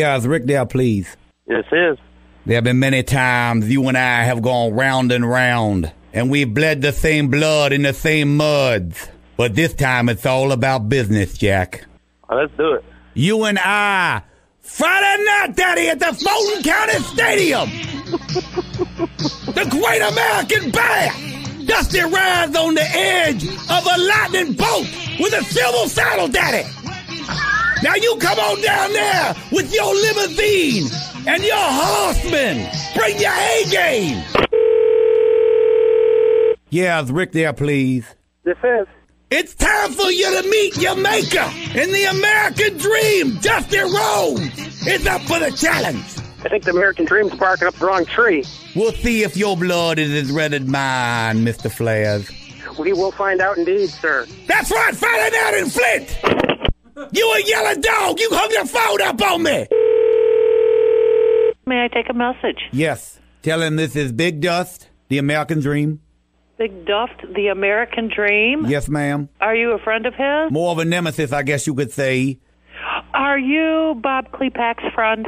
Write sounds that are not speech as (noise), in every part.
Yeah, it's Rick there, please. Yes, is. There have been many times you and I have gone round and round, and we've bled the same blood in the same muds. But this time it's all about business, Jack. Let's do it. You and I, Friday night, Daddy, at the Fulton County Stadium. (laughs) the Great American Bash. Dusty rides on the edge of a lightning bolt with a silver saddle, Daddy. Now you come on down there with your limousine and your horsemen. Bring your A game. Yeah, Rick there, please. This is. It's time for you to meet your maker in the American dream. Dusty Rhodes is up for the challenge. I think the American dream's barking up the wrong tree. We'll see if your blood is as red as mine, Mr. Flares. We will find out indeed, sir. That's right, Friday night in Flint. You a yellow dog. You hung your phone up on me. May I take a message? Yes. Tell him this is Big Dust, the American dream. Big Duft, the American Dream? Yes, ma'am. Are you a friend of his? More of a nemesis, I guess you could say. Are you Bob Klepak's friend?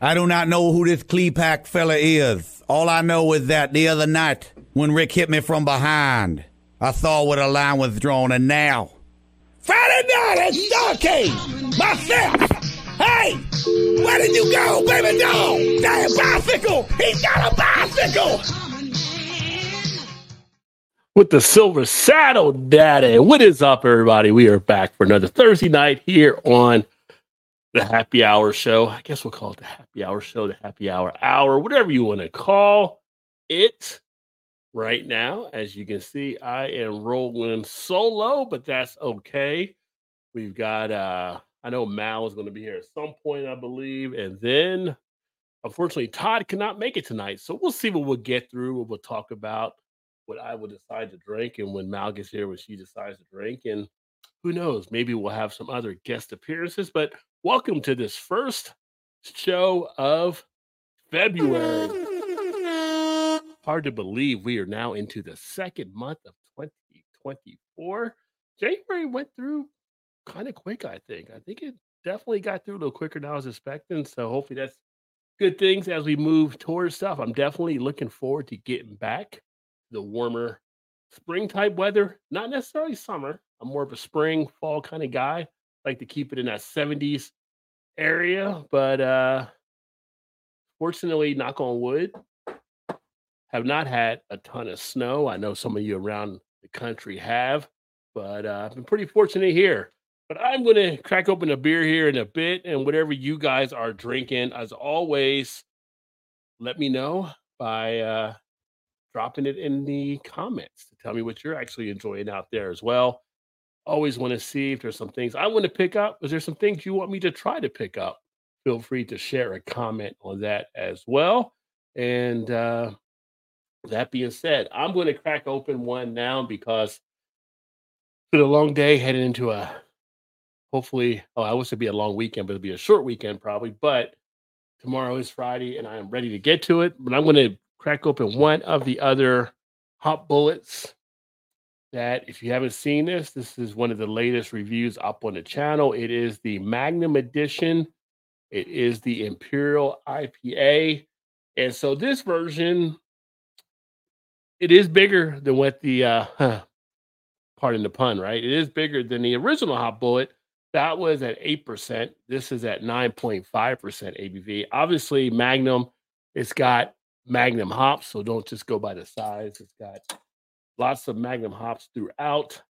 I do not know who this Klepak fella is. All I know is that the other night, when Rick hit me from behind, I saw where the line was drawn, and now. Friday night at Starcade! Myself! Hey! Where did you go, baby dog? That bicycle! He's got a bicycle! with the silver saddle daddy. What is up, everybody? We are back for another Thursday night here on the Happy Hour Show. I guess we'll call it the Happy Hour Show, the Happy Hour Hour, whatever you want to call it. Right now, as you can see, I am rolling solo, but that's okay. We've got uh I know Mal is going to be here at some point, I believe, and then unfortunately Todd cannot make it tonight. So we'll see what we'll get through, what we'll talk about what I will decide to drink, and when Mal gets here, what she decides to drink, and who knows, maybe we'll have some other guest appearances. But welcome to this first show of February. Hard to believe we are now into the second month of 2024. January went through kind of quick, I think. I think it definitely got through a little quicker than I was expecting. So hopefully that's good things as we move towards stuff. I'm definitely looking forward to getting back the warmer spring type weather, not necessarily summer. I'm more of a spring, fall kind of guy. like to keep it in that 70s area, but uh fortunately, knock on wood, have not had a ton of snow. I know some of you around the country have, but uh, I've been pretty fortunate here. But I'm going to crack open a beer here in a bit, and whatever you guys are drinking, as always, let me know by uh, dropping it in the comments to tell me what you're actually enjoying out there as well. Always want to see if there's some things I want to pick up. Is there some things you want me to try to pick up? Feel free to share a comment on that as well. And uh, that being said, I'm going to crack open one now because it's been a long day heading into a hopefully, oh, I wish it'd be a long weekend, but it'll be a short weekend probably. But tomorrow is Friday and I am ready to get to it. But I'm going to crack open one of the other hot bullets that if you haven't seen this this is one of the latest reviews up on the channel it is the magnum edition it is the imperial ipa and so this version it is bigger than what the uh pardon the pun right it is bigger than the original hot bullet that was at 8% this is at 9.5% abv obviously magnum it's got Magnum hops, so don't just go by the size. It's got lots of Magnum hops throughout.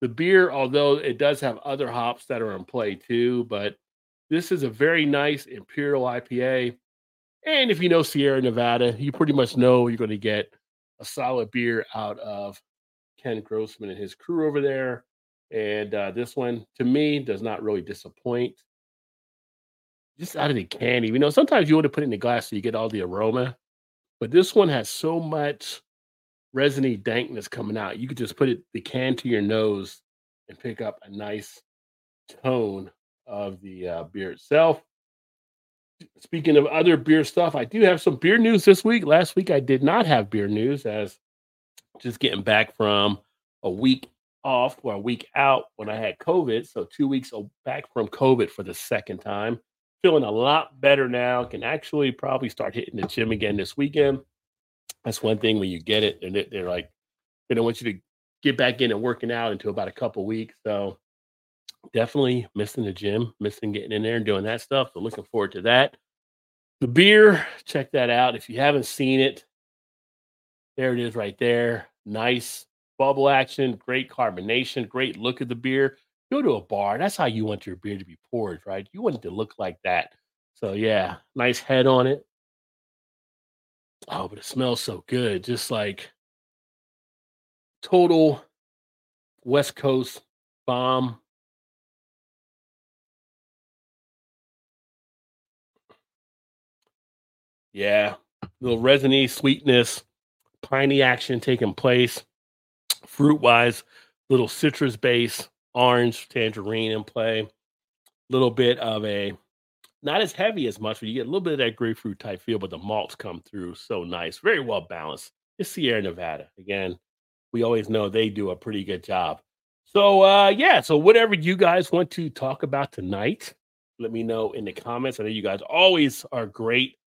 The beer, although it does have other hops that are in play too, but this is a very nice Imperial IPA. And if you know Sierra Nevada, you pretty much know you're going to get a solid beer out of Ken Grossman and his crew over there. And uh, this one, to me, does not really disappoint. Just out of the can, you know, sometimes you want to put it in the glass so you get all the aroma. But this one has so much resiny dankness coming out. You could just put it the can to your nose and pick up a nice tone of the uh, beer itself. Speaking of other beer stuff, I do have some beer news this week. Last week I did not have beer news as just getting back from a week off or a week out when I had COVID. So two weeks back from COVID for the second time. feeling a lot better now. Can actually probably start hitting the gym again this weekend. That's one thing when you get it, and they- they're like, they don't want you to get back in and working out until about a couple weeks. So definitely missing the gym, missing getting in there and doing that stuff. So looking forward to that. The beer, check that out. If you haven't seen it, there it is right there. Nice bubble action, great carbonation, great look at the beer. Go to a bar. That's how you want your beer to be poured, right? You want it to look like that. So yeah, nice head on it. Oh, but it smells so good. Just like total West Coast bomb. Yeah, little resiny sweetness, piney action taking place. Fruit wise, little citrus base, orange, tangerine in play. Little bit of a not as heavy as much, but you get a little bit of that grapefruit type feel, but the malts come through so nice. Very well balanced. It's Sierra Nevada. Again, we always know they do a pretty good job. So uh yeah, so whatever you guys want to talk about tonight, let me know in the comments. I know you guys always are great at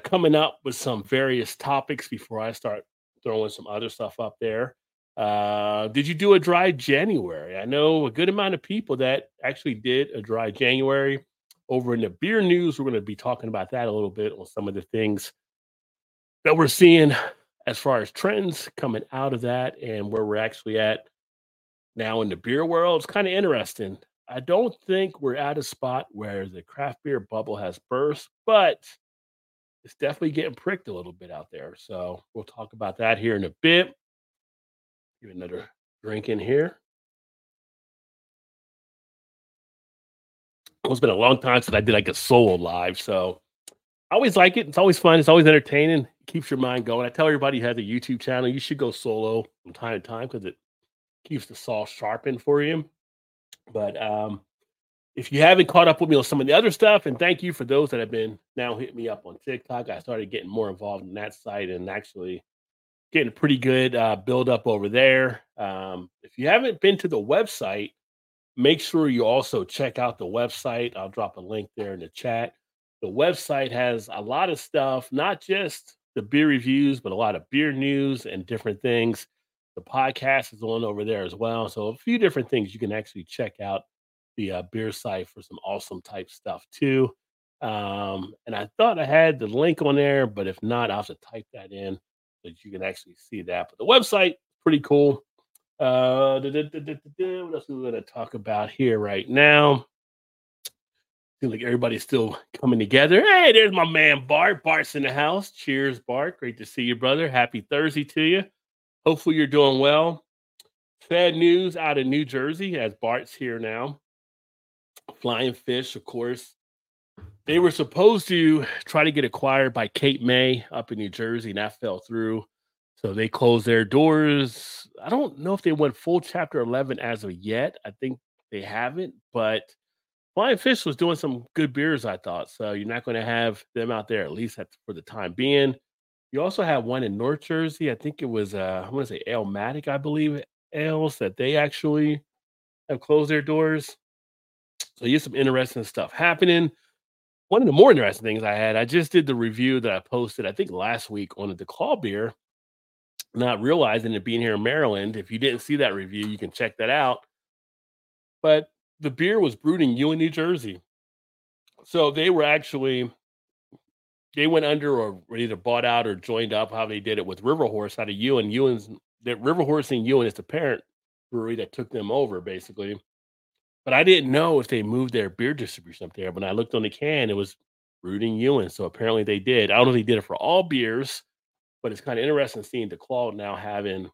coming up with some various topics before I start throwing some other stuff up there. Uh did you do a dry January? I know a good amount of people that actually did a dry January. Over in the beer news, we're going to be talking about that a little bit on some of the things that we're seeing as far as trends coming out of that and where we're actually at now in the beer world. It's kind of interesting. I don't think we're at a spot where the craft beer bubble has burst, but it's definitely getting pricked a little bit out there. So we'll talk about that here in a bit. Give another drink in here. It's been a long time since I did like a solo live, so I always like it. It's always fun. It's always entertaining. It keeps your mind going. I tell everybody who has a YouTube channel, you should go solo from time to time because it keeps the saw sharpened for you. But um, if you haven't caught up with me on some of the other stuff, and thank you for those that have been now hitting me up on TikTok. I started getting more involved in that site and actually getting pretty good uh, build up over there. Um, if you haven't been to the website, make sure you also check out the website. I'll drop a link there in the chat. The website has a lot of stuff, not just the beer reviews, but a lot of beer news and different things. The podcast is on over there as well. So, a few different things you can actually check out the uh, beer site for some awesome type stuff too. Um, and I thought I had the link on there, but if not, I'll have to type that in so that you can actually see that. But the website, pretty cool. Uh, what else are we going to talk about here right now? Seems like everybody's still coming together. Hey, there's my man Bart. Bart's in the house. Cheers, Bart. Great to see you, brother. Happy Thursday to you. Hopefully, you're doing well. Sad news out of New Jersey as Bart's here now. Flying Fish, of course. They were supposed to try to get acquired by Cape May up in New Jersey, and that fell through. So they closed their doors. I don't know if they went full chapter 11 as of yet. I think they haven't, but Flying Fish was doing some good beers, I thought. So you're not going to have them out there, at least for the time being. You also have one in North Jersey. I think it was, uh, I want to say Almatic, I believe, ales that they actually have closed their doors. So you have some interesting stuff happening. One of the more interesting things I had, I just did the review that I posted, I think last week on DuClaw beer not realizing it being here in Maryland. If you didn't see that review, you can check that out. But the beer was brewed in Ewing, New Jersey. So they were actually they went under or either bought out or joined up how they did it with River Horse out of Ewing. Ewing's that River Horse and Ewan is the parent brewery that took them over basically. But I didn't know if they moved their beer distribution up there. When I looked on the can, it was in Ewing. So apparently they did. I don't know if they did it for all beers but it's kind of interesting seeing DuClaw now having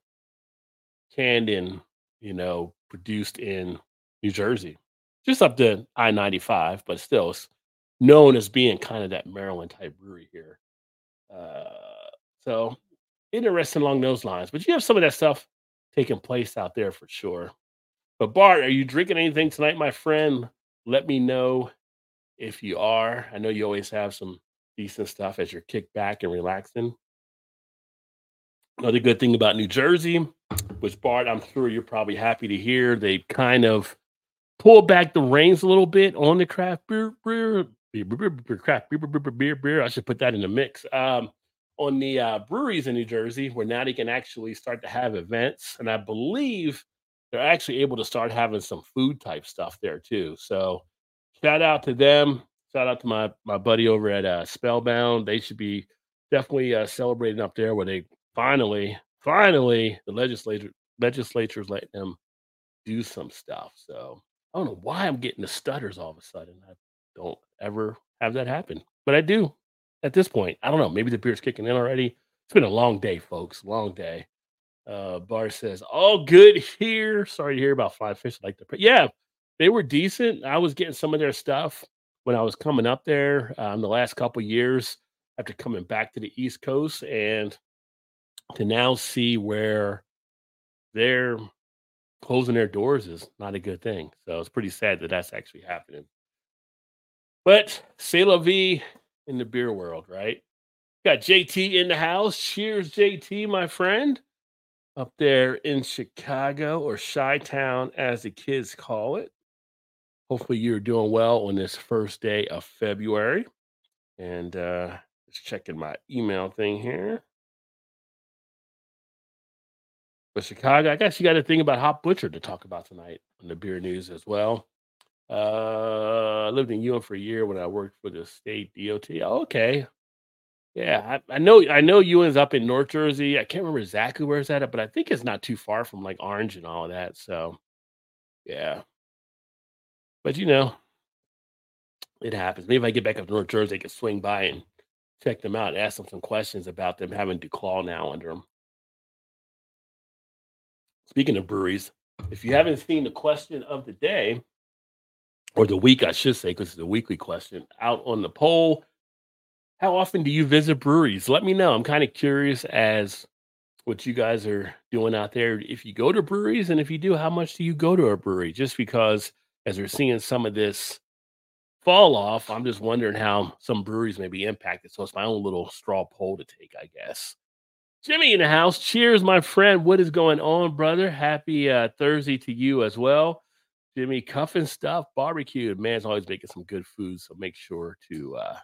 canned in, you know, produced in New Jersey, just up to I 95, but still it's known as being kind of that Maryland type brewery here. Uh, so interesting along those lines, but you have some of that stuff taking place out there for sure. But Bart, are you drinking anything tonight, my friend? Let me know if you are. I know you always have some decent stuff as you're kicked back and relaxing. Another good thing about New Jersey, which Bart, I'm sure you're probably happy to hear, they kind of pulled back the reins a little bit on the craft beer, beer beer, beer, beer, crap, beer, beer, beer, beer, beer. I should put that in the mix. Um, on the uh, breweries in New Jersey, where now they can actually start to have events, and I believe they're actually able to start having some food type stuff there too. So, shout out to them. Shout out to my my buddy over at uh, Spellbound. They should be definitely uh, celebrating up there, where they finally, finally, the legislature legislature's letting them do some stuff. So I don't know why I'm getting the stutters all of a sudden. I don't ever have that happen, but I do at this point. I don't know. Maybe the beer's kicking in already. It's been a long day, folks. Long day. Uh, Bar says, all good here. Sorry to hear about Five Fish. Like the yeah, they were decent. I was getting some of their stuff when I was coming up there um, the last couple years after coming back to the East Coast, and to now see where they're closing their doors is not a good thing. So it's pretty sad that that's actually happening. But c'est la vie in the beer world, right? Got JT in the house. Cheers, JT, my friend, up there in Chicago or Chi Town, as the kids call it. Hopefully, you're doing well on this first day of February. And uh, just checking my email thing here. But Chicago, I guess you got a thing about Hop Butcher to talk about tonight on the beer news as well. Uh, I lived in Ewing for a year when I worked for the state DOT. Oh, okay. Yeah, I, I, know. I know Ewing's up in North Jersey. I can't remember exactly where it's at, but I think it's not too far from like Orange and all of that. So, yeah. But you know, it happens. Maybe if I get back up to North Jersey, I can swing by and check them out, ask them some questions about them having Duclaw now under them. Speaking of breweries, if you haven't seen the question of the day, or the week, I should say, because it's a weekly question out on the poll. How often do you visit breweries? Let me know. I'm kind of curious as what you guys are doing out there. If you go to breweries, and if you do, how much do you go to a brewery? Just because as we're seeing some of this fall off, I'm just wondering how some breweries may be impacted. So it's my own little straw poll to take, I guess. Jimmy in the house. Cheers, my friend. What is going on, brother? Happy uh, Thursday to you as well. Jimmy cuffing stuff, barbecue. Man's always making some good food, so make sure to uh,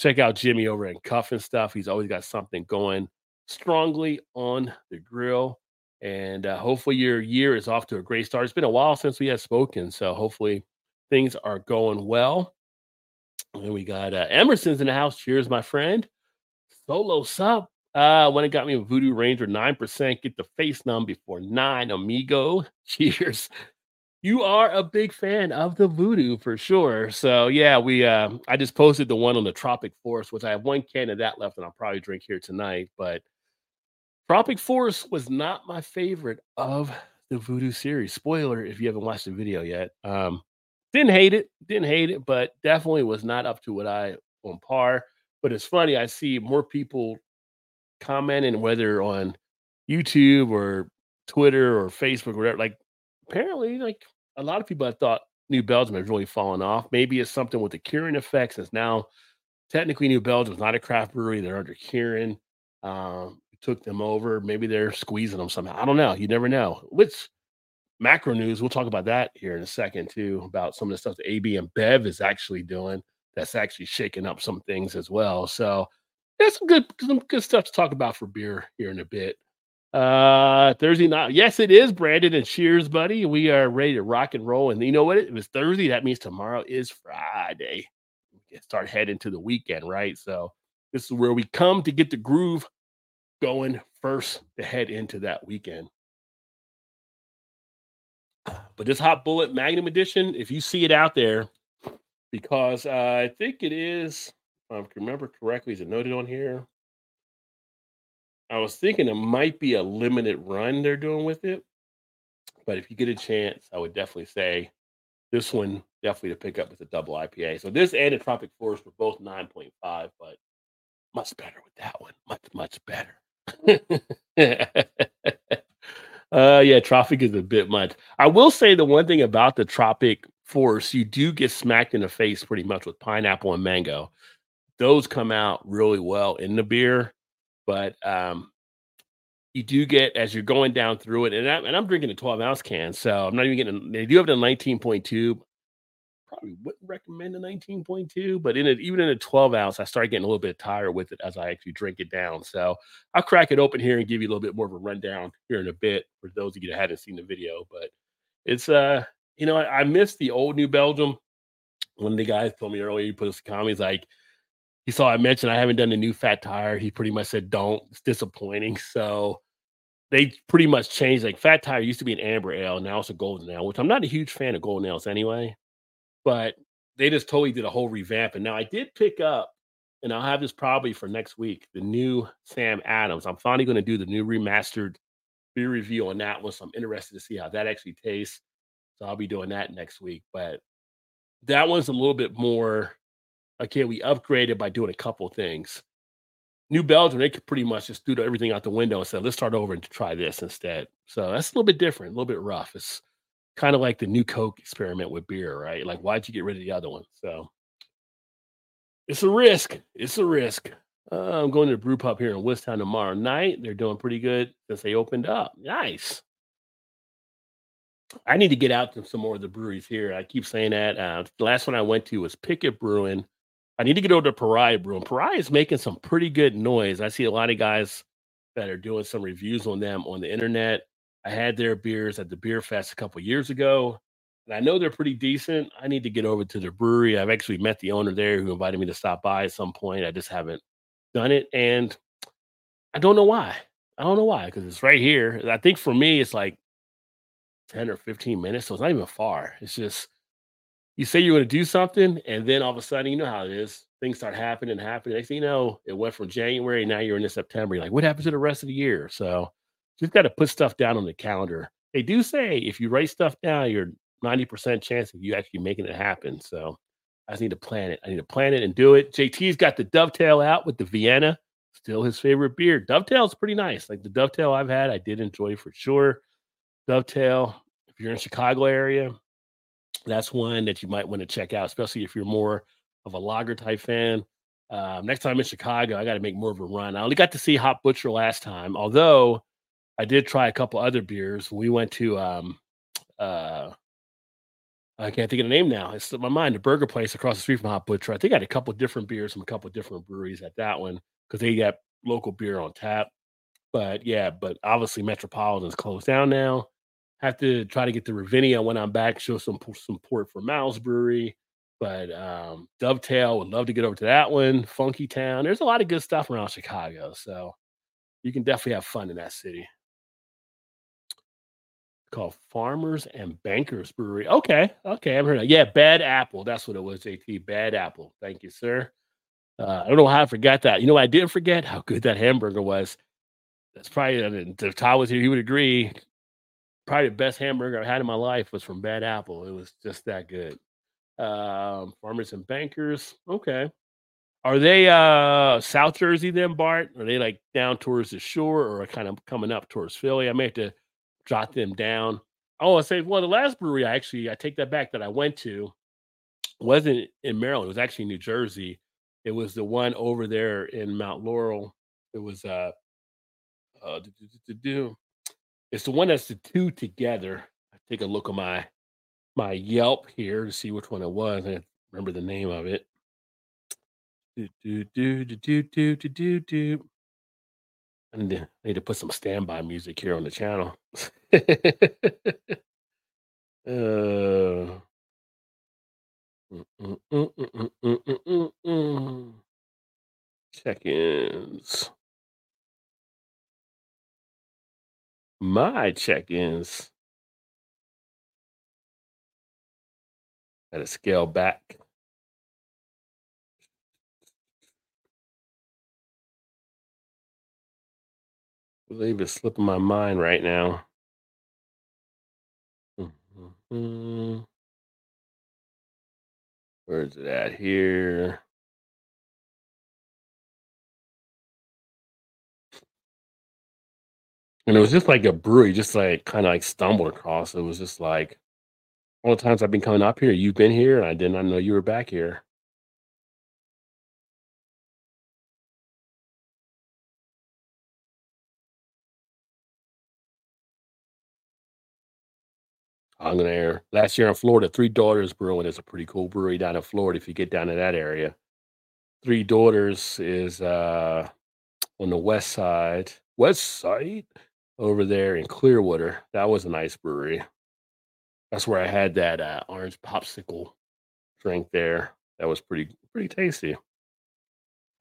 check out Jimmy over in and stuff. He's always got something going strongly on the grill, and uh, hopefully your year is off to a great start. It's been a while since we have spoken, so hopefully things are going well. And we got uh, Emerson's in the house. Cheers, my friend. Solo sup. Uh, when it got me a Voodoo Ranger, 9%. Get the face numb before nine, amigo. (laughs) Cheers you are a big fan of the voodoo for sure. So yeah, we uh, I just posted the one on the Tropic Force, which I have one can of that left, and I'll probably drink here tonight. But Tropic Force was not my favorite of the voodoo series. Spoiler if you haven't watched the video yet. Um, didn't hate it, didn't hate it, but definitely was not up to what I on par. But it's funny, I see more people commenting whether on YouTube or Twitter or Facebook or whatever, like apparently, like a lot of people have thought New Belgium has really fallen off. Maybe it's something with the Kirin effects. It's now technically New Belgium is not a craft brewery. They're under Kirin. Um, took them over. Maybe they're squeezing them somehow. I don't know. You never know. Which macro news, we'll talk about that here in a second too, about some of the stuff that AB InBev is actually doing that's actually shaking up some things as well. So there's some good some good stuff to talk about for beer here in a bit. Uh, Thursday night. Yes, it is Brandon and Cheers, buddy. We are ready to rock and roll. And you know what? It was Thursday. That means tomorrow is Friday. Start heading to the weekend, right? So this is where we come to get the groove going first to head into that weekend. But this hot bullet Magnum edition, if you see it out there, because uh, I think it is, if I remember correctly, is it noted on here? I was thinking it might be a limited run they're doing with it. But if you get a chance, I would definitely say this one definitely to pick up with a double IPA. So this and the Tropic Force were both 9.5, but much better with that one. Much, much better. (laughs) uh yeah, Tropic is a bit much. I will say the one thing about the Tropic Force, you do get smacked in the face pretty much with pineapple and mango. Those come out really well in the beer but um, you do get as you're going down through it, and, I, and I'm drinking a 12 ounce can, so I'm not even getting. They do have the 19.2. probably wouldn't recommend a 19.2, but in it, even in a 12 ounce, I start getting a little bit tired with it as I actually drink it down. So I'll crack it open here and give you a little bit more of a rundown here in a bit for those of you that hadn't seen the video. But it's uh, you know, I, I missed the old New Belgium. One of the guys told me earlier, he put us comments like he saw I mentioned I haven't done the new fat tire. He pretty much said don't. It's disappointing. So they pretty much changed. Like Fat Tire used to be an amber ale, now it's a golden ale, which I'm not a huge fan of golden ales anyway. But they just totally did a whole revamp. And now I did pick up, and I'll have this probably for next week, the new Sam Adams. I'm finally going to do the new remastered beer review on that one. So I'm interested to see how that actually tastes. So I'll be doing that next week. But that one's a little bit more okay. We upgraded by doing a couple things. New Belgium, they could pretty much just threw everything out the window and said, let's start over and try this instead. So that's a little bit different, a little bit rough. It's kind of like the new Coke experiment with beer, right? Like, why'd you get rid of the other one? So it's a risk. It's a risk. Uh, I'm going to the brew pub here in Woodstown tomorrow night. They're doing pretty good since they opened up. Nice. I need to get out to some more of the breweries here. I keep saying that. Uh, the last one I went to was Pickett Brewing I need to get over to Pariah Brewing. Pariah is making some pretty good noise. I see a lot of guys that are doing some reviews on them on the internet. I had their beers at the beer fest a couple years ago, and I know they're pretty decent. I need to get over to the brewery. I've actually met the owner there who invited me to stop by at some point. I just haven't done it, and I don't know why. I don't know why because it's right here. I think for me, it's like 10 or 15 minutes, so it's not even far. It's just you say you're going to do something, and then all of a sudden, you know how it is. Things start happening and happening. Next thing you know, it went from January, now you're into September. You're like, what happens to the rest of the year? So just got to put stuff down on the calendar. They do say if you write stuff down, you're 90% chance of you actually making it happen. So I just need to plan it. I need to plan it and do it. JT's got the dovetail out with the Vienna, still his favorite beer. Dovetail's pretty nice. Like the dovetail I've had, I did enjoy for sure. Dovetail, if you're in Chicago area, that's one that you might want to check out, especially if you're more of a lager type fan. Um, next time in Chicago, I got to make more of a run. I only got to see Hop Butcher last time, although I did try a couple other beers. We went to um, uh, I can't think of the name now. It's my mind. The burger place across the street from Hop Butcher. I think I had a couple different beers from a couple different breweries at that one because they got local beer on tap. But yeah, but obviously Metropolitan's closed down now have to try to get to Ravinia when I'm back, show some support for Miles Brewery. But um, Dovetail would love to get over to that one. Funky Town. There's a lot of good stuff around Chicago. So you can definitely have fun in that city. called Farmers and Bankers Brewery. Okay. Okay. I've heard that. Yeah. Bad Apple. That's what it was, JT. Bad Apple. Thank you, sir. Uh, I don't know how I forgot that. You know, I didn't forget how good that hamburger was. That's probably, if Todd was here, he would agree probably the best hamburger I had in my life was from Bad Apple. It was just that good. Um, Farmers and Bankers. Okay. Are they uh South Jersey then, Bart? Are they like down towards the shore or kind of coming up towards Philly? I may have to jot them down. Oh, I say, well, the last brewery I actually I take that back that I went to wasn't in Maryland. It was actually New Jersey. It was the one over there in Mount Laurel. It was uh, uh it's the one that's the two together. I take a look at my my Yelp here to see which one it was. I remember the name of it. Do do do do do do do do. I need to, I need to put some standby music here on the channel. (laughs) uh, mm, mm, mm, Check-ins. My check-ins. Gotta scale back. I believe it's slipping my mind right now. Mhm. Where's it at here? And it was just like a brewery, just like kind of like stumbled across. It was just like all the times I've been coming up here, you've been here, and I did not know you were back here. I'm gonna air. Last year in Florida, Three Daughters Brewing is a pretty cool brewery down in Florida. If you get down to that area, Three Daughters is uh, on the west side, west side over there in Clearwater. That was a nice brewery. That's where I had that uh, orange popsicle drink there. That was pretty pretty tasty.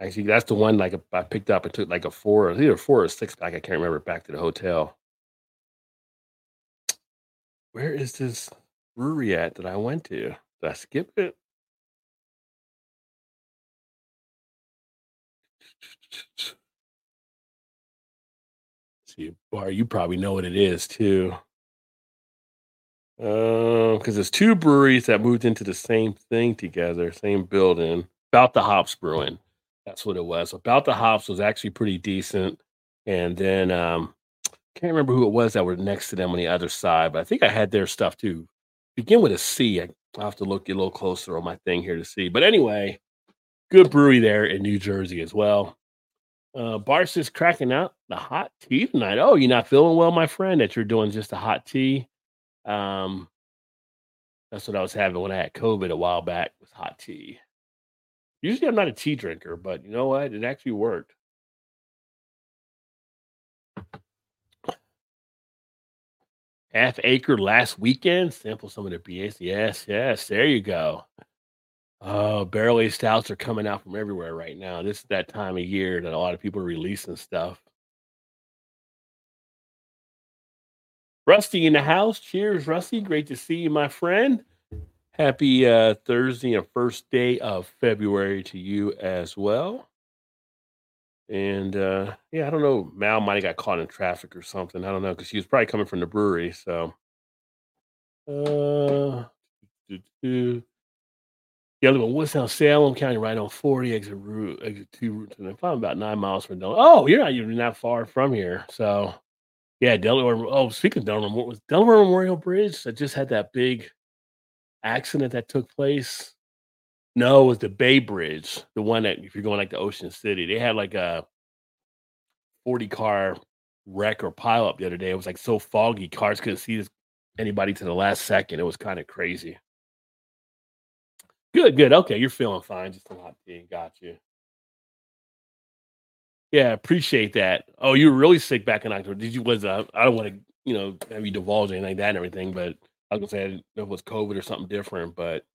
Actually, that's the one like I picked up and took like a four, either four or six pack. I can't remember. Back to the hotel. Where is this brewery at that I went to? Did I skip it? Bar, you probably know what it is too. Because there's two breweries that moved into the same thing together, same building. About the Hops Brewing. That's what it was. About the Hops was actually pretty decent. And then um can't remember who it was that were next to them on the other side, but I think I had their stuff too. Begin with a C. I, I'll have to look a little closer on my thing here to see. But anyway, good brewery there in New Jersey as well. Uh is cracking out the hot tea tonight. Oh, you're not feeling well, my friend, that you're doing just a hot tea. Um that's what I was having when I had COVID a while back was hot tea. Usually I'm not a tea drinker, but you know what? It actually worked. Half acre last weekend. Sample some of the BAs. Yes, yes. There you go. Oh, barrel aged stouts are coming out from everywhere right now. This is that time of year that a lot of people are releasing stuff. Rusty in the house. Cheers, Rusty. Great to see you, my friend. Happy uh, Thursday and first day of February to you as well. And uh, yeah, I don't know. Mal might have got caught in traffic or something. I don't know because she was probably coming from the brewery. So, uh. The other one was down Salem County, right on 40 exit route, exit two route, and I'm about nine miles from Delaware. Oh, you're not even that far from here. So, yeah, Delaware. Oh, speaking of Delaware, was Delaware Memorial Bridge that just had that big accident that took place? No, it was the Bay Bridge, the one that if you're going like to Ocean City, they had like a 40 car wreck or pile up the other day. It was like so foggy, cars couldn't see anybody to the last second. It was kind of crazy. Good, good. Okay, you're feeling fine. Just a lot tea. Got you. Yeah, appreciate that. Oh, you were really sick back in October. Did you? Was uh, I don't want to, you know, have you divulge anything like that and everything, but I was gonna say it was COVID or something different. But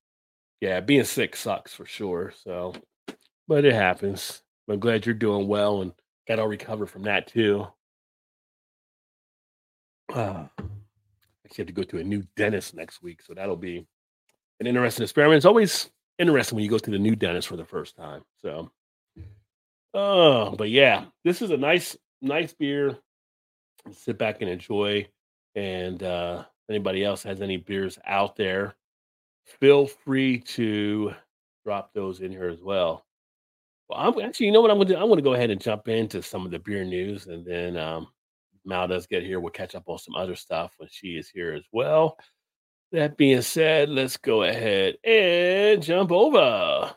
yeah, being sick sucks for sure. So, but it happens. I'm glad you're doing well and got all recovered from that too. Uh, I actually have to go to a new dentist next week, so that'll be an interesting experiment. It's always interesting when you go to the new dentist for the first time. So, oh, but yeah, this is a nice, nice beer. Sit back and enjoy. And uh, anybody else has any beers out there, feel free to drop those in here as well. Well, I'm actually, you know what I'm going to do? I'm going to go ahead and jump into some of the beer news, and then um, Mal does get here. We'll catch up on some other stuff when she is here as well. That being said, let's go ahead and jump over.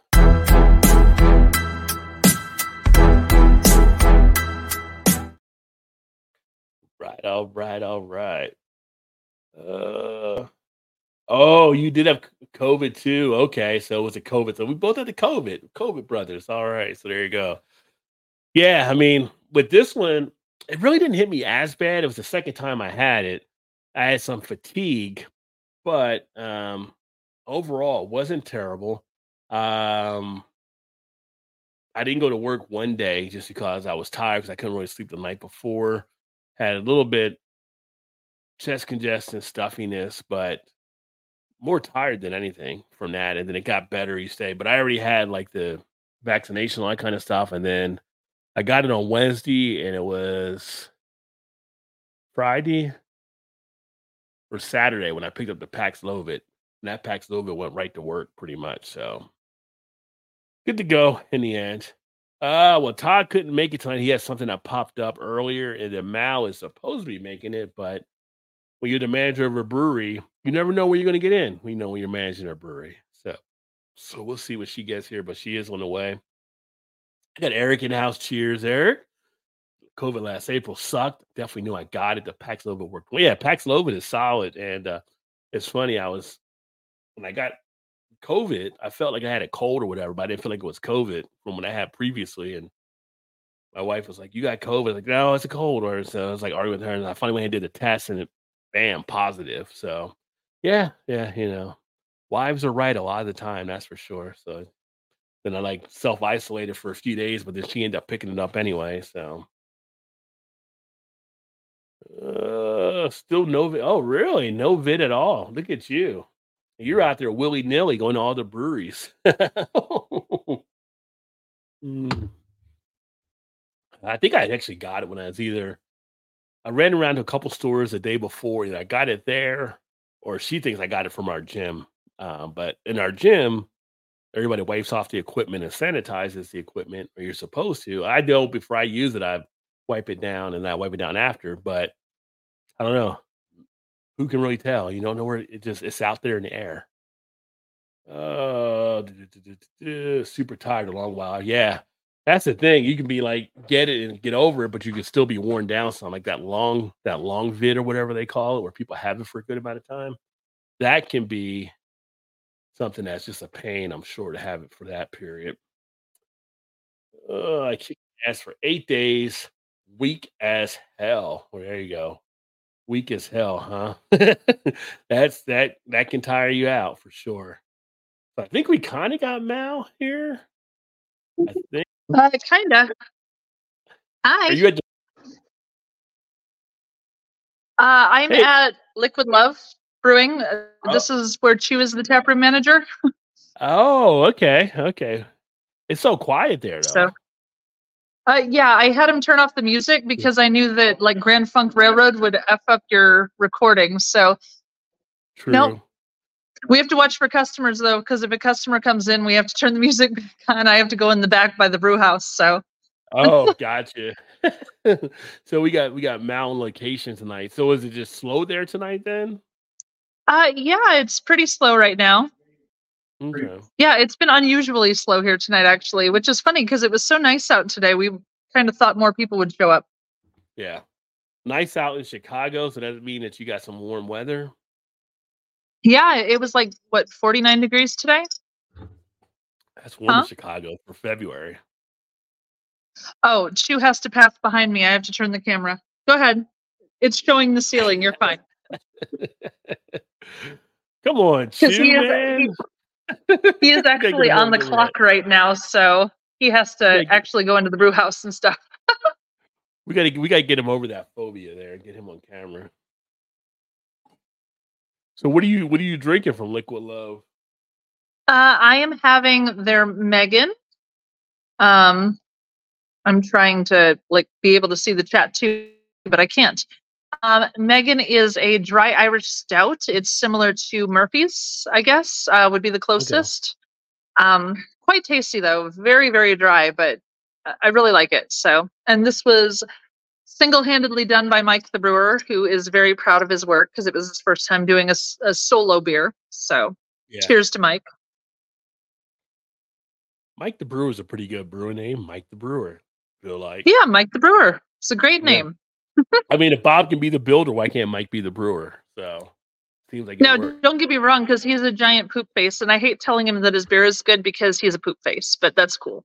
Right, all right, all right. Uh, oh, you did have COVID too. Okay, so it was a COVID. So we both had the COVID, COVID brothers. All right, so there you go. Yeah, I mean, with this one, it really didn't hit me as bad. It was the second time I had it. I had some fatigue, but um overall it wasn't terrible. Um I didn't go to work one day just because I was tired because I couldn't really sleep the night before. Had a little bit chest congestion, stuffiness, but more tired than anything from that. And then it got better each day. But I already had like the vaccination, all that kind of stuff. And then I got it on Wednesday and it was Friday or Saturday when I picked up the Paxlovid. And that Paxlovid went right to work pretty much. So good to go in the end. Uh well, Todd couldn't make it tonight. He had something that popped up earlier, and the Mal is supposed to be making it, but when you're the manager of a brewery, you never know where you're going to get in. We know when you're managing a brewery. So, so we'll see what she gets here, but she is on the way. I got Eric in the house. Cheers, Eric. COVID last April sucked. Definitely knew I got it. The Paxlovid worked. Well, yeah, Paxlovid is solid, and uh, it's funny. I was when I got COVID, I felt like I had a cold or whatever, but I didn't feel like it was COVID from what I had previously. And my wife was like, "You got COVID?" Like, "No, it's a cold." Or so I was like arguing with her, and I finally went and did the test, and it, bam, positive. So, yeah, yeah, you know, wives are right a lot of the time, that's for sure. So then I like self isolated for a few days, but then she ended up picking it up anyway. So, uh, still no vid. Oh, really? No vid at all. Look at you. You're out there willy nilly going to all the breweries. (laughs) Mm. I think I actually got it when I was either I ran around to a couple stores the day before. and I got it there, or she thinks I got it from our gym. Um, but in our gym, everybody wipes off the equipment and sanitizes the equipment, or you're supposed to. I know before I use it, I wipe it down and I wipe it down after. But I don't know. Who can really tell? You don't know where it just it's out there in the air. Uh, super tired a long while. Yeah, that's the thing. You can be like get it and get over it, but you can still be worn down. Some like that long that long vid or whatever they call it, where people have it for a good amount of time. That can be something that's just a pain. I'm sure to have it for that period. Uh, I kicked ass for eight days, weak as hell. Well, there you go weak as hell, huh? (laughs) That's that that can tire you out for sure. So I think we kind of got Mal here. I think. Uh, kinda. Hi. Are you at the, Uh, I'm Hey. at Liquid Love Brewing. Uh, Oh. This is where Chew is the taproom manager. (laughs) oh, okay, okay. It's so quiet there, though. So- Uh, yeah, I had him turn off the music because I knew that like Grand Funk Railroad would f up your recording. So True. nope. we have to watch for customers though, because if a customer comes in, we have to turn the (laughs) music back on. I have to go in the back by the brew house. So Oh, (laughs) gotcha. (laughs) so we got we got mountain location tonight. So is it just slow there tonight then? uh, yeah, it's pretty slow right now. Okay. Yeah, it's been unusually slow here tonight, actually, which is funny because it was so nice out today. We kind of thought more people would show up. Yeah. Nice out in Chicago, so that does mean that you got some warm weather. Yeah, it was like what 49 degrees today. That's warm Huh? in Chicago for February. Oh, Chew has to pass behind me. I have to turn the camera. Go ahead. It's showing the ceiling. You're fine. (laughs) Come on, (laughs) Chew, man. He is (laughs) actually on the clock right now, so he has to actually go into the brew house and stuff. (laughs) We gotta we gotta get him over that phobia there and get him on camera. So what are you what are you drinking from Liquid Love? Uh, I am having their Megan. Um, I'm trying to like be able to see the chat too, but I can't. Um, Megan is a dry Irish stout. It's similar to Murphy's, I guess, uh, would be the closest. Um, quite tasty though, very very dry, but I- really like it. So, and this was single-handedly done by Mike the brewer, who is very proud of his work because it was his first time doing a solo beer. So, Yeah. cheers to Mike. Mike the Brewer is a pretty good brewer name. Mike the Brewer. Feel like Yeah, Mike the Brewer. It's a great Yeah. name. I mean if Bob can be the builder, why can't Mike be the brewer? So seems like No, don't get me wrong, because he's a giant poop face, and I hate telling him that his beer is good because he's a poop face. But that's cool.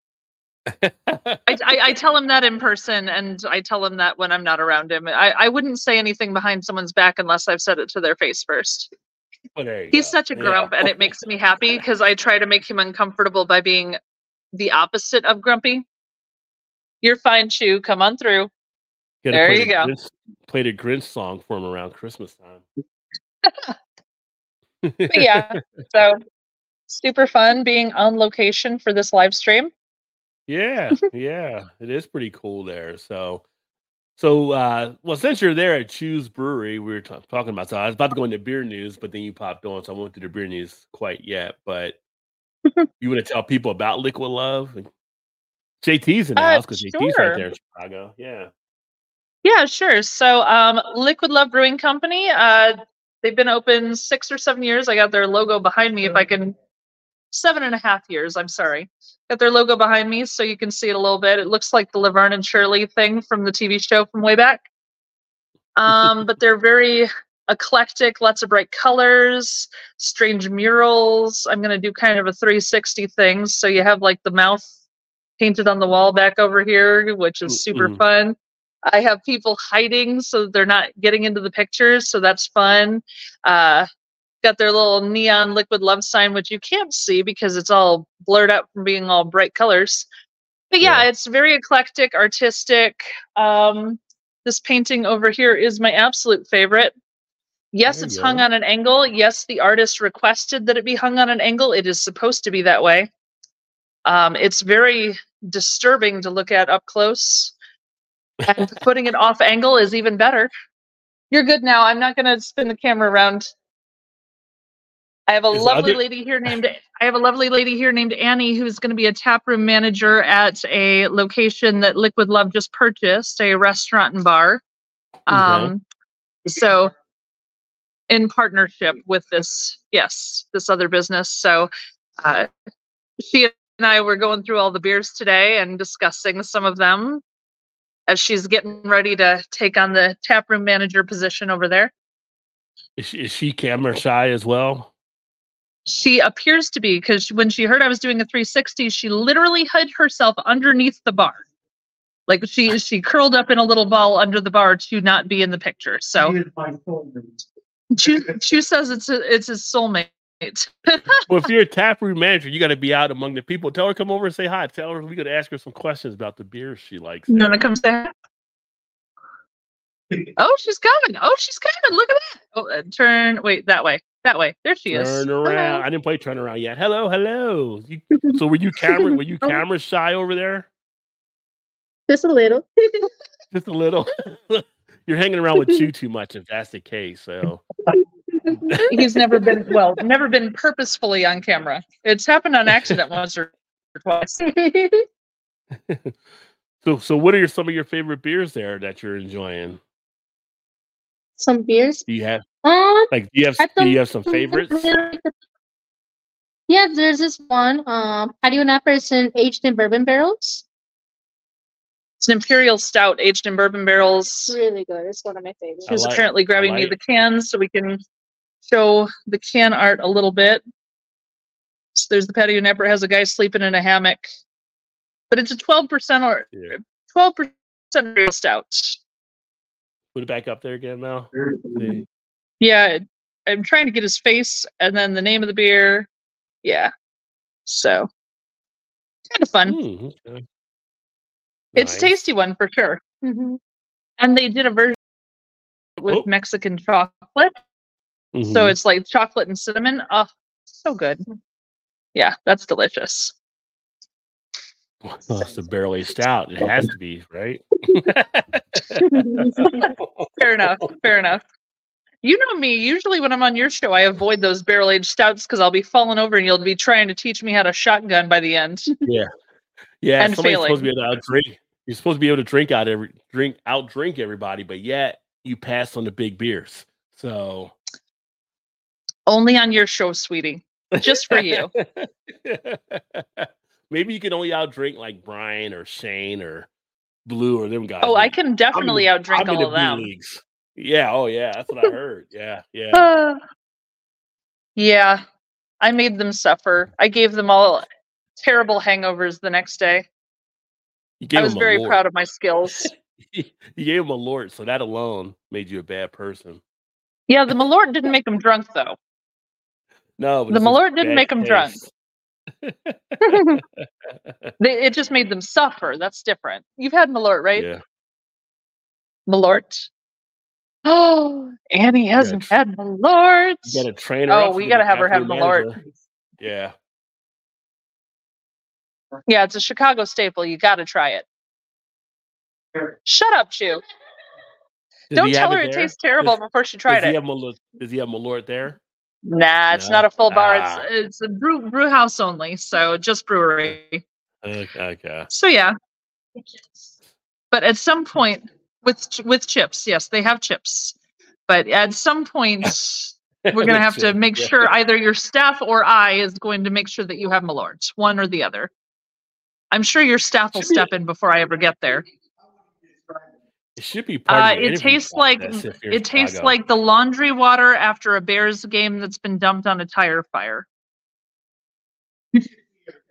(laughs) I, I, I tell him that in person, and I tell him that when I'm not around him. I, I wouldn't say anything behind someone's back unless I've said it to their face first. You He's go. such a Yeah. grump, and it makes me happy because (laughs) I try to make him uncomfortable by being the opposite of grumpy. You're fine, Chew. Come on through. There you go. Grinch, play the Grinch song for him around Christmas time. (laughs) Yeah, so super fun being on location for this live stream. Yeah, (laughs) yeah, it is pretty cool there. So, so uh, well, since you're there at Chew's Brewery, we were ta- talking about. So I was about to go into beer news, but then you popped on, so I won't do the beer news quite yet. But (laughs) you want to tell people about Liquid Love? JT's in the Uh, house because JT's right there in Chicago. Yeah, Yeah, sure. So, um, Liquid Love Brewing Company, uh, they've been open six or seven years. I got their logo behind me. If I can, seven and a half years. I'm sorry. Got their logo behind me so you can see it a little bit. It looks like the Laverne and Shirley thing from the TV show from way back. Um, but they're very eclectic, lots of bright colors, strange murals. I'm going to do kind of a 360 thing. So you have like the mouth painted on the wall back over here, which is super Mm-mm. fun. I have people hiding so they're not getting into the pictures. So that's fun. Uh, got their little neon liquid love sign, which you can't see because it's all blurred out from being all bright colors. But yeah, Yeah. it's very eclectic, artistic. Um, this painting over here is my absolute favorite. Yes, it's you hung on an angle. Yes, the artist requested that it be hung on an angle. It is supposed to be that way. Um, it's very disturbing to look at up close. And putting it off angle is even better. You're good now. I'm not going to spin the camera around. I have a Is lovely other- lady here named I have a lovely lady here named Annie who's going to be a tap room manager at a location that Liquid Love just purchased, a restaurant and bar. Um, so in partnership with this, yes, this other business. So uh, she and I were going through all the beers today and discussing some of them as she's getting ready to take on the tap room manager position over there. Is she, is she camera shy as well? She appears to be because when she heard I was doing a 360, she literally hid herself underneath the bar. Like she (laughs) she curled up in a little ball under the bar to not be in the picture. So Chew, Chew says it's a, it's his soulmate. (laughs) Well, if you're a tap room manager, you got to be out among the people. Tell her come over and say hi. Tell her we could ask her some questions about the beers she likes. You want to come say? Oh, she's coming. Oh, she's coming. Look at that. Oh, uh, turn. Wait, that way. That way. There she is. Turn Hello. around. I didn't play turn around yet. Hello, hello. You, so were you camera? Were you (laughs) Oh. camera shy over there? Just a little. Just a little. (laughs) you're hanging around with you too much. If that's the case, so He's never been well, never been purposefully on camera. It's happened on accident once or twice. (laughs) so so what are your, some of your favorite beers there that you're enjoying? Some beers. Do you have Um, like do you have do you have some favorites? really Yeah, there's this one. Um, patio napper is in aged in bourbon barrels. It's an imperial stout aged in bourbon barrels. Really good. It's one of my favorites. I She's like- apparently grabbing me like- the cans so we can show the can art a little bit. So there's the patio napper has a guy sleeping in a hammock, but it's a 12% or 12% imperial stout. Put it back up there again now. Yeah, I'm trying to get his face and then the name of the beer. Yeah. So kind of fun. Hmm, okay. It's Nice. tasty one for sure. hmm And they did a version with Oh. Mexican chocolate. So Mhm. it's like chocolate and cinnamon. Oh, so good. Yeah, that's delicious. Well, it's a barrel aged stout. It has to be, right? (laughs) Fair enough. Fair enough. You know me. Usually, when I'm on your show, I avoid those barrel aged stouts because I'll be falling over and you'll be trying to teach me how to shotgun by the end. yeah, yeah. And somebody's supposed to be failing. able to drink. You're supposed to be able to drink out every drink out drink everybody, but yet you pass on the big beers. So Only on your show, sweetie. Just for you. (laughs) Maybe you can only out drink like Brian or Shane or Blue or them guys. Oh, I can definitely I'm outdrink in all of them. leagues. Yeah. Oh, yeah. That's what I heard. Yeah. Yeah. Uh, (sighs) yeah, I made them suffer. I gave them all terrible hangovers the next day. I was very proud of my skills. (laughs) you gave him a lord, so that alone made you a bad person. Yeah, the Malort didn't make them drunk though. No, but The Malort didn't make 'em drunk. (laughs) (laughs) They, it just made them suffer. That's different. You've had Malort, right? Yeah. Malort. Oh, (gasps) Annie hasn't had Malort. You gotta train her. Oh, we gotta have her have Malort. Yeah. Yeah, it's a Chicago staple. You got to try it. Shut up, Chew. Does Don't tell her it tastes terrible before she tried does He it. have Malort, does he have Malort there? Nah, it's No? not a full bar. Ah. It's it's a brew brew house only, so just brewery. Okay. So yeah. But at some point with with chips, yes, they have chips. But at some point (laughs) we're going to have to make sure either your staff or I is going to make sure that you have Malort, one or the other. I'm sure your staff will step in before I ever get there. It should be part Uh, of it tastes like process if it tastes like the laundry water after a Bears game that's been dumped on a tire fire.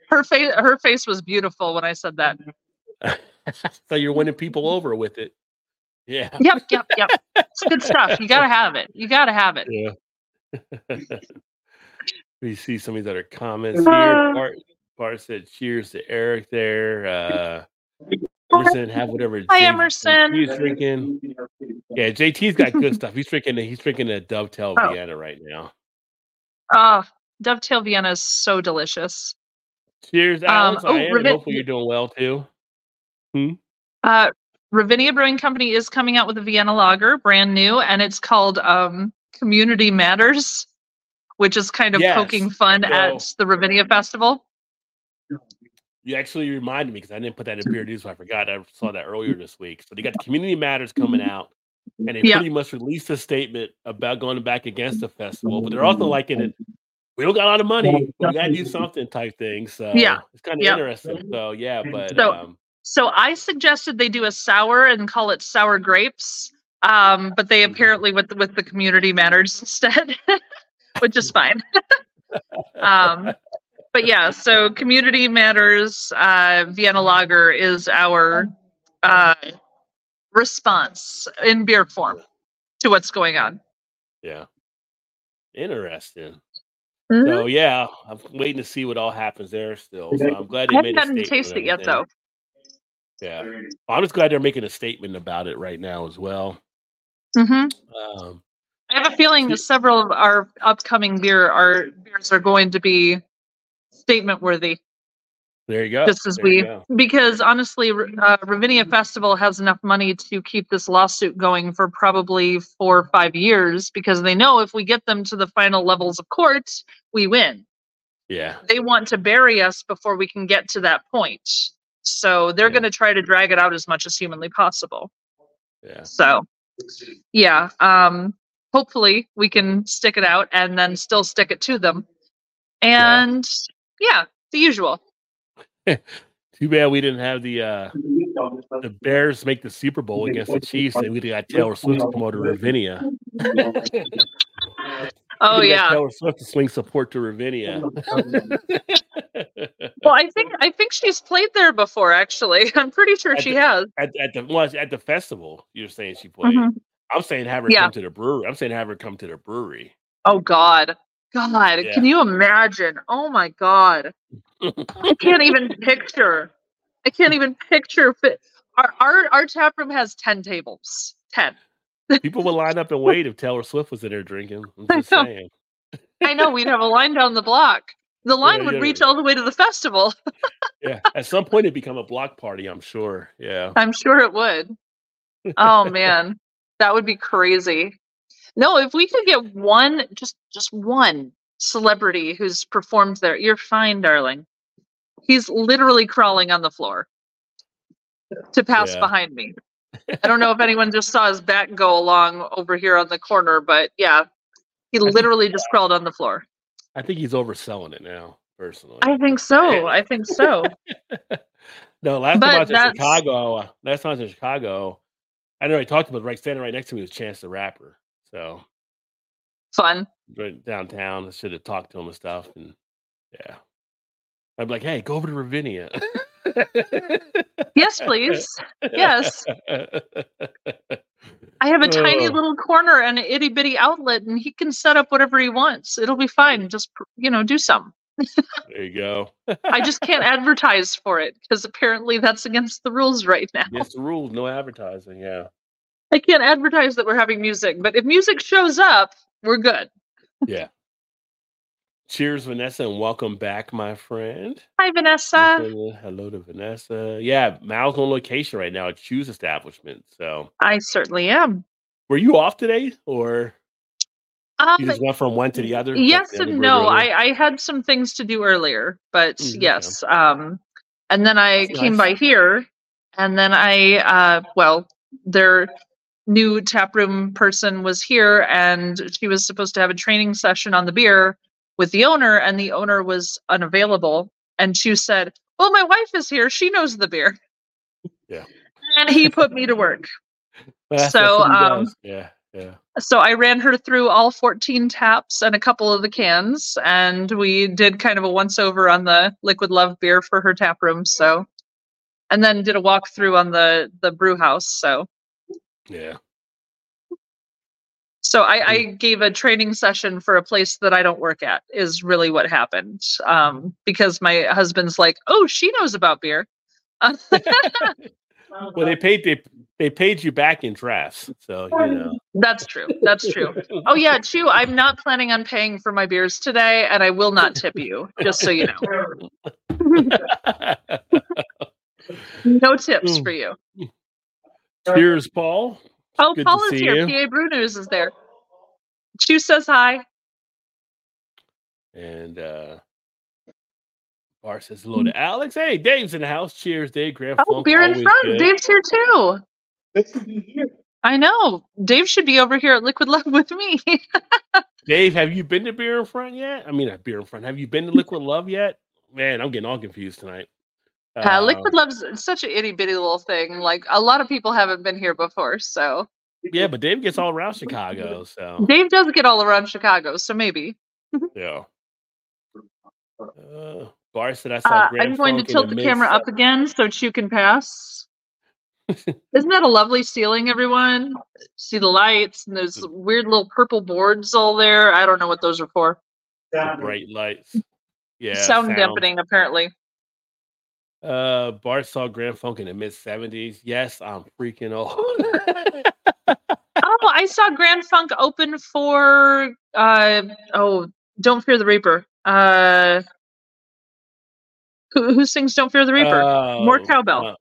her face her face was beautiful when I said that. (laughs) so you're winning people over with it. Yeah. Yep, yep, yep. It's good stuff. You gotta have it. You gotta have it. Yeah. (laughs) we see some of these other comments here. Uh. Bart, Bart said, "Cheers to Eric." There, uh, Emerson, have whatever. Hi, J- Emerson. Is drinking. Yeah, JT's got good stuff. He's drinking. A, he's drinking a Dovetail Oh. Vienna right now. Oh, Dovetail Vienna is so delicious. Cheers, Um, oh, I am. Rivet- Hopefully, you're doing well too. Hmm. Uh, Ravinia Brewing Company is coming out with a Vienna lager, brand new, and it's called um, Community Matters, which is kind of Yes. poking fun So- at the Ravinia Festival. You actually reminded me because I didn't put that in Beer (laughs) News. So I forgot. I saw that earlier this week. So they got the Community Matters coming out, and they Yeah. pretty much released a statement about going back against the festival. But they're also liking it. (laughs) We don't got a lot of money. We got to do (laughs) something type thing. So Yeah. it's kind of Yeah. interesting. So yeah, but So- um, So I suggested they do a sour and call it sour grapes, um, but they apparently with with the Community Matters instead, which is fine. um, but yeah, so Community Matters uh, Vienna Lager is our uh, response in beer form to what's going on. yeah, interesting. Mm-hmm. So yeah, I'm waiting to see what all happens there. Still, so I'm glad they I made haven't a gotten to statement taste it yet though. Yeah, I'm just glad they're making a statement about it right now as well. hmm Um, I have a feeling that several of our upcoming beer our beers are going to be statement worthy. there you go. just as There we because honestly uh, ravinia festival has enough money to keep this lawsuit going for probably four or five years because they know if we get them to the final levels of court we win Yeah. they want to bury us before we can get to that point so they're Yeah. going to try to drag it out as much as humanly possible Yeah. so yeah um hopefully we can stick it out and then still stick it to them and yeah the usual (laughs) Too bad we didn't have the uh the Bears make the Super Bowl against the Chiefs and we got Taylor Swift to promote to (laughs) Ravinia. (laughs) oh We got yeah Taylor Swift to swing support to Ravinia. Well, I think I think she's played there before. Actually, I'm pretty sure At she the- has. at, at the well, at the festival, you're saying she played. Mhm. I'm saying have her Yeah. come to the brewery. I'm saying have her come to the brewery. Oh God, God, Yeah. can you imagine? Oh my God, I can't even (laughs) picture. I can't even picture. Fit. Our our our tap room has ten tables. Ten. People would line up and wait if Taylor Swift was in there drinking. I'm (laughs) I know. saying. I know we'd have a line down the block. The line Yeah, would yeah. reach all the way to the festival. Yeah. At some point it'd become a block party, I'm sure. Yeah. I'm sure it would. Oh man, that would be crazy. No, if we could get one, just just one celebrity who's performed there, you're fine, darling. He's literally crawling on the floor to pass Yeah. behind me. I don't know if anyone just saw his back go along over here on the corner, but yeah, he think- literally just crawled on the floor. I think he's overselling it now, personally. I think so. I think so. (laughs) No, last But time I was in Chicago, uh, last time I was in Chicago, I know I talked about right standing right next to me was Chance the Rapper. So Fun. right downtown, I should have talked to him and stuff. And yeah. I'd be like, hey, go over to Ravinia. (laughs) Yes, please. Yes. I have a tiny Oh. little corner and an itty bitty outlet, and he can set up whatever he wants. It'll be fine. Just you know, do some. There you go. I just can't (laughs) advertise for it because apparently that's against the rules right now. Yes, the rules, no advertising. Yeah. I can't advertise that we're having music, but if music shows up, we're good. Yeah. Cheers, Vanessa, and welcome back, my friend. Hi, Vanessa. Hello to Vanessa. Yeah, Mal's on location right now at Chew's Establishment. So, I certainly am. were you off today, or Um, you just went from one to the other? yes and no. I, I had some things to do earlier, but Mm, okay. yes. Um, and then I That's came nice. by here, and then I, uh, well, their new taproom person was here, and she was supposed to have a training session on the beer with the owner, and the owner was unavailable. And she said, "Well, my wife is here; she knows the beer." Yeah. And he put me to work. (laughs) So, that's what he um, does. yeah, yeah. So I ran her through all 14 taps and a couple of the cans, and we did kind of a once over on the Liquid Love beer for her tap room. So, and then did a walkthrough on the the brew house. So, Yeah. so I, I gave a training session for a place that I don't work at. Is really what happened. Um, because my husband's like, oh, she knows about beer. (laughs) Well, they paid they they paid you back in drafts, so you know. That's true. That's true. Oh yeah, Chew. I'm not planning on paying for my beers today, and I will not tip you. Just so you know, (laughs) (laughs) no tips Mm. for you. Cheers, Paul. Oh, Good Paul is here. you. PA Brew News is there. Chew says hi. And uh Bart says hello to Alex. Hey, Dave's in the house. Cheers, Dave. Grand Oh, Funk, beer in front. good. Dave's here too. I know. Dave should be over here at Liquid Love (laughs) with me. Dave, have you been to Beer in Front yet? I mean, not Beer in Front. Have you been to Liquid Love yet? Man, I'm getting all confused tonight. Uh, Um, Liquid Love's such an itty bitty little thing. Like a lot of people haven't been here before, so Yeah, but Dave gets all around Chicago, so Dave does get all around Chicago. So maybe. yeah. Uh, Bart said I saw. Uh, I'm going to tilt the mid- camera up again so Chew can pass. (laughs) Isn't that a lovely ceiling, everyone? See the lights and those weird little purple boards all there. I don't know what those are for. bright lights. (laughs) Yeah, sound, dampening, apparently. Uh, Bart saw Grand Funk in the mid '70s. Yes, I'm freaking old. (laughs) Oh, I saw Grand Funk open for uh oh, Don't Fear the Reaper. Uh who, who sings Don't Fear the Reaper? More Oh, cowbell.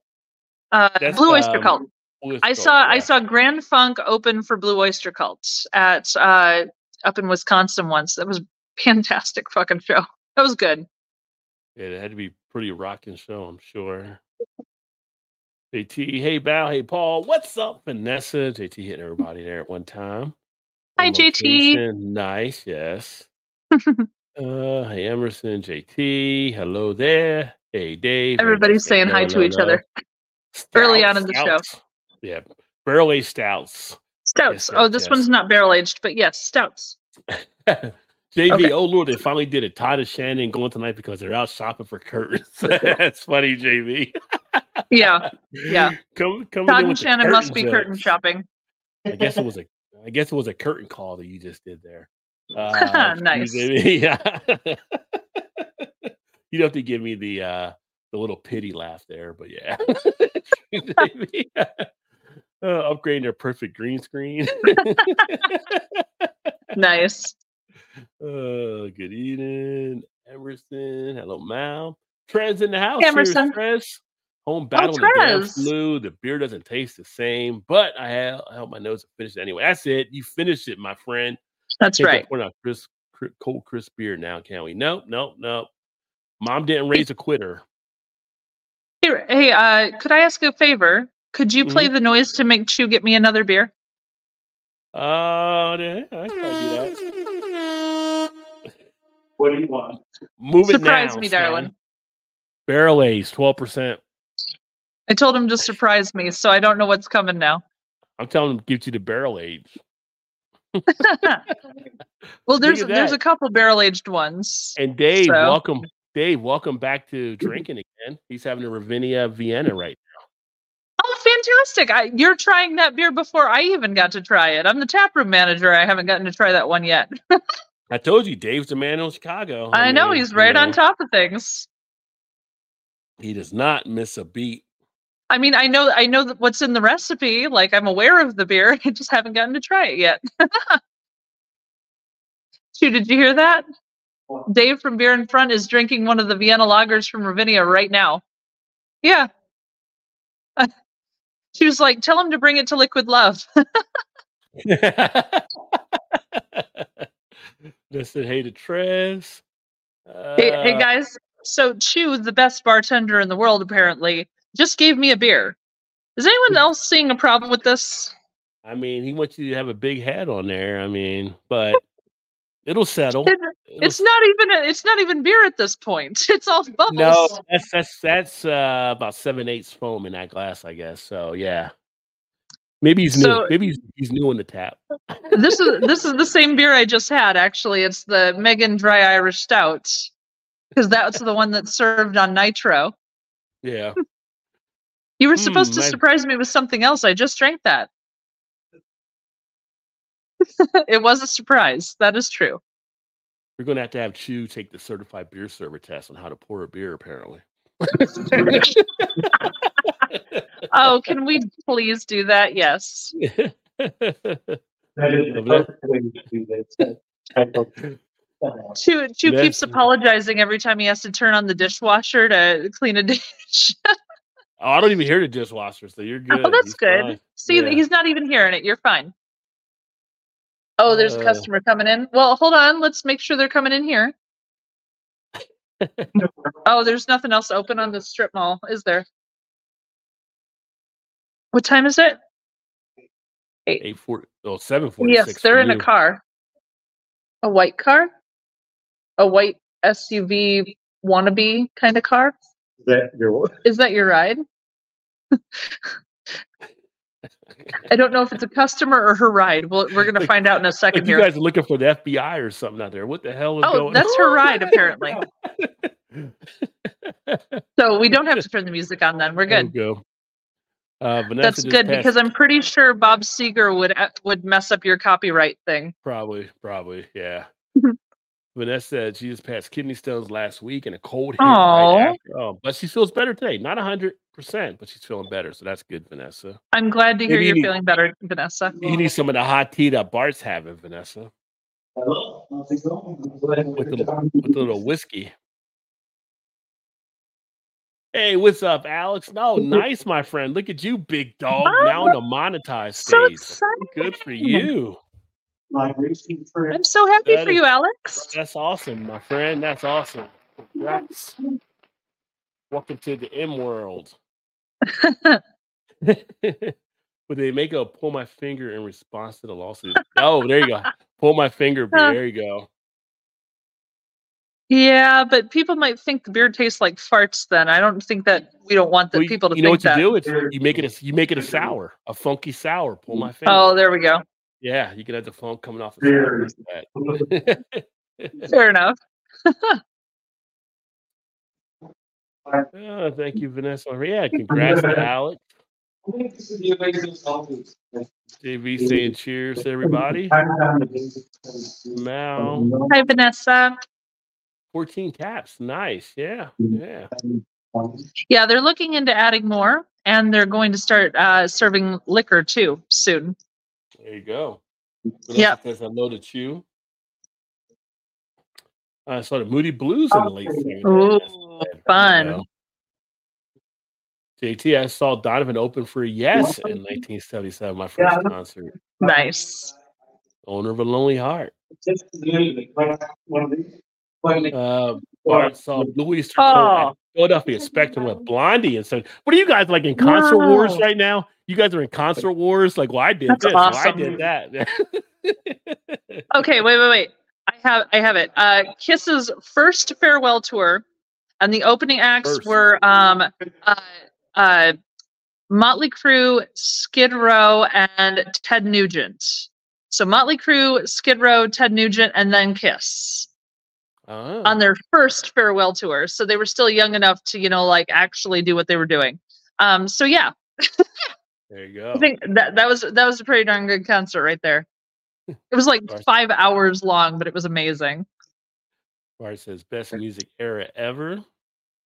uh, uh Blue Oyster um, Cult. Blue I saw Cult, I saw Grand Funk open for Blue Oyster Cult at uh up in Wisconsin once. That was a fantastic fucking show. That was good. Yeah, it had to be pretty rocking show, I'm sure. JT, hey Val, hey Paul, what's up, Vanessa? JT hitting everybody there at one time. Hi, On JT. Nice, yes. (laughs) uh, hey Emerson, JT, hello there. Hey Dave. Everybody's saying hi to each other. Early on in the show. show. Yeah, barrel aged stouts. Stouts. Yes, oh, yes, this yes. one's not barrel aged, but yes, stouts. (laughs) JV, Okay. oh Lord, they finally did it. Todd and Shannon going tonight because they're out shopping for curtains. (laughs) That's funny, JV. Yeah, yeah. (laughs) Come, come Todd and Shannon must be curtain shopping. I guess it was a, I guess it was a curtain call that you just did there. (laughs) Uh, Nice. JV, Yeah. you don't have to give me the uh the little pity laugh there, but yeah. Uh, upgrading their perfect green screen. Nice. Uh, good evening, Emerson. Hello, Mal. Trez in the house. Emerson. Trez. Home battle the damn Trez. flu. The beer doesn't taste the same, but I have I held my nose finished it anyway. That's it. You finished it, my friend. That's Can't right. Pour out crisp, cri- cold, crisp beer now, can we? Nope, nope, nope. Mom didn't raise a quitter. Hey, hey, uh, could I ask a favor? Could you play Mm-hmm. the noise to make Chew get me another beer? Uh, yeah, I can do that. What do you want? Move it Surprise now, me, son. darling. Barrel aged, twelve percent. I told him to surprise me, so I don't know what's coming now. I'm telling him to give you the barrel age. (laughs) Well, there's there's a couple barrel aged ones. And Dave, So- welcome, Dave, welcome back to drinking again. He's having a Ravinia Vienna right now. Oh, fantastic! I, you're trying that beer before I even got to try it. I'm the taproom manager. I haven't gotten to try that one yet. (laughs) I told you, Dave's the man in Chicago. I know mean, he's you right on top of things. He does not miss a beat. I mean, I know I know what's in the recipe. Like I'm aware of the beer. (laughs) I just haven't gotten to try it yet. (laughs) Shoot, did you hear that? Dave from Beer in Front is drinking one of the Vienna lagers from Ravinia right now. Yeah. (laughs) she was like, tell him to bring it to Liquid Love. Listen, hey to Trez. hey, hey Uh, guys. So Chew, the best bartender in the world, apparently, just gave me a beer. Is anyone else seeing a problem with this? I mean, he wants you to have a big head on there. I mean, but it'll settle. It- It'll It's not even a, it's not even beer at this point. (laughs) It's all bubbles. No, that's that's that's uh, about seven eighths foam in that glass, I guess. So yeah, Maybe he's new. So- Maybe he's, he's new on the tap. this is this is the same beer I just had. Actually, it's the Megan Dry Irish Stout because that's the one that's served on Nitro. Yeah. You were Hmm, supposed to nice. surprise me with something else. I just drank that. (laughs) it was a surprise. That is true. We're gonna have to have Chew take the certified beer server test on how to pour a beer. Apparently. (laughs) (laughs) Oh, can we please do that? Yes. (laughs) That is the perfect way to do this. Type of- (laughs) Chew Chew Yes. keeps apologizing every time he has to turn on the dishwasher to clean a (laughs) dish. oh, I don't even hear the dishwasher, so you're good. oh, that's He's good. fine. See, Yeah. he's not even hearing it. You're fine. Oh, there's a Uh. customer coming in. Well, hold on. Let's make sure they're coming in here. Oh, there's nothing else open on the strip mall, is there? What time is it? Eight. Eight forty. Oh, seven forty Yes, they're in a car. A white car? A white SUV wannabe kind of car? Is that your Is that your ride? I don't know if it's a customer or her ride. Well, we're going to find out in a second Like you here. guys are looking for the FBI or something out there. What the hell is Oh, going on? that's her ride, apparently. So we don't have to turn the music on then. We're There good. we go. Uh, Vanessa That's good passed- because I'm pretty sure Bob Seger would uh, would mess up your copyright thing. Probably, probably, yeah. Mhm. Vanessa said she just passed kidney stones last week and a cold hit right after. Oh, but she feels better today. Not hundred percent, but she's feeling better. So that's good, Vanessa. I'm glad to hear Maybe you you're need- feeling better, Vanessa. You need some of the hot tea that Bart's having, Vanessa, Hello? How's it going? with the, with a little whiskey. Hey, what's up, Alex? No, nice, my friend. Look at you, big dog. Now in the monetized So stage. excited. Good for you. My racing friend. I'm so happy That for is- you, Alex. That's awesome, my friend. That's awesome. Congrats. Welcome to the M world. (laughs) Would they make a pull my finger in response to the lawsuit? Oh, there you go. Pull my finger. (laughs) beer. There you go. Yeah, but people might think the beer tastes like farts. Then I don't think that we don't want the Well, you- people to you know think what you that. do? It's you make it a you make it a sour, a funky sour. Pull my finger. Oh, there we go. yeah, you can have the funk coming off the sour. that. (laughs) Fair enough. (laughs) oh, thank you, Vanessa. Yeah, congrats to Alex. JV saying cheers to everybody. Mal. Hi, Vanessa. 14 taps. Nice. Yeah. Yeah. Yeah, they're looking into adding more, and they're going to start uh, serving liquor too soon. There you go. Yep. Says hello to Chew. Uh, I saw the Moody Blues in the late 70s. Ooh, fun. JT, I saw Donovan open for Yes in 1977, my first Yeah. concert. Nice. Owner of a Lonely Heart. Well, Uh, Bart saw Blue Oyster Oh. Philadelphia Spectrum with Blondie. And so, what are you guys like in concert wars right now? You guys are in concert wars? Like, well, I did That's this, well, I did that. (laughs) Okay, wait, wait, wait. I have, I have it. Uh, Kiss's first farewell tour, and the opening acts First. were um, uh, uh, Motley Crue, Skid Row, and Ted Nugent. So Motley Crue, Skid Row, Ted Nugent, and then Kiss. Oh. on their first farewell tour. So they were still young enough to, you know, like actually do what they were doing. Um, so yeah, there you go. I think that that was that was a pretty darn good concert right there. (laughs) It was like five hours long, but it was amazing. Bart says best music era ever.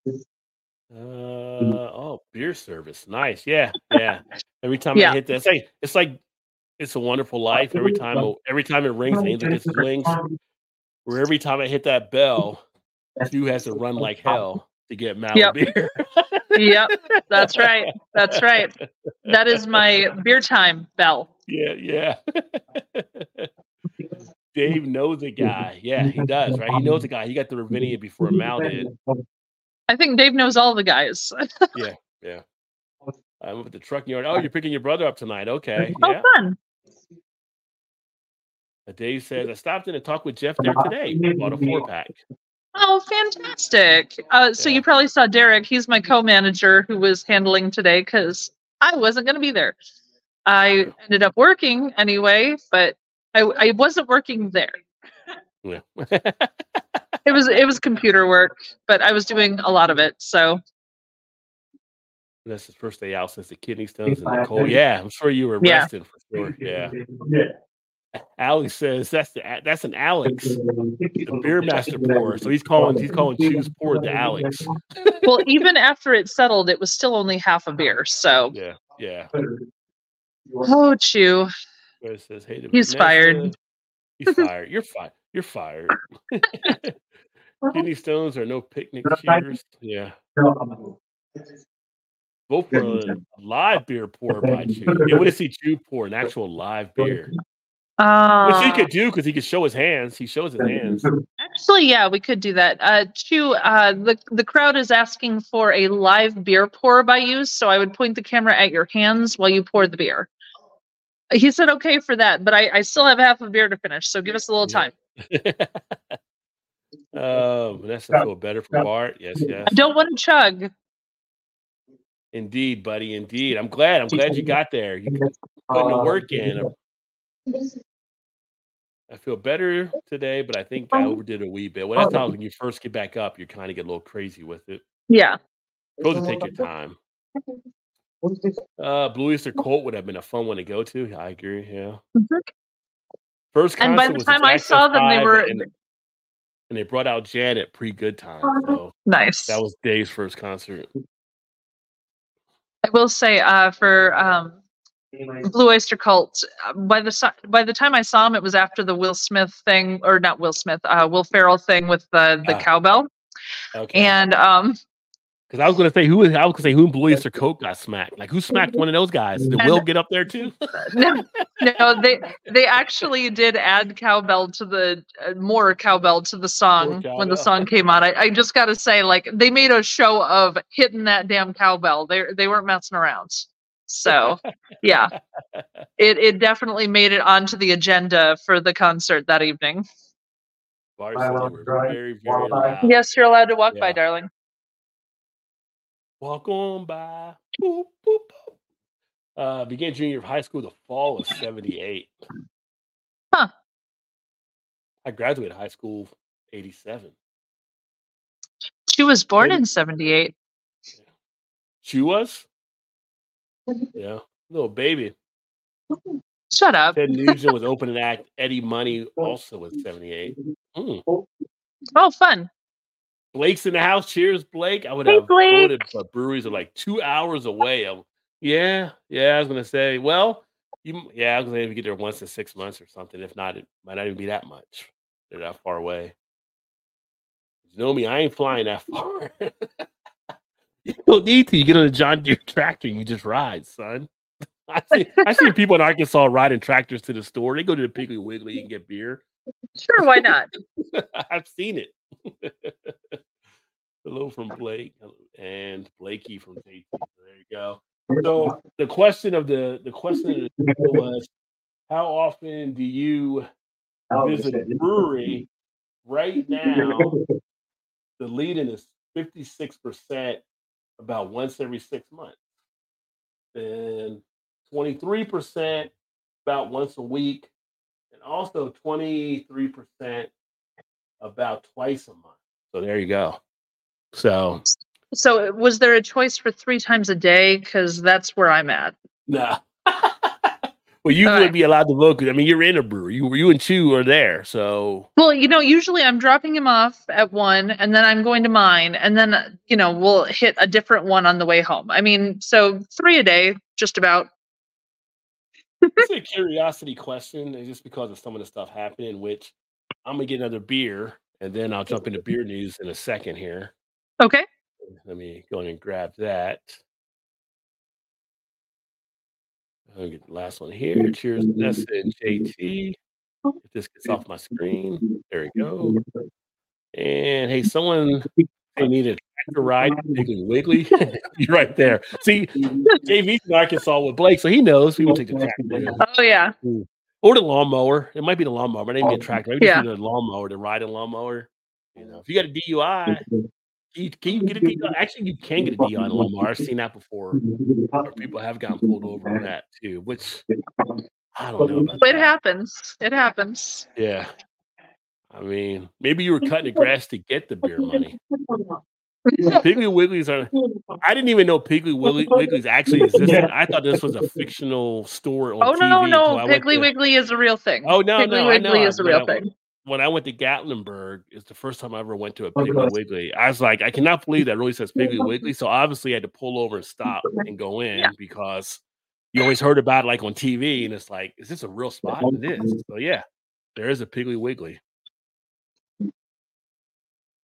Uh oh, beer service. Nice. Yeah, yeah. Every time Yeah. I hit that, it's like it's like it's a wonderful life. Every time every time it rings, Angel gets. Where every time I hit that bell, Stu has to run like hell to get Mal Yep. beer. Yep, that's right. That's right. That is my (laughs) beer time bell. yeah, yeah. (laughs) (laughs) Dave knows a guy. Yeah, he does, right? He knows a guy. He got the Ravinia before Mal did. I think Dave knows all the guys. Yeah, yeah. I'm at the trucking yard. Oh, you're picking your brother up tonight. Okay. Oh, Yeah. fun. Dave says, I stopped in and talked with Jeff there today. Bought a four pack. Oh, fantastic. Uh, so Yeah. you probably saw Derek. He's my co-manager who was handling today because I wasn't going to be there. I ended up working anyway, but I, I wasn't working there. Yeah. It was it was computer work, but I was doing a lot of it. So That's his first day out since the kidney stones and the cold. Yeah, I'm sure you were Yeah. resting for sure. Yeah. Yeah. Alex says that's the that's an Alex, the (laughs) beer master pour. So he's calling he's calling Chew's pour the Alex. (laughs) well, even after it settled, it was still only half a beer. So Yeah, yeah. oh, chew. It says, hey, to He's Vanessa, fired. He's fired. You're fired. You're fired. (laughs) Kidney stones are no picnic Right. cheers. Yeah. Vote for a live beer pour by Chew. Yeah, what does he Chew pour? An actual live beer. Which he Uh, could do because he could show his hands. He shows his hands. actually, yeah, we could do that. Uh, chew. Uh, the the crowd is asking for a live beer pour by you, so I would point the camera at your hands while you pour the beer. He said okay for that, but I, I still have half a beer to finish, so give us a little time. um, Vanessa feel better for Bart. Yes, yes. I don't want to chug. Indeed, buddy. Indeed. I'm glad. I'm glad you got there. You putting the work in. I feel better today, but I think I overdid a wee bit. Well, I how when you first get back up, you kind of get a little crazy with it. Yeah. Supposed to take your time. Uh, Blue Oyster Cult would have been a fun one to go to. I agree. Yeah. First And by the time I saw them, they were and, and they brought out Janet pre good time. So nice. that was Dave's first concert. I will say, uh, for um, Blue Oyster Cult, uh, by the by the time I saw him, it was after the Will Smith thing, or not Will Smith, uh, Will Ferrell thing with the the Ah. cowbell, Okay. and um, Because I was going to say who was I was going to say who in Blue Oyster Cult got smacked. Like who smacked one of those guys? Did And- Will get up there too? (laughs) no, no, they they actually did add cowbell to the uh, more cowbell to the song when the song came out. I, I just got to say, like they made a show of hitting that damn cowbell. They they weren't messing around. So yeah, it it definitely made it onto the agenda for the concert that evening. Bart I said they love were very, very loud. Yes, you're allowed to walk by, darling. Walk on by. Boop, boop, boop. Uh, began junior year of high school the fall of 78. Huh. I graduated high school 87. She was born Maybe- in '78. She was? Yeah. Little baby. Shut up. Ted Nugent was opening act. Eddie Money (laughs) also was 78. Mm. Oh, fun. Blake's in the house. Cheers, Blake. I would Hey, have Blake. voted for breweries are like two hours away. I'm- yeah, yeah. I was gonna say, well, you, yeah, I was gonna say if you get there once in six months or something. If not, it might not even be that much. They're that far away. You know me, I ain't flying that (laughs) far. You don't need to. You get on a John Deere (laughs) tractor and you just ride, son. (laughs) I see, I see (laughs) people in Arkansas riding tractors to the store. They go to the Piggly Wiggly and get beer. Sure, why not? I've seen it. Hello from Blake and Blakey from JT. There you go. So the question of the the question of the was, how often do you visit a brewery? Right now, the leading is fifty six percent, about once every six months, three percent about once a week, and also twenty three percent about twice a month. So there you go. So So, was there a choice for three times a day? Because that's where I'm at. nah. (laughs) well, you All would right. be allowed to vote. I mean, you're in a brewery. You you and Chew are there. So Well, you know, usually I'm dropping him off at one, and then I'm going to mine, and then you know we'll hit a different one on the way home. I mean, so three a day, just about. it's a (laughs) curiosity question. It's just because of some of the stuff happening, which I'm gonna get another beer, and then I'll jump into beer news in a second here. Okay. Let me go in and grab that. I'll get the last one here. Cheers, Vanessa and JT. Oh. If this gets off my screen, there we go. And hey, someone (laughs) they need a tractor ride, to Piggly Wiggly. (laughs) You're right there. See, (laughs) JV's in Arkansas with Blake, so he knows he will take the tractor. Oh yeah. Or the lawnmower. It might be the lawnmower. Might even be a oh. tractor. Maybe Yeah. just the lawnmower, the riding lawnmower. You know, if you got a DUI, Can you, can you get a DUI? Uh, actually, you can get a DUI in Lamar. I've seen that before. People have gotten pulled over on that too, which I don't know. It that. happens. It happens. Yeah. I mean, maybe you were cutting the grass to get the beer money. Piggly Wigglies are. I didn't even know Piggly Wiggly, Wigglies actually existed. I thought this was a fictional store on Oh TV. no, until no, Piggly to- Wiggly is a real thing. Oh no, Piggly no, Wiggly is a real thing. When I went to Gatlinburg, it's the first time I ever went to a Piggly Wiggly. I was like, I cannot believe that really says Piggly Wiggly. So obviously, I had to pull over and stop and go in Yeah. because you always heard about it like on TV, and it's like, is this a real spot? It is. So yeah, there is a Piggly Wiggly.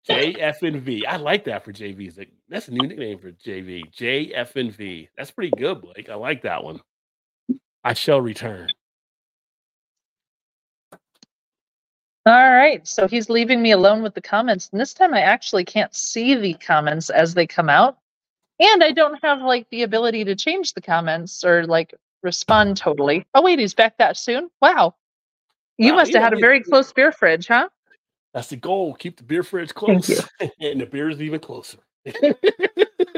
JF and V. I like that for JV's. Like, That's a new nickname for JV. JFNV. That's pretty good, Blake. I like that one. I shall return. All right, so he's leaving me alone with the comments, and this time I actually can't see the comments as they come out, and I don't have like the ability to change the comments or like respond totally. Oh wait, he's back that soon? Wow, you Wow, must have had a we- very close beer fridge, huh? That's the goal. Keep the beer fridge close, (laughs) and the beer is even closer.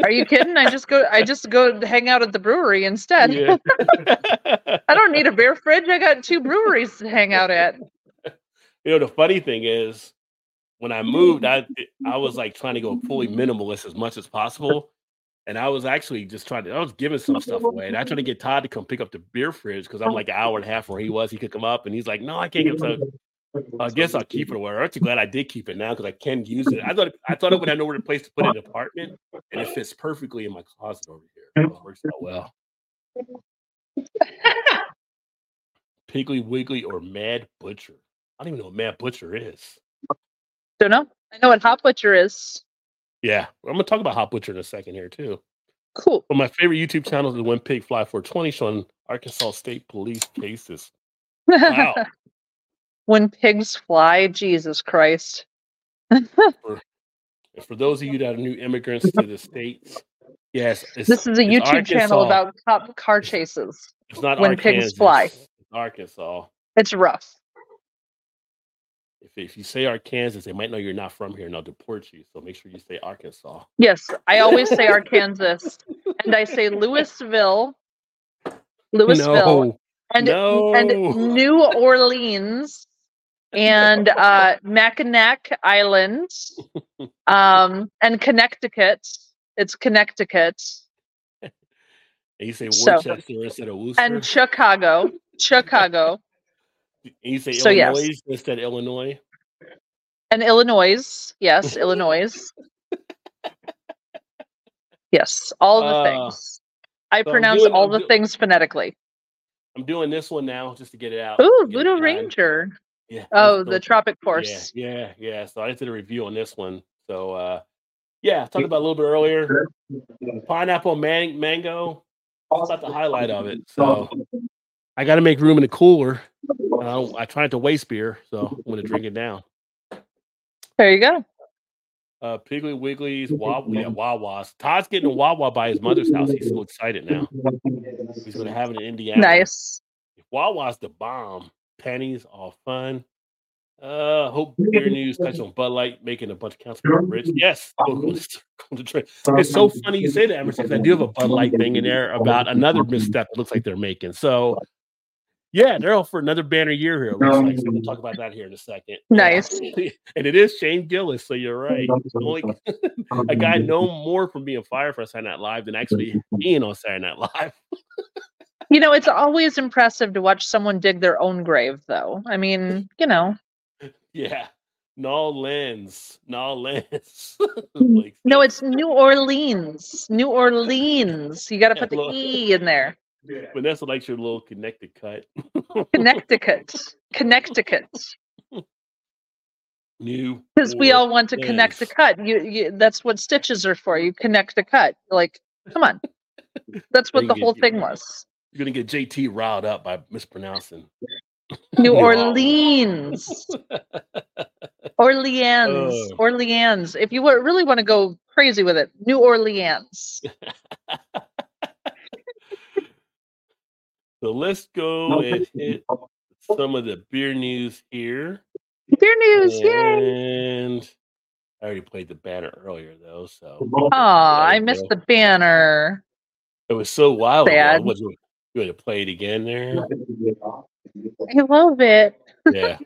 Are you kidding? I just go, I just go hang out at the brewery instead. Yeah. (laughs) I don't need a beer fridge. I got two breweries to hang out at. You know, the funny thing is, when I mm-hmm. moved, I I was like trying to go fully minimalist as much as possible, and I was actually just trying to. I was giving some stuff away, and I tried to get Todd to come pick up the beer fridge because I'm like an hour and a half where he was. He could come up, and he's like, "No, I can't get some." I guess I'll keep it away. I'm actually glad I did keep it now because I can use it. I thought I thought it would have nowhere to place to put it in an apartment, and it fits perfectly in my closet over here. So it works out well. (laughs) Piggly Wiggly or Mad Butcher. I don't even know what Mad Butcher is. Don't know. I know what Hop Butcher is. Yeah, I'm gonna talk about Hop Butcher in a second here too. Cool. But my favorite YouTube channel is When Pig Fly 420 showing Arkansas State Police cases. Wow. (laughs) when pigs fly, Jesus Christ. And for those of you that are new immigrants to the states, yes, This is a YouTube channel about cop car chases. it's not when pigs fly. it's Arkansas. It's rough. If, if you say Arkansas, they might know you're not from here and they'll deport you. So make sure you say Arkansas. Yes, I always say (laughs) Arkansas, and I say Louisville, Louisville, No, and no. and New Orleans, and uh, Mackinac Island, (laughs) um, and Connecticut. It's Connecticut and you say So- instead of Worcester. and Chicago, Chicago, you say so yes. Illinois instead of Illinois. and Illinois. Yes, (laughs) Illinois. Yes, all the Uh, things. I so pronounce doing- all I'm the do- things phonetically. I'm doing this one now just to get it out. Ooh, get Voodoo. Ranger. Yeah. Oh, the go. Tropic Force. yeah, yeah. So I just did a review on this one. So uh yeah, I talked about a little bit earlier. Pineapple man- mango. That's about the highlight of it. So I got to make room in the cooler. Uh, I try not to waste beer, so I'm going to drink it down. There you go. Uh, Piggly Wiggly's, Wawa, yeah, Wawa's. Todd's getting a Wawa by his mother's house. He's so excited now. He's going to have it in Indiana. Nice. If Wawa's the bomb. Pennies, all fun. Uh, hope beer news touch on Bud Light making a bunch of counts for rich. Yes, it's so funny you say that, Emerson. I do have a Bud Light thing in there about another misstep. It looks like they're making. So, yeah, they're all for another banner year here. it looks like. So we'll talk about that here in a second. Nice. (laughs) and it is Shane Gillis, so you're right. (laughs) Only um, (laughs) a guy known more from being fired for Saturday Night Live than actually being on Saturday Night Live. You know, it's always impressive to watch someone dig their own grave, though. I mean, you know, Yeah. No lens. No lens. Like, no, it's New Orleans. New Orleans. You got to Yeah, put the look. E in there. Vanessa likes your little Connecticut. Connecticut. Connecticut. (laughs) New. Because we all want to connect the cut. You, you, that's what stitches are for. You connect the cut. Like, come on. That's what the whole you. thing was. You're gonna get JT riled up by mispronouncing. New New Orleans. Orleans. Oh. Orleans. If you really want to go crazy with it, New Orleans. (laughs) So let's go and hit some of the beer news here. Beer news. Yay. And I already played the banner earlier though, so Oh, I missed the banner. it was so wild. Sad. Was you want to play it again there? I love it. yeah.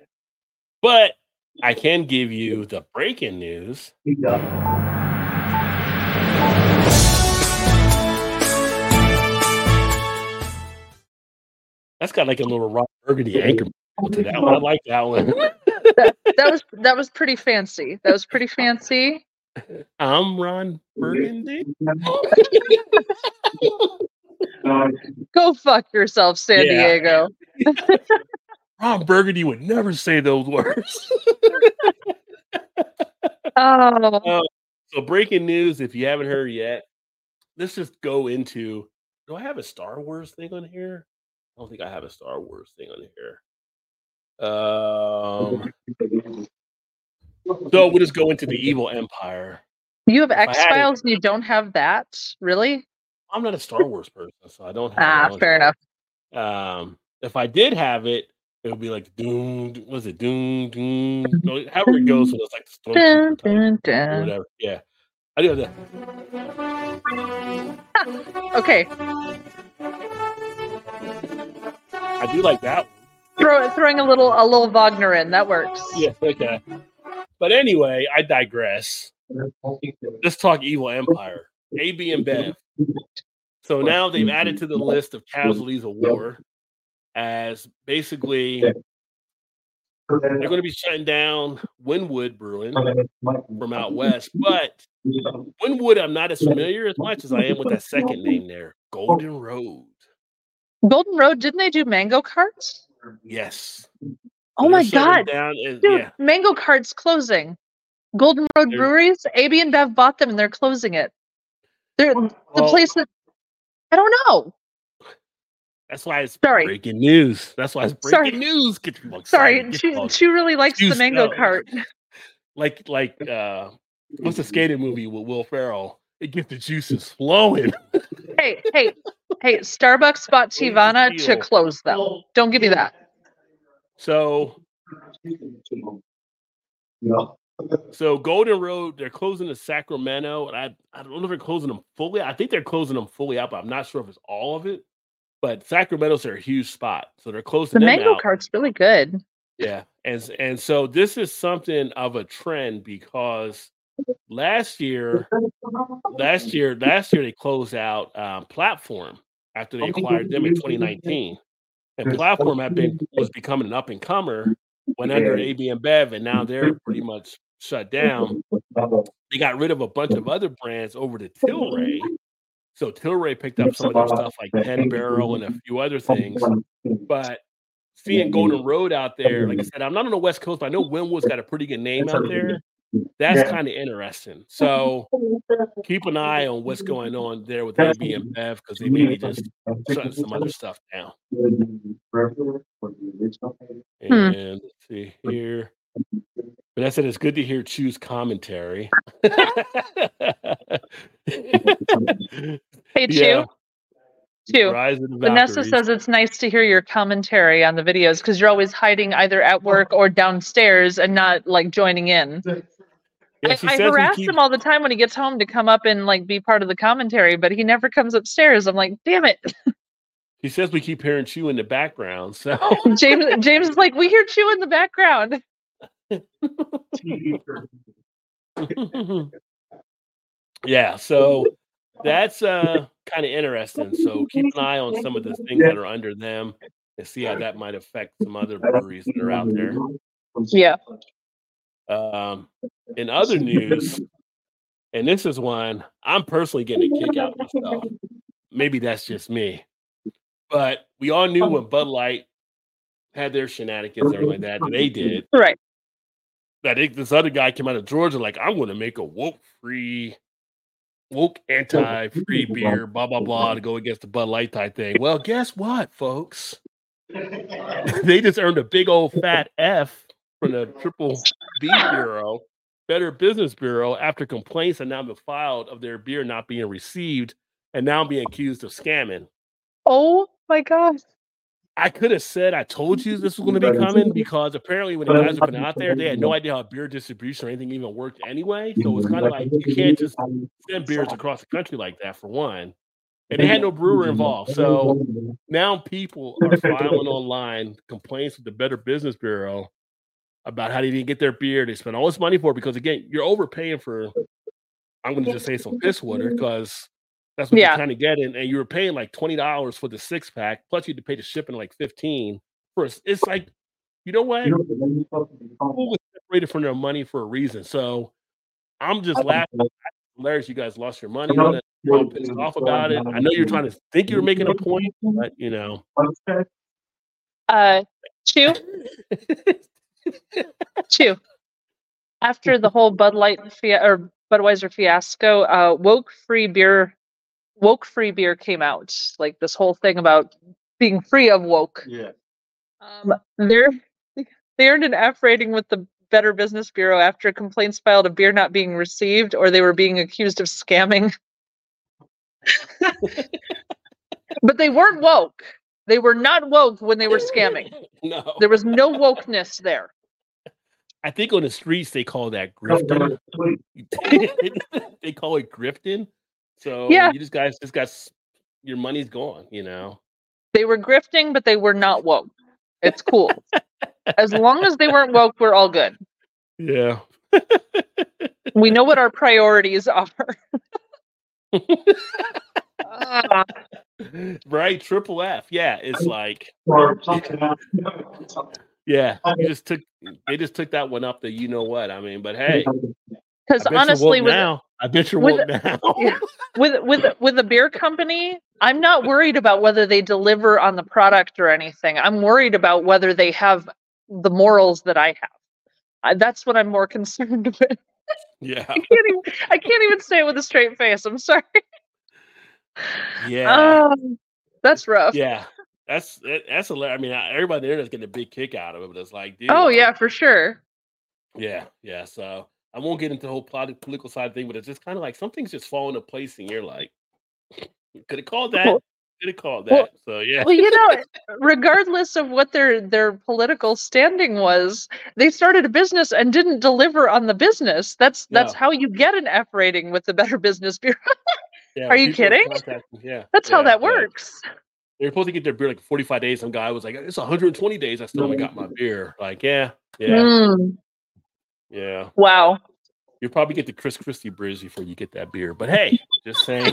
But I can give you the breaking news. That's got like a little Ron Burgundy anchor to that one. I like that one. That was that was pretty fancy. That was pretty fancy. I'm Ron Burgundy. (laughs) Go fuck yourself, San Yeah. Diego. (laughs) Ron Burgundy would never say those words. (laughs) Oh, uh, so breaking news, if you haven't heard yet, let's just go into do I have a Star Wars thing on here? I don't think I have a Star Wars thing on here. Um (laughs) so we'll just go into the evil empire. you have X Files and you don't have that? Really? I'm not a Star Wars person, so I don't have Ah, fair enough. Um if I did have it, it would be like doom was it doom doom (laughs) no, however it goes so it's like Dun, Stormtrooper dun, dun. whatever. Yeah. I do have that. (laughs) Okay, I do like that one. throw throwing a little a little Wagner in that works. Yeah, okay. But anyway, I digress. Let's talk Evil Empire. AB InBev. So now they've added to the list of casualties of war as basically they're going to be shutting down Winwood Brewing from out west. But Winwood, I'm not as familiar as much as I am with that second name there, Golden Road. Golden Road, didn't they do mango carts? Yes. Oh my god, and, dude, yeah. mango carts closing. Golden Road They're- Breweries, AB InBev bought them and they're closing it. They're the place that I don't know. That's why it's Sorry. breaking news. That's why it's Sorry. breaking news. Get you Sorry. Get she you she really likes the mango cart. (laughs) like like uh what's the skating movie with Will Ferrell? It gets the juices flowing. Hey, hey, hey, Starbucks bought Teavana to close them. Don't give me that. So so Golden Road, they're closing to Sacramento, and I I don't know if they're closing them fully. I think they're closing them fully out, but I'm not sure if it's all of it. But Sacramento's are a huge spot, so they're closing The them mango out. cart's really good. Yeah, and and so this is something of a trend because last year, last year, last year they closed out um, Platform after they acquired them in 2019, and Platform had been was becoming an up and comer, went under AB InBev, and now they're pretty much shut down. (laughs) They got rid of a bunch of other brands over to Tilray. So Tilray picked up some of their stuff like Ten Barrel and a few other things, but seeing Golden Road out there, like I said, I'm not on the West Coast, but I know Winwood's got a pretty good name out there. That's Yeah. kind of interesting. So keep an eye on what's going on there with AB (laughs) and Bev because they may be just shutting some other stuff down. Hmm. And let's see here. Vanessa, it's good to hear Chew's commentary. Hey, (laughs) Chew, yeah, Chew. Rise Vanessa says it's nice to hear your commentary on the videos because you're always hiding either at work or downstairs and not like joining in. (laughs) Yeah, I, I harass keep- him all the time when he gets home to come up and like be part of the commentary, but he never comes upstairs. I'm like, damn it. (laughs) He says we keep hearing Chew in the background. So (laughs) (laughs) James James is like, we hear Chew in the background. yeah, so that's uh kind of interesting. So keep an eye on some of the things that are under them and see how that might affect some other breweries that are out there. Yeah. Um, (laughs) in other news, (laughs) and this is one I'm personally getting a kick out of myself. Maybe that's just me, but we all knew when Bud Light had their shenanigans, everything like that, they did. (laughs) Right. That they, this other guy came out of Georgia, like I'm going to make a woke free, woke anti free beer, blah blah blah, to go against the Bud Light type thing. Well, guess what, folks? they just earned a big old fat F from the Triple B Bureau, Better Business Bureau, after complaints had now been filed of their beer not being received and now being accused of scamming. Oh my gosh. I could have said I told you this was going to be coming because apparently when the guys were out there, they had no idea how beer distribution or anything even worked anyway. So it's kind of like you can't just send beers across the country like that for one. And they had no brewer involved. So now people are filing online complaints with the Better Business Bureau about how they didn't get their beer. They spent all this money for it because again, you're overpaying for I'm gonna just say some piss water because that's what Yeah. you're trying to get in, and you were paying like twenty dollars for the six pack, plus you had to pay the shipping like fifteen. First, it's like, you know what? People was separated from their money for a reason. So I'm just laughing. Hilarious, you guys lost your money on it. You're pissed off about it. I know you're trying to think you're making a point, but you know, Uh, Chew, (laughs) Chew. After the whole Bud Light fia- or Budweiser fiasco, uh, woke free beer, woke free beer came out. Like this whole thing about being free of woke. Yeah. Um, they're they earned an F rating with the Better Business Bureau after complaints filed of beer not being received or they were being accused of scamming. (laughs) but they weren't woke. They were not woke when they were (laughs) scamming. no. There was no wokeness there. I think on the streets they call that grifting. (laughs) they call it grifting. So Yeah. you just guys just got your money's gone, you know. They were grifting, but they were not woke. It's cool. as long as they weren't woke, we're all good. Yeah. We know what our priorities are. Ah, (laughs) right, triple F. Yeah, it's like (laughs) Or something else. Yeah, you just took they just took that one up the you know what. I mean, but hey, Because honestly, with now. I bet you're with- now. (laughs) Yeah. with with with a beer company, I'm not worried about whether they deliver on the product or anything. I'm worried about whether they have the morals that I have. I, that's what I'm more (laughs) concerned with. yeah. I can't even I can't even say it with a straight face. I'm sorry. Yeah. Um, that's rough. yeah. That's that- that's a I mean, everybody there is getting a big kick out of it, but it's like, dude. Oh yeah, for sure. Yeah, yeah. So I won't get into the whole politi- political side thing, but it's just kind of like something's just falling into place, and you're like, could have called that. Could have called well- that. so yeah, Well, you know, regardless of what their their political standing was, they started a business and didn't deliver on the business. That's that's No. how you get an F rating with the Better Business Bureau. (laughs) Yeah, are you kidding? Yeah, That's how that works. They're supposed to get their beer like 45 days. Some guy was like, it's 120 days. I still haven't got my beer. Like, yeah, yeah, Mm, yeah. wow. You'll probably get the Chris Christie bridge before you get that beer. But hey, just saying,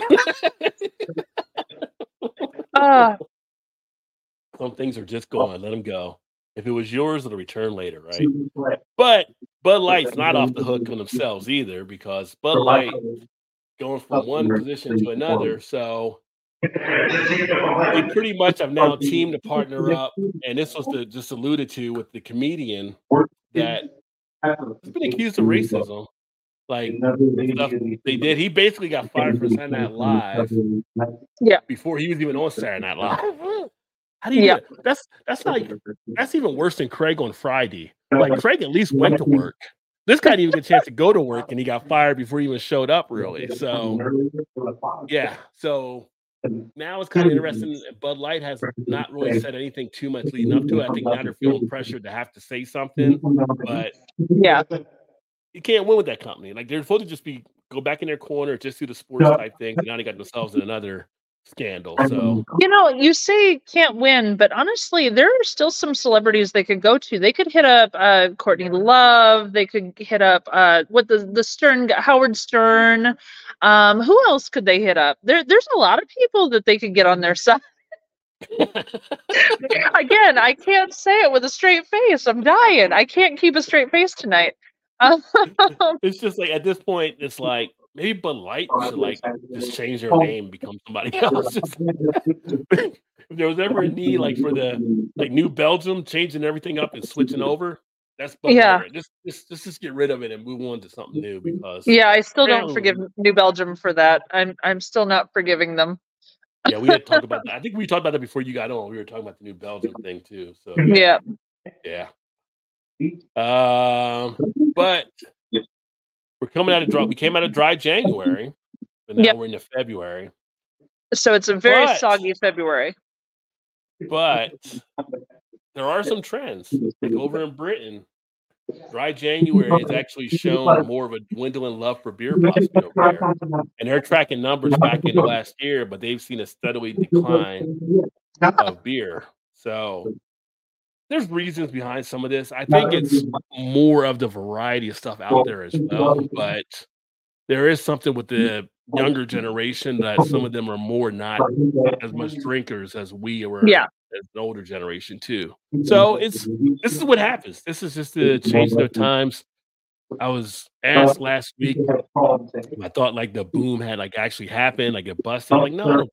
Uh, (laughs) some things are just gone. Let them go. If it was yours, it'll return later, right? But Bud Light's not off the hook on themselves either because Bud Light going from one position to another. So they pretty much have now teamed to partner up. And this was the just alluded to with the comedian that has been accused of racism. Like stuff they did. He basically got fired for Saturday Night Live Yeah, before he was even on Saturday Night Live. (laughs) How do you? Yeah. That's that's like that's even worse than Craig on Friday. Like Craig at least went to work. This guy didn't even get a chance to go to work, and he got fired before he even showed up. Really, so yeah. So now it's kind of interesting. Bud Light has not really said anything too much leading up to it. I think now they're feeling pressured to have to say (laughs) something, but yeah. you can't win with that company. Like they're supposed to just be go back in their corner, just do the sports type thing. But now they got themselves in another scandal. So You know, you say can't win, but honestly, there are still some celebrities they could go to. They could hit up uh, Courtney Love. They could hit up uh, what the the Stern Howard Stern. Um, who else could they hit up? There, there's a lot of people that they could get on their (laughs) side. (laughs) Again, I can't say it with a straight face. I'm dying. I can't keep a straight face tonight. Um, (laughs) it's just like at this point, it's like maybe Bud Light should like just change their name, become somebody (laughs) else. (laughs) If there was ever a need, like for the like New Belgium, changing everything up and switching over, that's Bud Yeah. Light. Just, just just just get rid of it and move on to something new because yeah, I still don't Apparently- forgive New Belgium for that. I'm I'm still not forgiving them. yeah, we had talked about that. I think we talked about that before you got on. We were talking about the New Belgium thing too. So Yeah. yeah. Um, but we're coming out of dry. We came out of dry (laughs) January, but now Yep. we're into February. So it's a very But- soggy February. but there are some trends. Like over in Britain, dry January has actually shown more of a dwindling love for beer possibly over there. And they're tracking numbers back in last year, but they've seen a steadily decline of beer. So there's reasons behind some of this. I think it's more of the variety of stuff out there as well. But there is something with the younger generation that some of them are more not as much drinkers as we were Yeah. as an older generation too. So it's this is what happens. This is just the change of times. I was asked last week. I thought like the boom had like actually happened, like it busted. I'm like, no,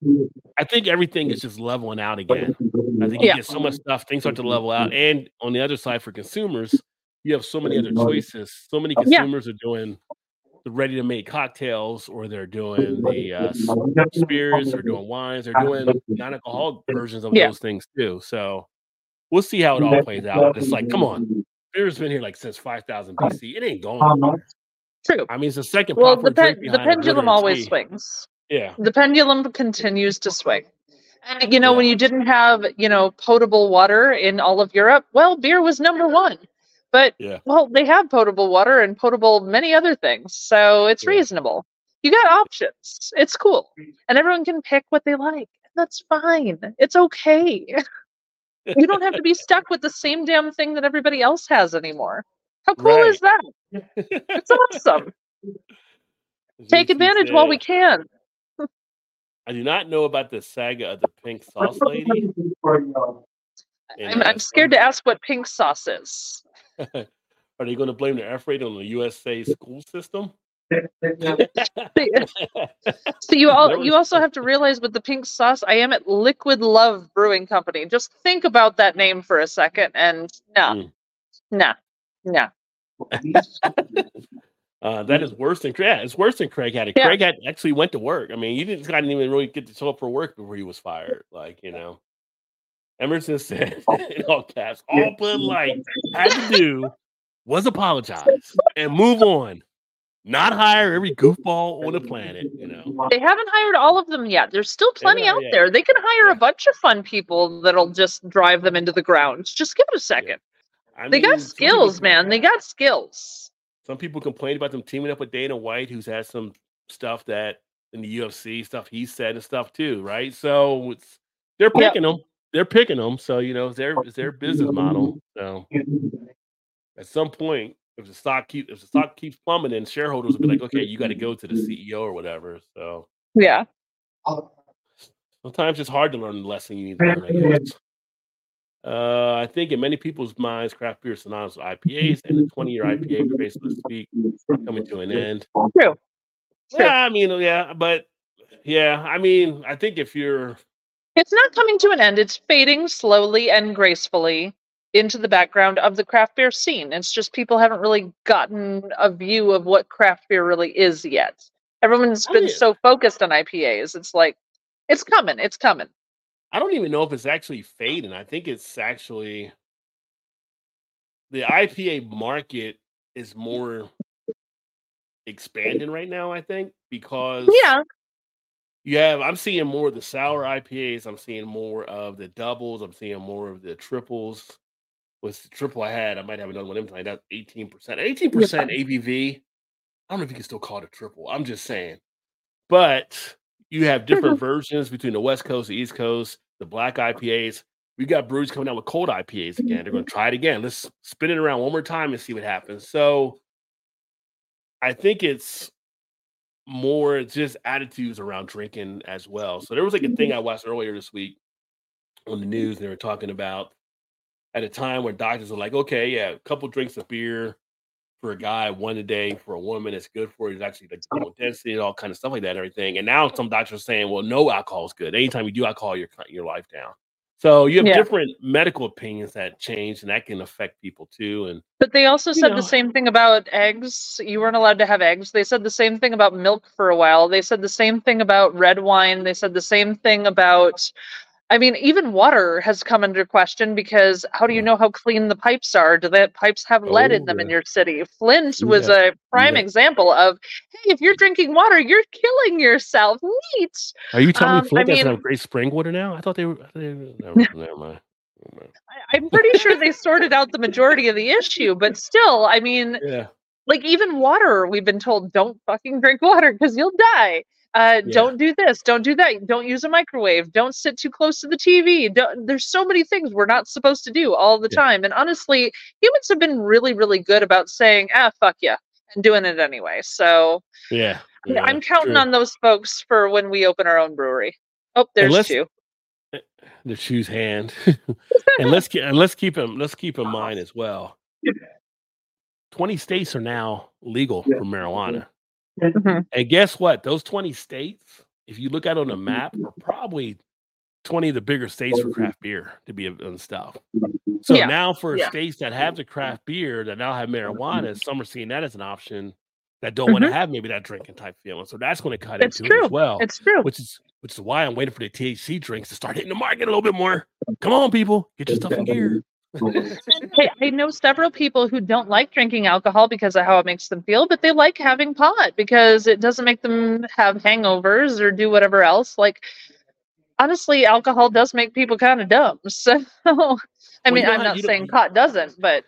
I think everything is just leveling out again. I think you Yeah. get so much stuff, things start to level out. And on the other side for consumers, you have so many other choices. So many Yeah. consumers are doing the ready to make cocktails or they're doing the uh, spirits or doing wines or doing non-alcoholic versions of Yeah. those things too. So we'll see how it all plays out. It's like, come on, beer's been here like since 5000 BC. It ain't going anywhere. Um, True. I mean, it's the second Well, the, pen- the pendulum always Tea. swings. Yeah, The pendulum continues to swing. And you know, Yeah. when you didn't have, you know, potable water in all of Europe, well, beer was number one. But yeah. well, they have potable water and potable many other things, so it's Yeah. reasonable. You got options. It's cool, and everyone can pick what they like. and That's fine. It's okay. (laughs) you don't have to be stuck with the same damn thing that everybody else has anymore. How cool Right. is that? It's awesome. (laughs) Take Juicy advantage while we can. (laughs) I do not know about the saga of the pink sauce lady. I'm, I'm scared to ask what pink sauce is. (laughs) Are they going to blame the F rate on the USA school system? So you all you also have to realize with the pink sauce, I am at Liquid Love Brewing Company. Just think about that name for a second, and nah, Mm. nah, nah. (laughs) Uh, that is worse than yeah, it's worse than Craig had it. Yeah. Craig had actually went to work. I mean, you didn't guy didn't even really get to show up for work before he was fired. Like you know, Emerson said in all caps, all but like had to do was apologize and move on, not hire every (laughs) goofball on the planet. You know, They haven't hired all of them yet. There's still plenty haven't out yet. there. They can hire Yeah. a bunch of fun people that'll just drive them into the ground. Just give it a second. I They mean, got skills, man. They got skills. Some people complained about them teaming up with Dana White, who's had some stuff that in the UFC stuff he said and stuff too, right? So it's they're Yep. picking them. They're picking them. So you know, it's their it's their business model. So at some point, if the stock keep if the stock keeps plummeting, shareholders will be like, okay, you got to go to the CEO or whatever. So Yeah. sometimes it's hard to learn the lesson you need to learn. I guess. Uh, I think in many people's minds, craft beer is synonymous with IPAs, and the 20 year IPA phase, so to speak, coming to an end. True. True. Yeah, I mean, yeah, but yeah, I mean, I think if you're It's not coming to an end. It's fading slowly and gracefully into the background of the craft beer scene. It's just people haven't really gotten a view of what craft beer really is yet. Everyone's been so focused on IPAs. It's like, it's coming. It's coming. I don't even know if it's actually fading. I think it's actually the IPA market is more expanding right now, I think, because Yeah. you have I'm seeing more of the sour IPAs, I'm seeing more of the doubles, I'm seeing more of the triples. The triple I had? I might have another one of them tonight. That's 18%. 18% ABV. I don't know if you can still call it a triple. I'm just saying. But you have different mm-hmm. versions between the West Coast, the East Coast, the black IPAs. We got breweries coming out with cold IPAs again. They're going to mm-hmm. try it again. Let's spin it around one more time and see what happens. So I think it's more just attitudes around drinking as well. So there was like a thing mm-hmm. I watched earlier this week on the news. And they were talking about at a time where doctors were like, okay, yeah, a couple drinks of beer for a guy, one a day for a woman, it's good for you. It's actually like bone density and all kind of stuff like that and everything. And now some doctors are saying, well, no alcohol is good. Anytime you do alcohol, you're cutting your life down. So you have Yeah. different medical opinions that change, and that can affect people too. And But they also said know. the same thing about eggs. You weren't allowed to have eggs. They said the same thing about milk for a while. They said the same thing about red wine. They said the same thing about I mean, even water has come under question because how do you know how clean the pipes are? Do the pipes have lead in Oh, them in your city? Flint was Yeah. a prime Yeah. example of, hey, if you're drinking water, you're killing yourself. Neat. Are you telling Um, me Flint I doesn't mean- have great spring water now? I thought they were. They were (laughs) never, never mind. I, am pretty sure they sorted out the majority of the issue, but still, I mean, Yeah. like even water, we've been told don't fucking drink water because you'll die. Uh, Yeah. Don't do this. Don't do that. Don't use a microwave. Don't sit too close to the TV. Don't, there's so many things we're not supposed to do all the Yeah. time. And honestly, humans have been really, really good about saying, ah, fuck yeah, and doing it anyway. So Yeah. yeah, yeah, I'm counting true. on those folks for when we open our own brewery. Oh, there's let's- two. the shoe's hand. (laughs) and let's get and let's keep him let's keep in (laughs) mind as well. Twenty states are now legal for marijuana. Mhm. And guess what? Those 20 states, if you look at on the map, are probably 20 of the bigger states for craft beer to be and stuff. So Yeah, now for yeah. states that have the craft beer that now have marijuana, some are seeing that as an option that don't want to have maybe that drinking type feeling. So that's going to cut Mm-hmm. It's into it as well. It's true. which is which is why I'm waiting for the THC drinks to start hitting the market a little bit more. Come on, people, get your stuff in gear. (laughs) Hey, I know several people who don't like drinking alcohol because of how it makes them feel, but they like having pot because it doesn't make them have hangovers or do whatever else. Like, honestly, alcohol does make people kind of dumb. (laughs) So, I mean, I'm not saying pot doesn't, but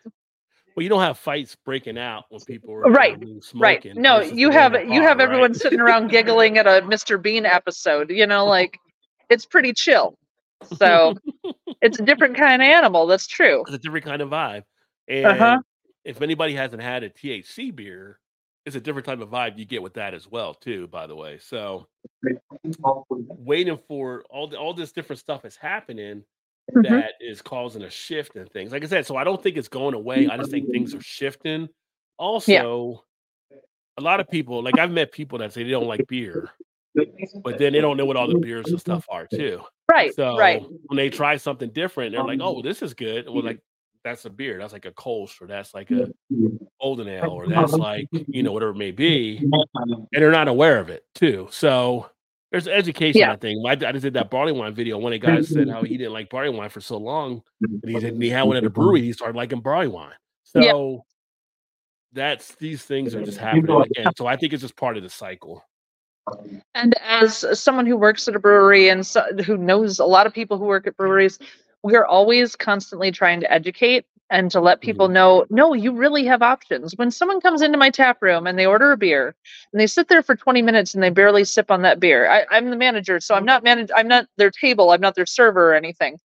Well, you don't have fights breaking out when people are Right, right. No, you have you have right? everyone sitting around giggling at a Mr. Bean episode. You know, (laughs) like it's pretty chill. So it's a different kind of animal. That's true. it's a different kind of vibe. And Uh-huh. if anybody hasn't had a THC beer, it's a different type of vibe you get with that as well, too. By the way, so waiting for all the, all this different stuff is happening Mhm. that is causing a shift in things. Like I said, so I don't think it's going away. I just think things are (laughs) shifting. Also, a lot of people, like I've met people that say they don't like beer, but then they don't know what all the beers and stuff are too. Right. So right. when they try something different, they're like, "Oh, this is good." Well, like that's a beer. That's like a Kolsch, or that's like a Golden Ale, or that's like you know whatever it may be, and they're not aware of it too. So there's education. Yeah. I think I, I just did that barley wine video. One of the guys said how he didn't like barley wine for so long, and he didn't. He had one at a brewery. He started liking barley wine. Yeah. So that's these things are just happening again. So I think it's just part of the cycle. And as someone who works at a brewery and so, who knows a lot of people who work at breweries, we are always constantly trying to educate and to let people mm-hmm. know no, you really have options. When someone comes into my tap room and they order a beer and they sit there for 20 minutes and they barely sip on that beer, I, I'm the manager, so I'm not manage. I'm not their table. I'm not their server or anything.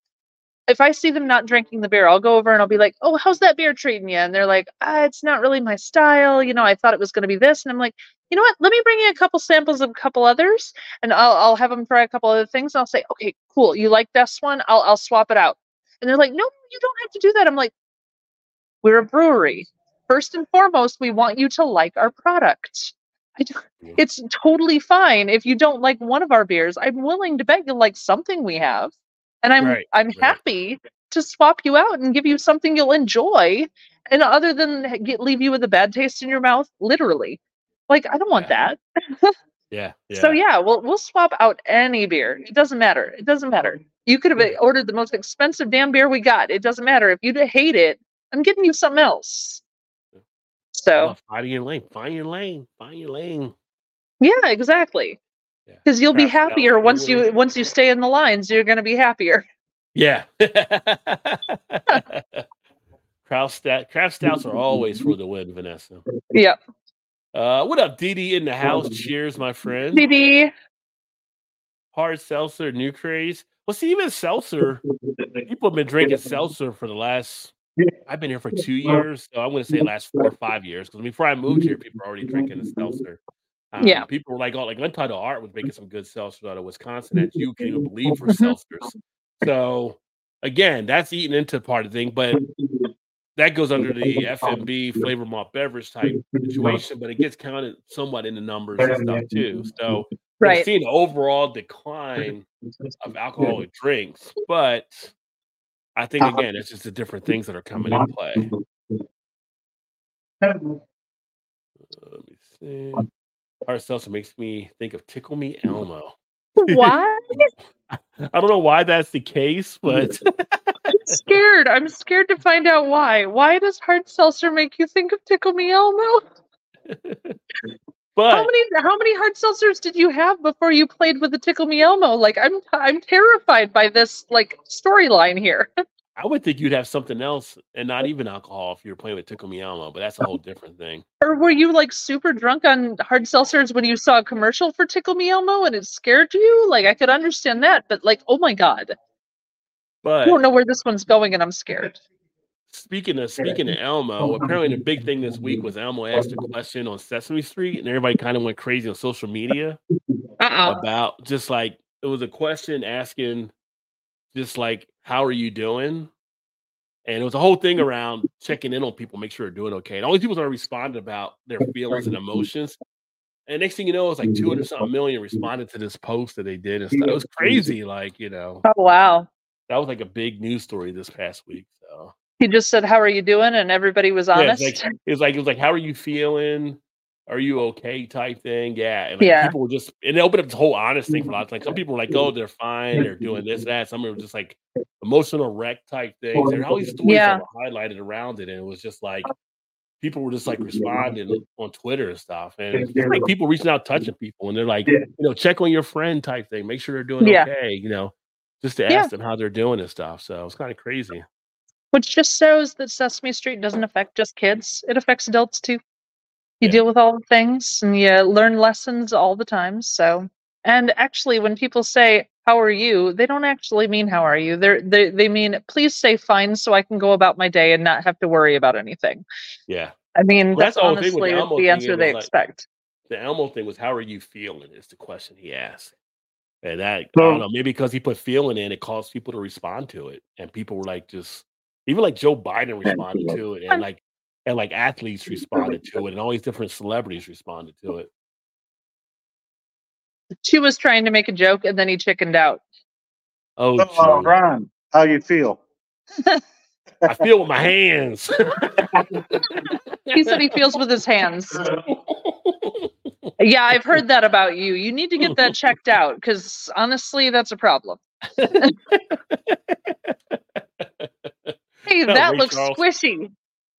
If I see them not drinking the beer, I'll go over and I'll be like, "Oh, how's that beer treating you?" And they're like, ah, "It's not really my style. You know, I thought it was going to be this." And I'm like, you know what? Let me bring you a couple samples of a couple others, and I'll I'll have them try a couple other things. And I'll say, okay, cool. You like this one? I'll I'll swap it out. And they're like, no, you don't have to do that. I'm like, we're a brewery. First and foremost, we want you to like our product. I it's totally fine if you don't like one of our beers. I'm willing to bet you'll like something we have, and I'm Right, I'm right. happy to swap you out and give you something you'll enjoy. And other than get, leave you with a bad taste in your mouth, literally, like I don't want that. Yeah. (laughs) yeah. So yeah, we'll we'll swap out any beer. It doesn't matter. It doesn't matter. You could have uh, ordered the most expensive damn beer we got. It doesn't matter. If you hate it, I'm getting you something else. So Oh, find your lane. Find your lane. Find your lane. yeah, exactly. Yeah. Because you'll be Craft happier stout, once brewery. you once you stay in the lines. You're gonna be happier. Yeah. Craft stout, craft stouts are always for the win, Vanessa. yep Uh, what up, dd in the house? Cheers, my friend. dd Hard seltzer, new craze. Well, see, even seltzer, people have been drinking seltzer for the last. I've been here for two years, so I'm going to say last four or five years. Because before I moved here, people were already drinking the seltzer. Um, Yeah. people were like, "Oh, like Untitled Art was making some good seltzer out of Wisconsin that you can even (laughs) believe for seltzers." So again, that's eating into part of the thing, but that goes under the FMB flavor malt beverage type situation, but it gets counted somewhat in the numbers and stuff too. So Right. seeing an overall decline of alcoholic drinks, but I think again, it's just the different things that are coming in play. (laughs) Let me see. Hard seltzer makes me think of Tickle Me (laughs) Elmo. Why? (laughs) I don't know why that's the case, but (laughs) I'm scared. I'm scared to find out why. Why does hard seltzer make you think of Tickle Me Elmo? but how many how many hard seltzers did you have before you played with the Tickle Me Elmo? Like I'm I'm terrified by this like storyline here. I would think you'd have something else and not even alcohol if you were playing with Tickle Me Elmo, but that's a whole different thing. or were you like super drunk on hard seltzers when you saw a commercial for Tickle Me Elmo and it scared you? Like I could understand that, but like oh my god, But I don't know where this one's going and I'm scared. speaking of speaking of Elmo, apparently the big thing this week was Elmo asked a question on Sesame Street, and everybody kind of went crazy on social media Uh-uh. about just like it was a question asking just like how are you doing and it was a whole thing mm. around checking in on people make sure they're doing okay and all these people are responding about their feelings and emotions and next thing you know it's like 200 mm-hmm. something million responded to this post that they did and stuff. it was mm-hmm. crazy like you know Oh wow. that was like a big news story this past week so He just said, "How are you doing?" and everybody was yeah, honest. it's like it was like it was like how are you feeling are you okay type thing yeah and like Yeah. people were just and it opened up this whole honest thing for a lot of like some people were like oh they're fine they're doing this (laughs) that some were just like emotional wreck type things and all these stories Yeah. that were highlighted around it and it was just like oh. people were just like responding on twitter and stuff and like people reaching out touching people and they're like you know check on your friend type thing make sure they're doing Yeah. okay you know just to Yeah. ask them how they're doing and stuff so it's kind of crazy Which just shows that Sesame Street doesn't affect just kids; it affects adults too. You Yeah. deal with all the things, and you learn lessons all the time. So, and actually, when people say "How are you," they don't actually mean "How are you." They're, they they mean "Please say fine, so I can go about my day and not have to worry about anything." yeah I mean, Well, that's that's the whole thing with honestly the the answer they like- expect. the Elmo thing was how are you feeling is the question he asked. And that I don't know, maybe because he put feeling in, it caused people to respond to it. And people were like just even like Joe Biden responded to it and like and like athletes mm, responded to it and all these different celebrities responded to it. She was trying to make a joke, and then he chickened out. Oh, Oh, gee. Ron, how you feel? I feel with my (laughs) hands. (laughs) He said he feels with his hands. Yeah, I've heard that about you. You need to get that checked out because honestly, that's a problem. (laughs) Hey, No, that looks Charles. squishy.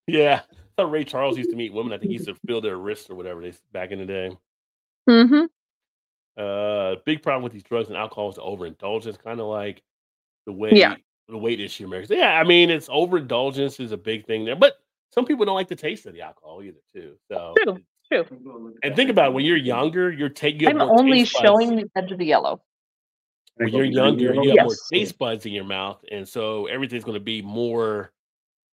Yeah. I thought Ray Charles used to meet women. I think he used to feel their wrists or whatever they back in the day. Mm-hmm. Uh, big problem with these drugs and alcohol is the overindulgence, kind of like the way Yeah. the weight issue in America. Yeah, I mean, it's overindulgence is a big thing there, but some people don't like the taste of the alcohol either, too. So, True. True. and think about it, when you're younger, you're taking. I'm only showing the edge of the yellow. when you're younger, you have more Yes. taste buds in your mouth, and so everything's going to be more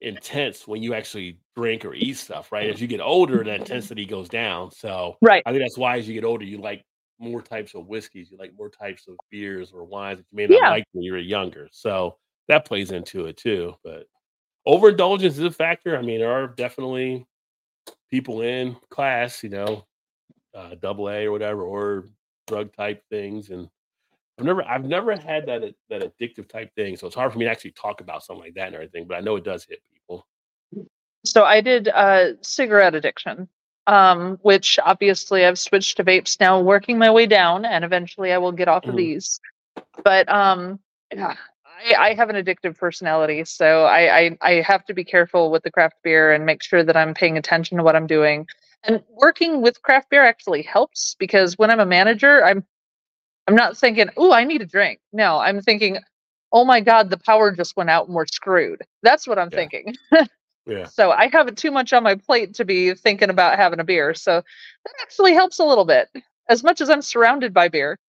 intense when you actually drink or eat stuff, right? As you get older, that (laughs) intensity goes down. So, Right. I think that's why as you get older, you like more types of whiskeys, you like more types of beers or wines that you may not Yeah. like when you were younger. So that plays into it too. But overindulgence is a factor. I mean, there are definitely people in class, you know, uh, double A or whatever, or drug type things. And I've never, I've never had that that addictive type thing. So it's hard for me to actually talk about something like that and everything. But I know it does hit people. So I did uh, cigarette addiction, um, which obviously I've switched to vapes now, working my way down, and eventually I will get off of Mhm. these. But um, yeah, I, I have an addictive personality, so I, I I have to be careful with the craft beer and make sure that I'm paying attention to what I'm doing. And working with craft beer actually helps because when I'm a manager, I'm I'm not thinking, "Oh, I need a drink." No, I'm thinking, "Oh my God, the power just went out and we're screwed." That's what I'm Yeah. thinking. Yeah. (laughs) So I have it too much on my plate to be thinking about having a beer. So that actually helps a little bit. As much as I'm surrounded by beer,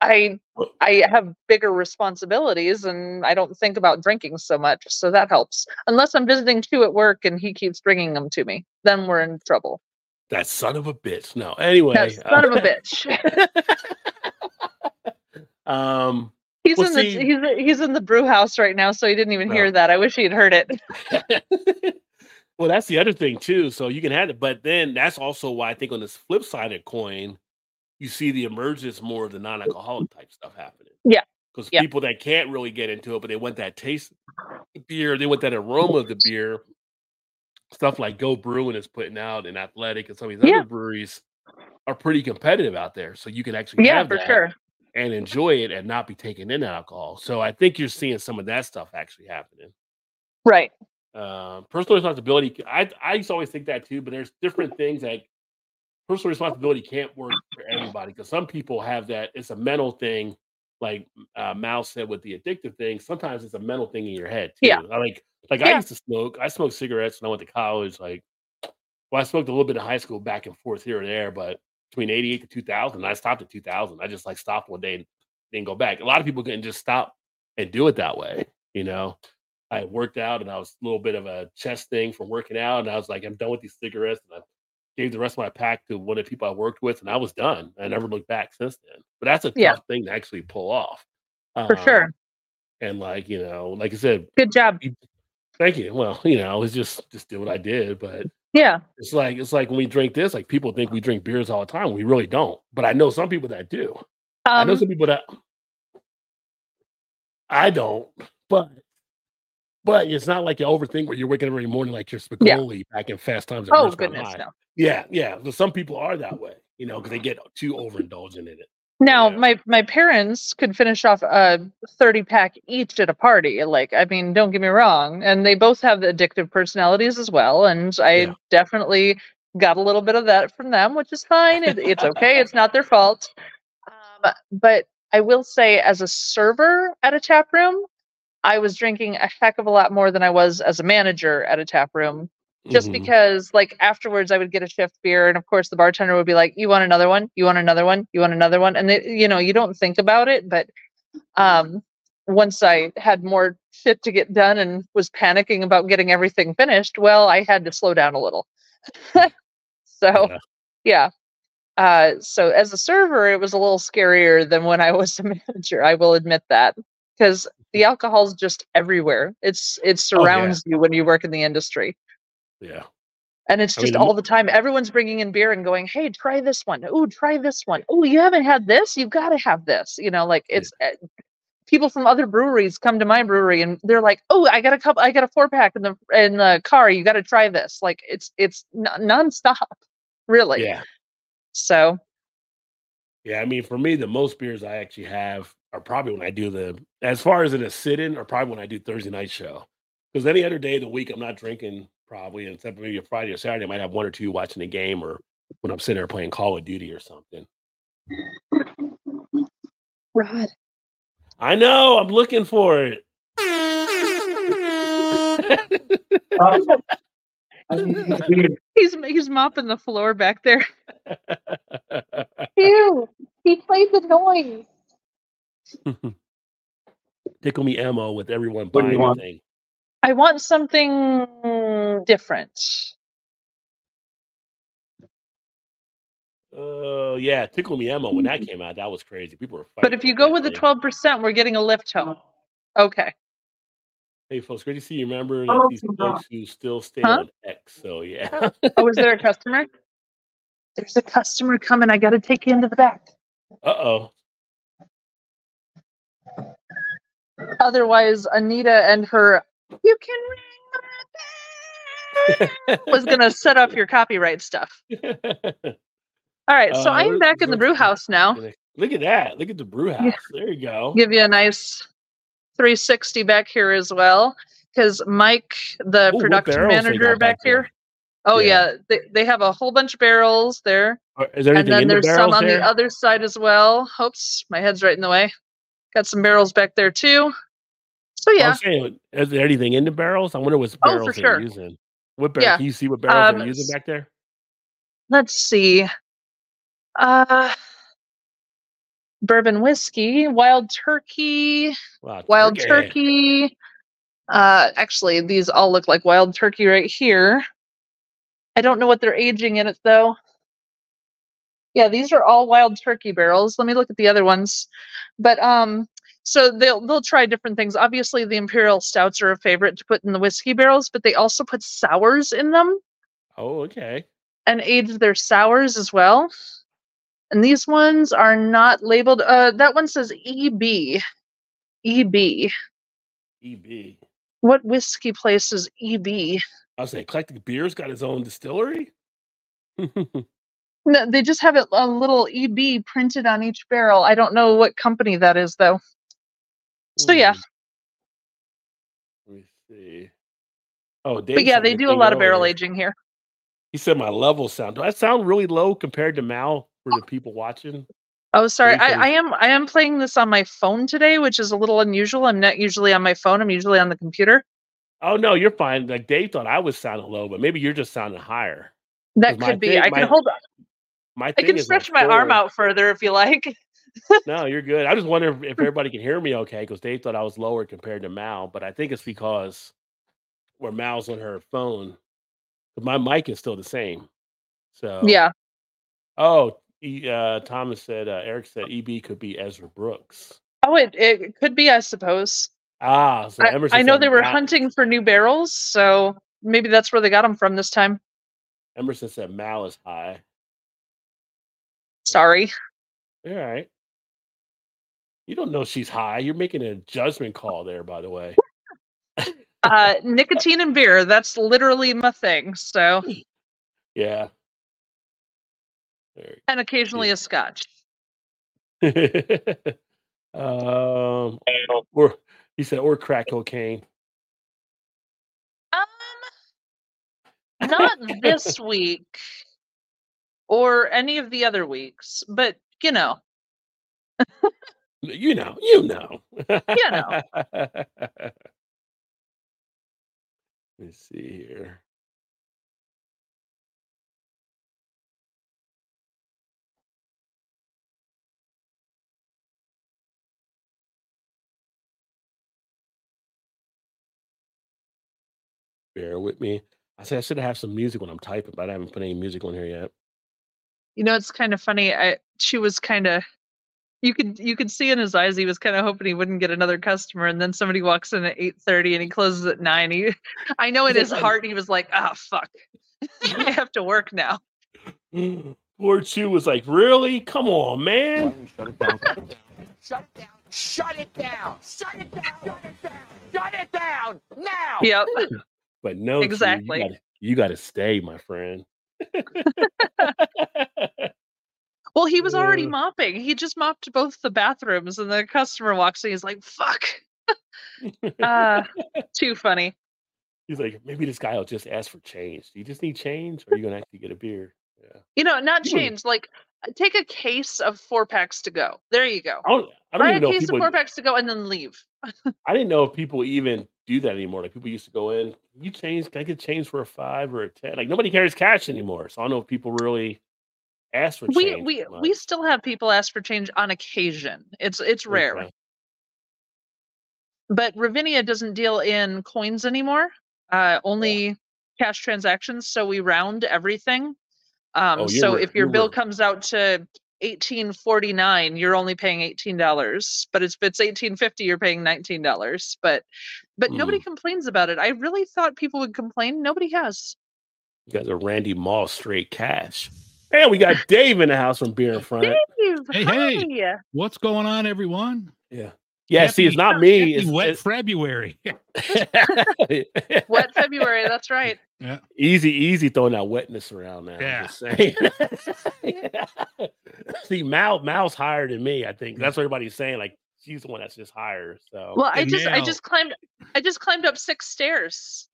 I I have bigger responsibilities and I don't think about drinking so much. So that helps. Unless I'm visiting Chew at work and he keeps bringing them to me, then we're in trouble. That son of a bitch. No. Anyway. That son of a uh, (laughs) bitch. (laughs) um, He's Well, in see- the he's he's in the brew house right now, so he didn't even No. hear that. I wish he had heard it. (laughs) well, that's the other thing too. So you can have it, but then that's also why I think on this flip side of coin, you see the emergence more of the non-alcoholic type stuff happening. Yeah. Because Yeah. people that can't really get into it, but they want that taste of beer, they want that aroma of the beer. Stuff like Go Brewing is putting out and Athletic and some of these Yeah. other breweries are pretty competitive out there. So you can actually Yeah, for that. sure. And enjoy it and not be taking in alcohol. So I think you're seeing some of that stuff actually happening. Right. Uh, personal responsibility. I I used to always think that too, but there's different things like personal responsibility can't work for everybody because some people have that. It's a mental thing, like uh, Mal said with the addictive thing. Sometimes it's a mental thing in your head too. Yeah. I like like I used to smoke. I smoked cigarettes when I went to college. Like, well, I smoked a little bit in high school, back and forth here and there, but between '88 to 2000, I stopped at 2000. I just like stopped one day and didn't go back. A lot of people can just stop and do it that way. You know, I worked out and I was a little bit of a chest thing from working out, and I was like, I'm done with these cigarettes, and I gave the rest of my pack to one of the people I worked with, and I was done. I never looked back since then. But that's a tough thing to actually pull off. For Um, sure. And like you know, like I said, Good job. thank you. Well, (laughs) you know, it's just just do what I did, but Yeah. it's like it's like when we drink this, like people think we drink beers all the time. We really don't. But I know some people that do. I know Um, some people that I don't, but but it's not like you overthink where you're waking up every morning like you're Spicoli back in Fast Times. at oh goodness, no. Yeah, yeah. So some people are that way, you know, because they get too overindulgent in it. Now, Yeah. my my parents could finish off a 30 pack each at a party. Like, I mean, don't get me wrong, and they both have addictive personalities as well, and I Yeah. definitely got a little bit of that from them, which is fine. It, it's okay. It's not their fault. Um, but I will say, as a server at a tap room, I was drinking a heck of a lot more than I was as a manager at a tap room just Mhm. because like afterwards I would get a shift beer and of course the bartender would be like, You want another one? You want another one? You want another one? And they, you know, you don't think about it, but um once I had more shit to get done and was panicking about getting everything finished, well, I had to slow down a little. (laughs) so Yeah. yeah. Uh so as a server it was a little scarier than when I was a (laughs) manager, I will admit that. Because the alcohol's just everywhere. It's it Oh, yeah. surrounds you when you work in the industry Yeah. and it's I mean, just all the time. Everyone's bringing in beer and going, "Hey, try this one. Oh, try this one. Oh, you haven't had this? You've got to have this." You know, like it's uh, people from other breweries come to my brewery and they're like, "Oh, I got a couple. I got a four pack in the in the car. You got to try this." Like it's it's n- nonstop, really. Yeah. So Yeah. I mean, for me, the most beers I actually have are probably when I do the, as far as in a sit in, or probably when I do Thursday night show. Because any other day of the week, I'm not drinking probably, except maybe a Friday or Saturday, I might have one or two watching a game or when I'm sitting there playing Call of Duty or something. Rod, I know, I'm looking for it. (laughs) he's he's mopping the floor back there. (laughs) Ew, he played the noise. (laughs) Tickle me ammo with everyone What buying thing. I want something different. Oh yeah, tickle me ammo when that came out, that was crazy. People were fighting. But if you go that with the twelve percent, we're getting a lift home. Okay. Hey folks, great to see you. Remember Oh, these no. folks who still stay Huh? on X. So yeah. (laughs) Oh, is there a customer? There's a customer coming. I got to take you into the back. uh oh. Otherwise, Anita and her "You can ring my bell" was gonna (laughs) set off your copyright stuff. (laughs) All right, so Uh, I'm back in the brew house now. Look at that. Look at the brew house. There you go. Give you a nice 360 back here as well, because Mike, the Ooh, production manager back back here. Oh Yeah. yeah, they, they have a whole bunch of barrels there. And then in the there's some on there? the other side as well. Oops, my head's right in the way. Got some barrels back there too. So yeah, saying, is there anything in the barrels? I wonder what Oh, barrels for they're sure. using. What barrel? Yeah. Can you see what barrels Um, they're using back there? let's see. Uh bourbon whiskey, wild turkey, Wow, wild turkey. turkey. Uh actually these all look like wild turkey right here. I don't know what they're aging in it though. Yeah, these are all wild turkey barrels. Let me look at the other ones. But um so they'll they'll try different things. Obviously the imperial stouts are a favorite to put in the whiskey barrels, but they also put sours in them Oh, okay. and age their sours as well. And these ones are not labeled. Uh, that one says EB. EB. EB. What whiskey place is EB? I was saying, Eclectic Beers got his own distillery. (laughs) No, they just have it a little EB printed on each barrel. I don't know what company that is though. So yeah, Hmm. Let me see. Oh, Dave but yeah, they do a lot of barrel earlier. aging here. He said my level sound. Do I sound really low compared to Mal for the people watching? Oh, sorry. I, I am I am playing this on my phone today, which is a little unusual. I'm not usually on my phone. I'm usually on the computer. Oh no, you're fine. Like Dave thought I was sounding low, but maybe you're just sounding higher. That could be. thing- I can my- hold. My I can stretch like my arm out further if you like. No, you're good. I just wonder if, everybody can hear me okay because Dave thought I was lower compared to Mal, but I think it's because where Mal's on her phone, but my mic is still the same. So Yeah. Oh, uh, Thomas said. Uh, Eric said EB could be Ezra Brooks. Oh, it it could be. I suppose. Ah, so I, Emerson I know they were Mal- hunting for new barrels, so maybe that's where they got them from this time. Emerson said Mal is high. Sorry. All right. You don't know she's high. You're making a judgment call there, by the way. Uh, nicotine and beer. That's literally my thing. So, (laughs) Yeah. There and occasionally a scotch. (laughs) um, or he said, or crack cocaine. Um, not (laughs) this week or any of the other weeks, but you know, You know, you know. You know. (laughs) Let's see here. Bear with me. I said I should have some music when I'm typing, but I haven't put any music on here yet. you know, it's kind of funny. I she was kind of. You could you could see in his eyes he was kind of hoping he wouldn't get another customer, and then somebody walks in at eight thirty and he closes at nine. He, (laughs) I know in his heart he was like, "Ah, fuck, (laughs) I have to work now." (gasps) Poor Chew was like, "Really? Come on, man." Shut it down. Shut it down. Shut it down. Shut it down. Shut it down. Shut it down now. Yep. (laughs) But no, Chew, Exactly. You gotta, you gotta stay, my friend. Well, he was already mopping. He just mopped both the bathrooms, and the customer walks in. He's like, "Fuck." (laughs) uh, too funny. He's like, maybe this guy will just ask for change. Do you just need change, or are you gonna actually get a beer? Yeah. You know, not change. Like, take a case of four packs to go. There you go. I don't. I don't Buy a case people. of four packs to go, and then leave. (laughs) I didn't know if people even do that anymore. Like people used to go in, you change, can I get change for a five or a ten? Like nobody carries cash anymore. So I don't know if people really ask for We change. we much. we still have people ask for change on occasion. It's it's rare. Okay. But Ravinia doesn't deal in coins anymore. Uh, only cash transactions. So we round everything. Um, Oh, so if your you're bill comes out to eighteen forty nine, you're only paying eighteen dollars. But it's if it's eighteen fifty, you're paying nineteen dollars. But but Hmm. nobody complains about it. I really thought people would complain. Nobody has. You guys are Randy Moss straight cash. And we got Dave in the house from Beer in Front. Dave, Hey, hey. What's going on, everyone? Yeah. Yeah, see, it's not me. happy It's, wet February. (laughs) (laughs) Wet February. That's right. easy, easy throwing that wetness around now. I'm Yeah. just saying. (laughs) see, Mal, Mal's higher than me. I think that's what everybody's saying. Like she's the one that's just higher. So Well, I And just I just climbed I just climbed up six stairs.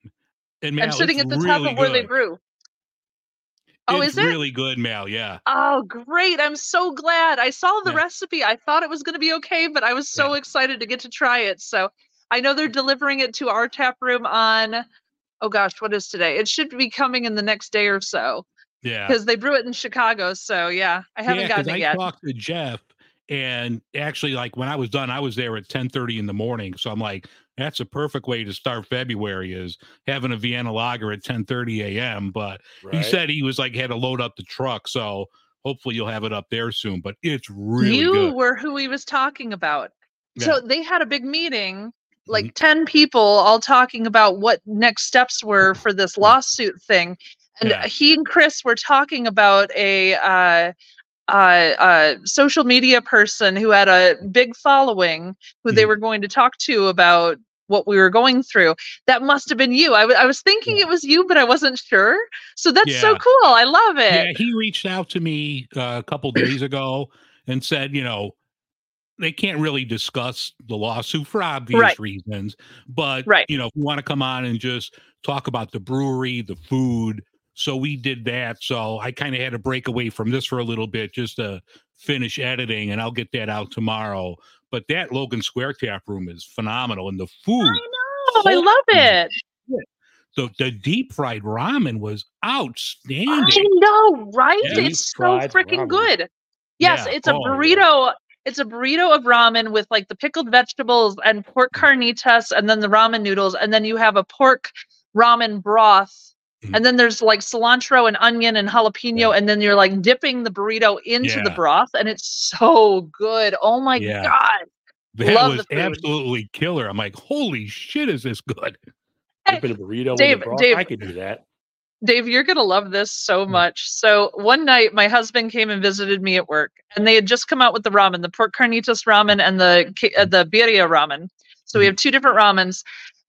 And Mal, I'm sitting at the top really of where they good. Oh, it's is it? really good, Mal. Yeah. Oh, great. I'm so glad. I saw the Yeah. recipe. I thought it was going to be okay, but I was so excited to get to try it. So I know they're delivering it to our tap room on, oh gosh, what is today? It should be coming in the next day or so Yeah. because they brew it in Chicago. So yeah, I haven't yeah, gotten it I yet. talked to Jeff, and actually, like when I was done, I was there at ten thirty in the morning. So I'm like, that's a perfect way to start February is having a Vienna lager at ten thirty a.m. But he said he was like had to load up the truck, so hopefully you'll have it up there soon. But it's really you good. were who he was talking about. Yeah. Mm-hmm. So they had a big meeting, like 10 people all talking about what next steps were for this lawsuit thing. And Yeah. he and Chris were talking about a uh, uh, uh, social media person who had a big following who they Mhm. were going to talk to about what we were going through. That must have been you. I, w- I was thinking it was you, but I wasn't sure. So that's so cool. I love it. Yeah, he reached out to me uh, a couple days ago and said, you know, they can't really discuss the lawsuit for obvious Right. reasons, but Right. you know, if you want to come on and just talk about the brewery, the food. So we did that. So I kind of had to break away from this for a little bit just to finish editing, and I'll get that out tomorrow. But that Logan Square tap room is phenomenal, and the food. Oh, I love it. The, the deep fried ramen was outstanding. I know, right? Yeah. it's so freaking ramen. good. Yes, Yeah. it's a Oh, yeah. burrito. It's a burrito of ramen with like the pickled vegetables and pork mm. carnitas, and then the ramen noodles, and then you have a pork ramen broth. And then there's like cilantro and onion and jalapeno, and then you're like dipping the burrito into the broth, and it's so good. Oh my Yeah. god! That Love was absolutely killer. I'm like, holy shit, is this good? Eh, dipping a burrito Dave- with the broth. Dave- I could do that. Dave, you're gonna love this so much. So one night, my husband came and visited me at work, and they had just come out with the ramen, the pork carnitas ramen and the uh, mm. the birria ramen. So we mm. have two different ramens,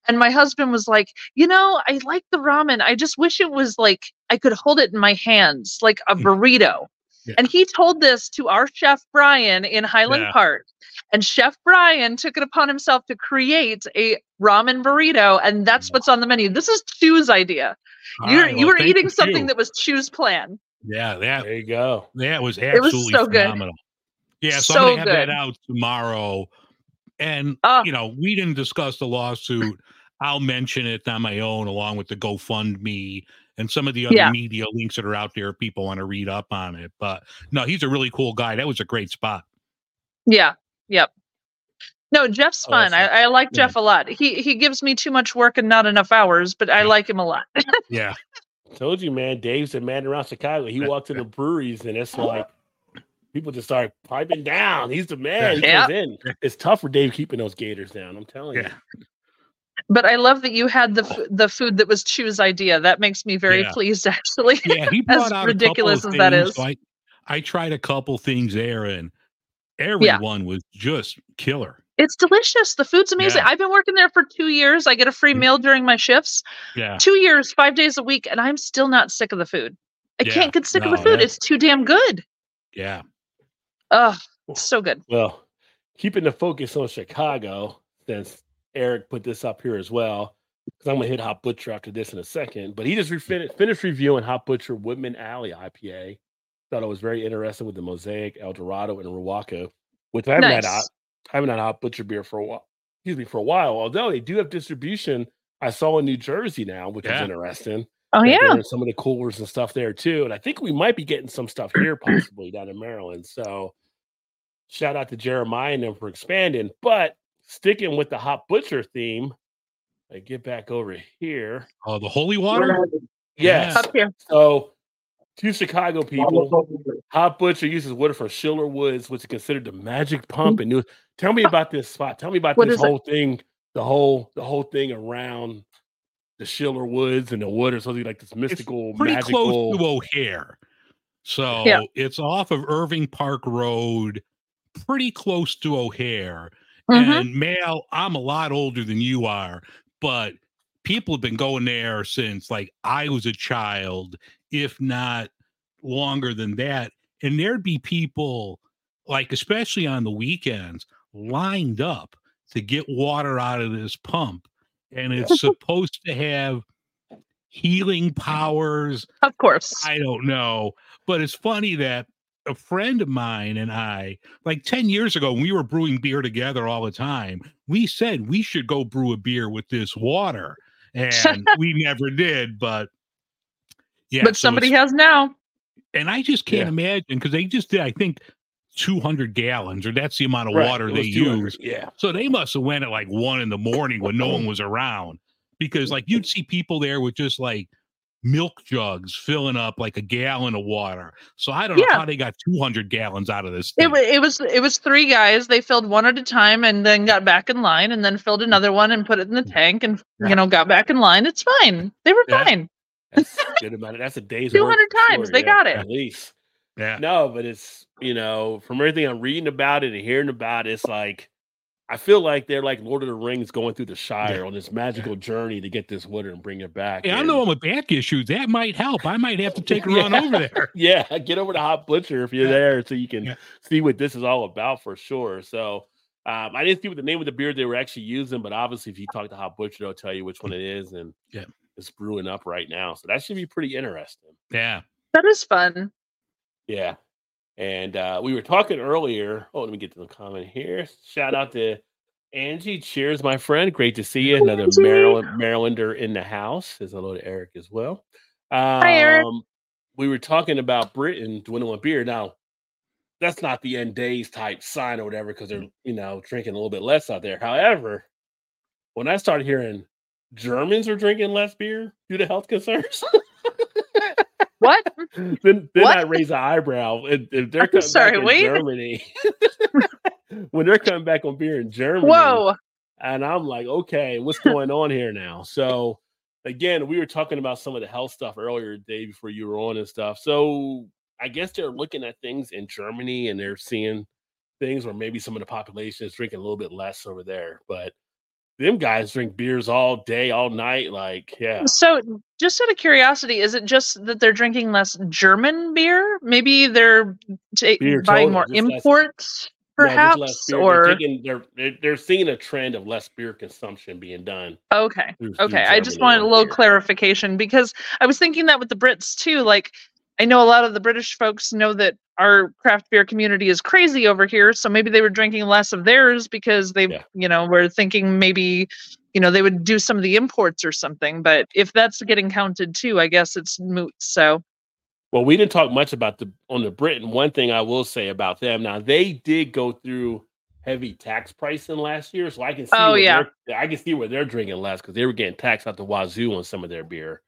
and my husband was like, "You know, I like the ramen. I just wish it was like I could hold it in my hands, like a burrito." Yeah. And he told this to our chef Brian in Highland Yeah. Park. And Chef Brian took it upon himself to create a ramen burrito, and that's what's on the menu. This is Chew's idea. You're, right, you were eating you, something Stu. that was Chew's plan. Yeah, that There you go. that was was absolutely so good. phenomenal. Yeah, so, So I'm gonna have that out tomorrow. And Ah. you know, we didn't discuss the lawsuit. I'll mention it on my own along with the GoFundMe and some of the other Yeah. media links that are out there people want to read up on it. But no, he's a really cool guy. That was a great spot. Yeah. Yep. No, Jeff's Oh, fun. that's I, I like Yeah. Jeff a lot. He he gives me too much work and not enough hours, but I Yeah. like him a lot. (laughs) Yeah. Told you, man. Dave's a man around Chicago. He walked in the breweries, and it's like people just start piping down. He's the man. He Yeah. in. It's tough for Dave keeping those gators down. I'm telling you. Yeah. but I love that you had the oh. f- the food that was Chew's idea. That makes me very Yeah. pleased, actually. Yeah, he (laughs) As out ridiculous a couple of as that things, is. so I, I tried a couple things there, and everyone was just killer. It's delicious. The food's amazing. Yeah. I've been working there for two years. I get a free meal during my shifts. Yeah, Two years, five days a week, and I'm still not sick of the food. I Yeah. can't get sick of the food. It's too damn good. yeah. Oh, so good. Well, keeping the focus on Chicago, since Eric put this up here as well, because I'm gonna hit Hop Butcher after this in a second. But he just refin- finished reviewing Hop Butcher Woodman Alley IPA. Thought it was very interesting with the Mosaic, El Dorado, and Riwaka, which I haven't had. Nice. Hot, I haven't had Hop Butcher beer for a while. Excuse me, for a while. Although they do have distribution, I saw in New Jersey now, which Yeah. is interesting. Oh yeah. they're some of the coolers and stuff there too. And I think we might be getting some stuff here (clears throat) possibly down in Maryland. So shout out to Jeremiah and them for expanding. But sticking with the hop butcher theme, I get back over here. Oh, the holy water. Yes. Up here. So two Chicago people, Hop Butcher uses water from Schiller Woods, which is considered the magic pump. And new. Tell me about this spot. Tell me about What this is it? whole thing, the whole the whole thing around the Schiller Woods and the water. So like this mystical, Pretty magical. close to O'Hare. So Yeah. it's off of Irving Park Road, pretty close to O'Hare. Mhm. And Mal, I'm a lot older than you are, but people have been going there since like I was a child, if not longer than that. And there'd be people, like, especially on the weekends, lined up to get water out of this pump. And it's (laughs) supposed to have healing powers. Of course. I don't know. But it's funny that a friend of mine and I, like 10 years ago, when we were brewing beer together all the time, we said we should go brew a beer with this water. And (laughs) we never did, but yeah. but so somebody has now. and I just can't Yeah. imagine because they just did, I think, 200 gallons, or that's the amount of Right, water they 200, use. Yeah. So they must have went at like one in the morning when no one was around because mm. like you'd see people there with just like milk jugs filling up like a gallon of water. So I don't know how they got 200 gallons out of this. It, Thing. wa- it was it was three guys. They filled one at a time and then got back in line and then filled another one and put it in the mm. tank and Yeah. you know got back in line. It's fine. They were Yeah. fine. That's a good amount. Of, that's a day's 200 for times, they got it. At least. yeah. No, but it's you know from everything I'm reading about it and hearing about it, it's like I feel like they're like Lord of the Rings going through the Shire on this magical journey to get this water and bring it back. Hey, I'm and- the one with back issues. That might help. I might have to (laughs) take a run over there. (laughs) yeah, get over to Hop Butcher if you're Yeah. there so you can Yeah. see what this is all about for sure. So um, I didn't see what the name of the beer they were actually using, but obviously if you talk to Hop Butcher, they'll tell you which one it is, and Yeah. it's brewing up right now. So that should be pretty interesting. Yeah. That is fun. Yeah. And uh, we were talking earlier. Oh, let me get to the comment here. Shout out to Angie. Cheers, my friend. Great to see you. Another Maryland Marylander in the house. Says hello to Eric as well. Um, Eric. We were talking about Britain dwindling beer. Now, that's not the end days type sign or whatever because they're you know drinking a little bit less out there. However, when I started hearing Germans are drinking less beer due to health concerns, (laughs) What? (laughs) then then What? I raise an eyebrow. If, if they're coming sorry, back in wait. Germany, (laughs) when they're coming back on beer in Germany, Whoa. and I'm like, okay, what's going on here now? So again, we were talking about some of the health stuff earlier, Dave, before you were on and stuff. So I guess they're looking at things in Germany and they're seeing things where maybe some of the population is drinking a little bit less over there, but them guys drink beers all day, all night. Like, yeah. So, just out of curiosity, is it just that they're drinking less German beer? Maybe they're ta- Beer buying more just imports, perhaps? less beer. or they're, taking, they're, they're they're seeing a trend of less beer consumption being done. okay, through- through okay. I just wanted a little beer. clarification because I was thinking that with the Brits too. Like, I know a lot of the British folks know that our craft beer community is crazy over here, so maybe they were drinking less of theirs because they, Yeah. you know, were thinking maybe. You know, they would do some of the imports or something, but if that's getting counted too, I guess it's moot. So, Well, we didn't talk much about the on the Britain. One thing I will say about them now, they did go through heavy tax pricing last year, so I can see. Oh, where yeah. I can see where they're drinking less because they were getting taxed out the wazoo on some of their beer.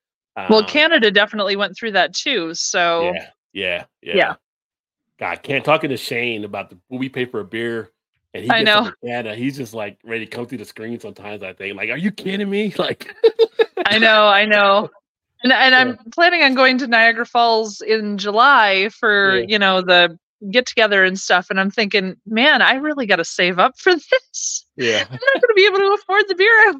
Well, Um, Canada definitely went through that too. So, Yeah, yeah, yeah. Yeah. God, can't talking to Shane about the we pay for a beer, and he I know. Canada. He's just like ready to come through the screen sometimes. I think, like, are you kidding me? (laughs) Like, I know, I know. And, and I'm planning on going to Niagara Falls in July for, Yeah. you know, the get together and stuff. And I'm thinking, man, I really got to save up for (laughs) this. yeah. I'm not going to be able to afford the beer.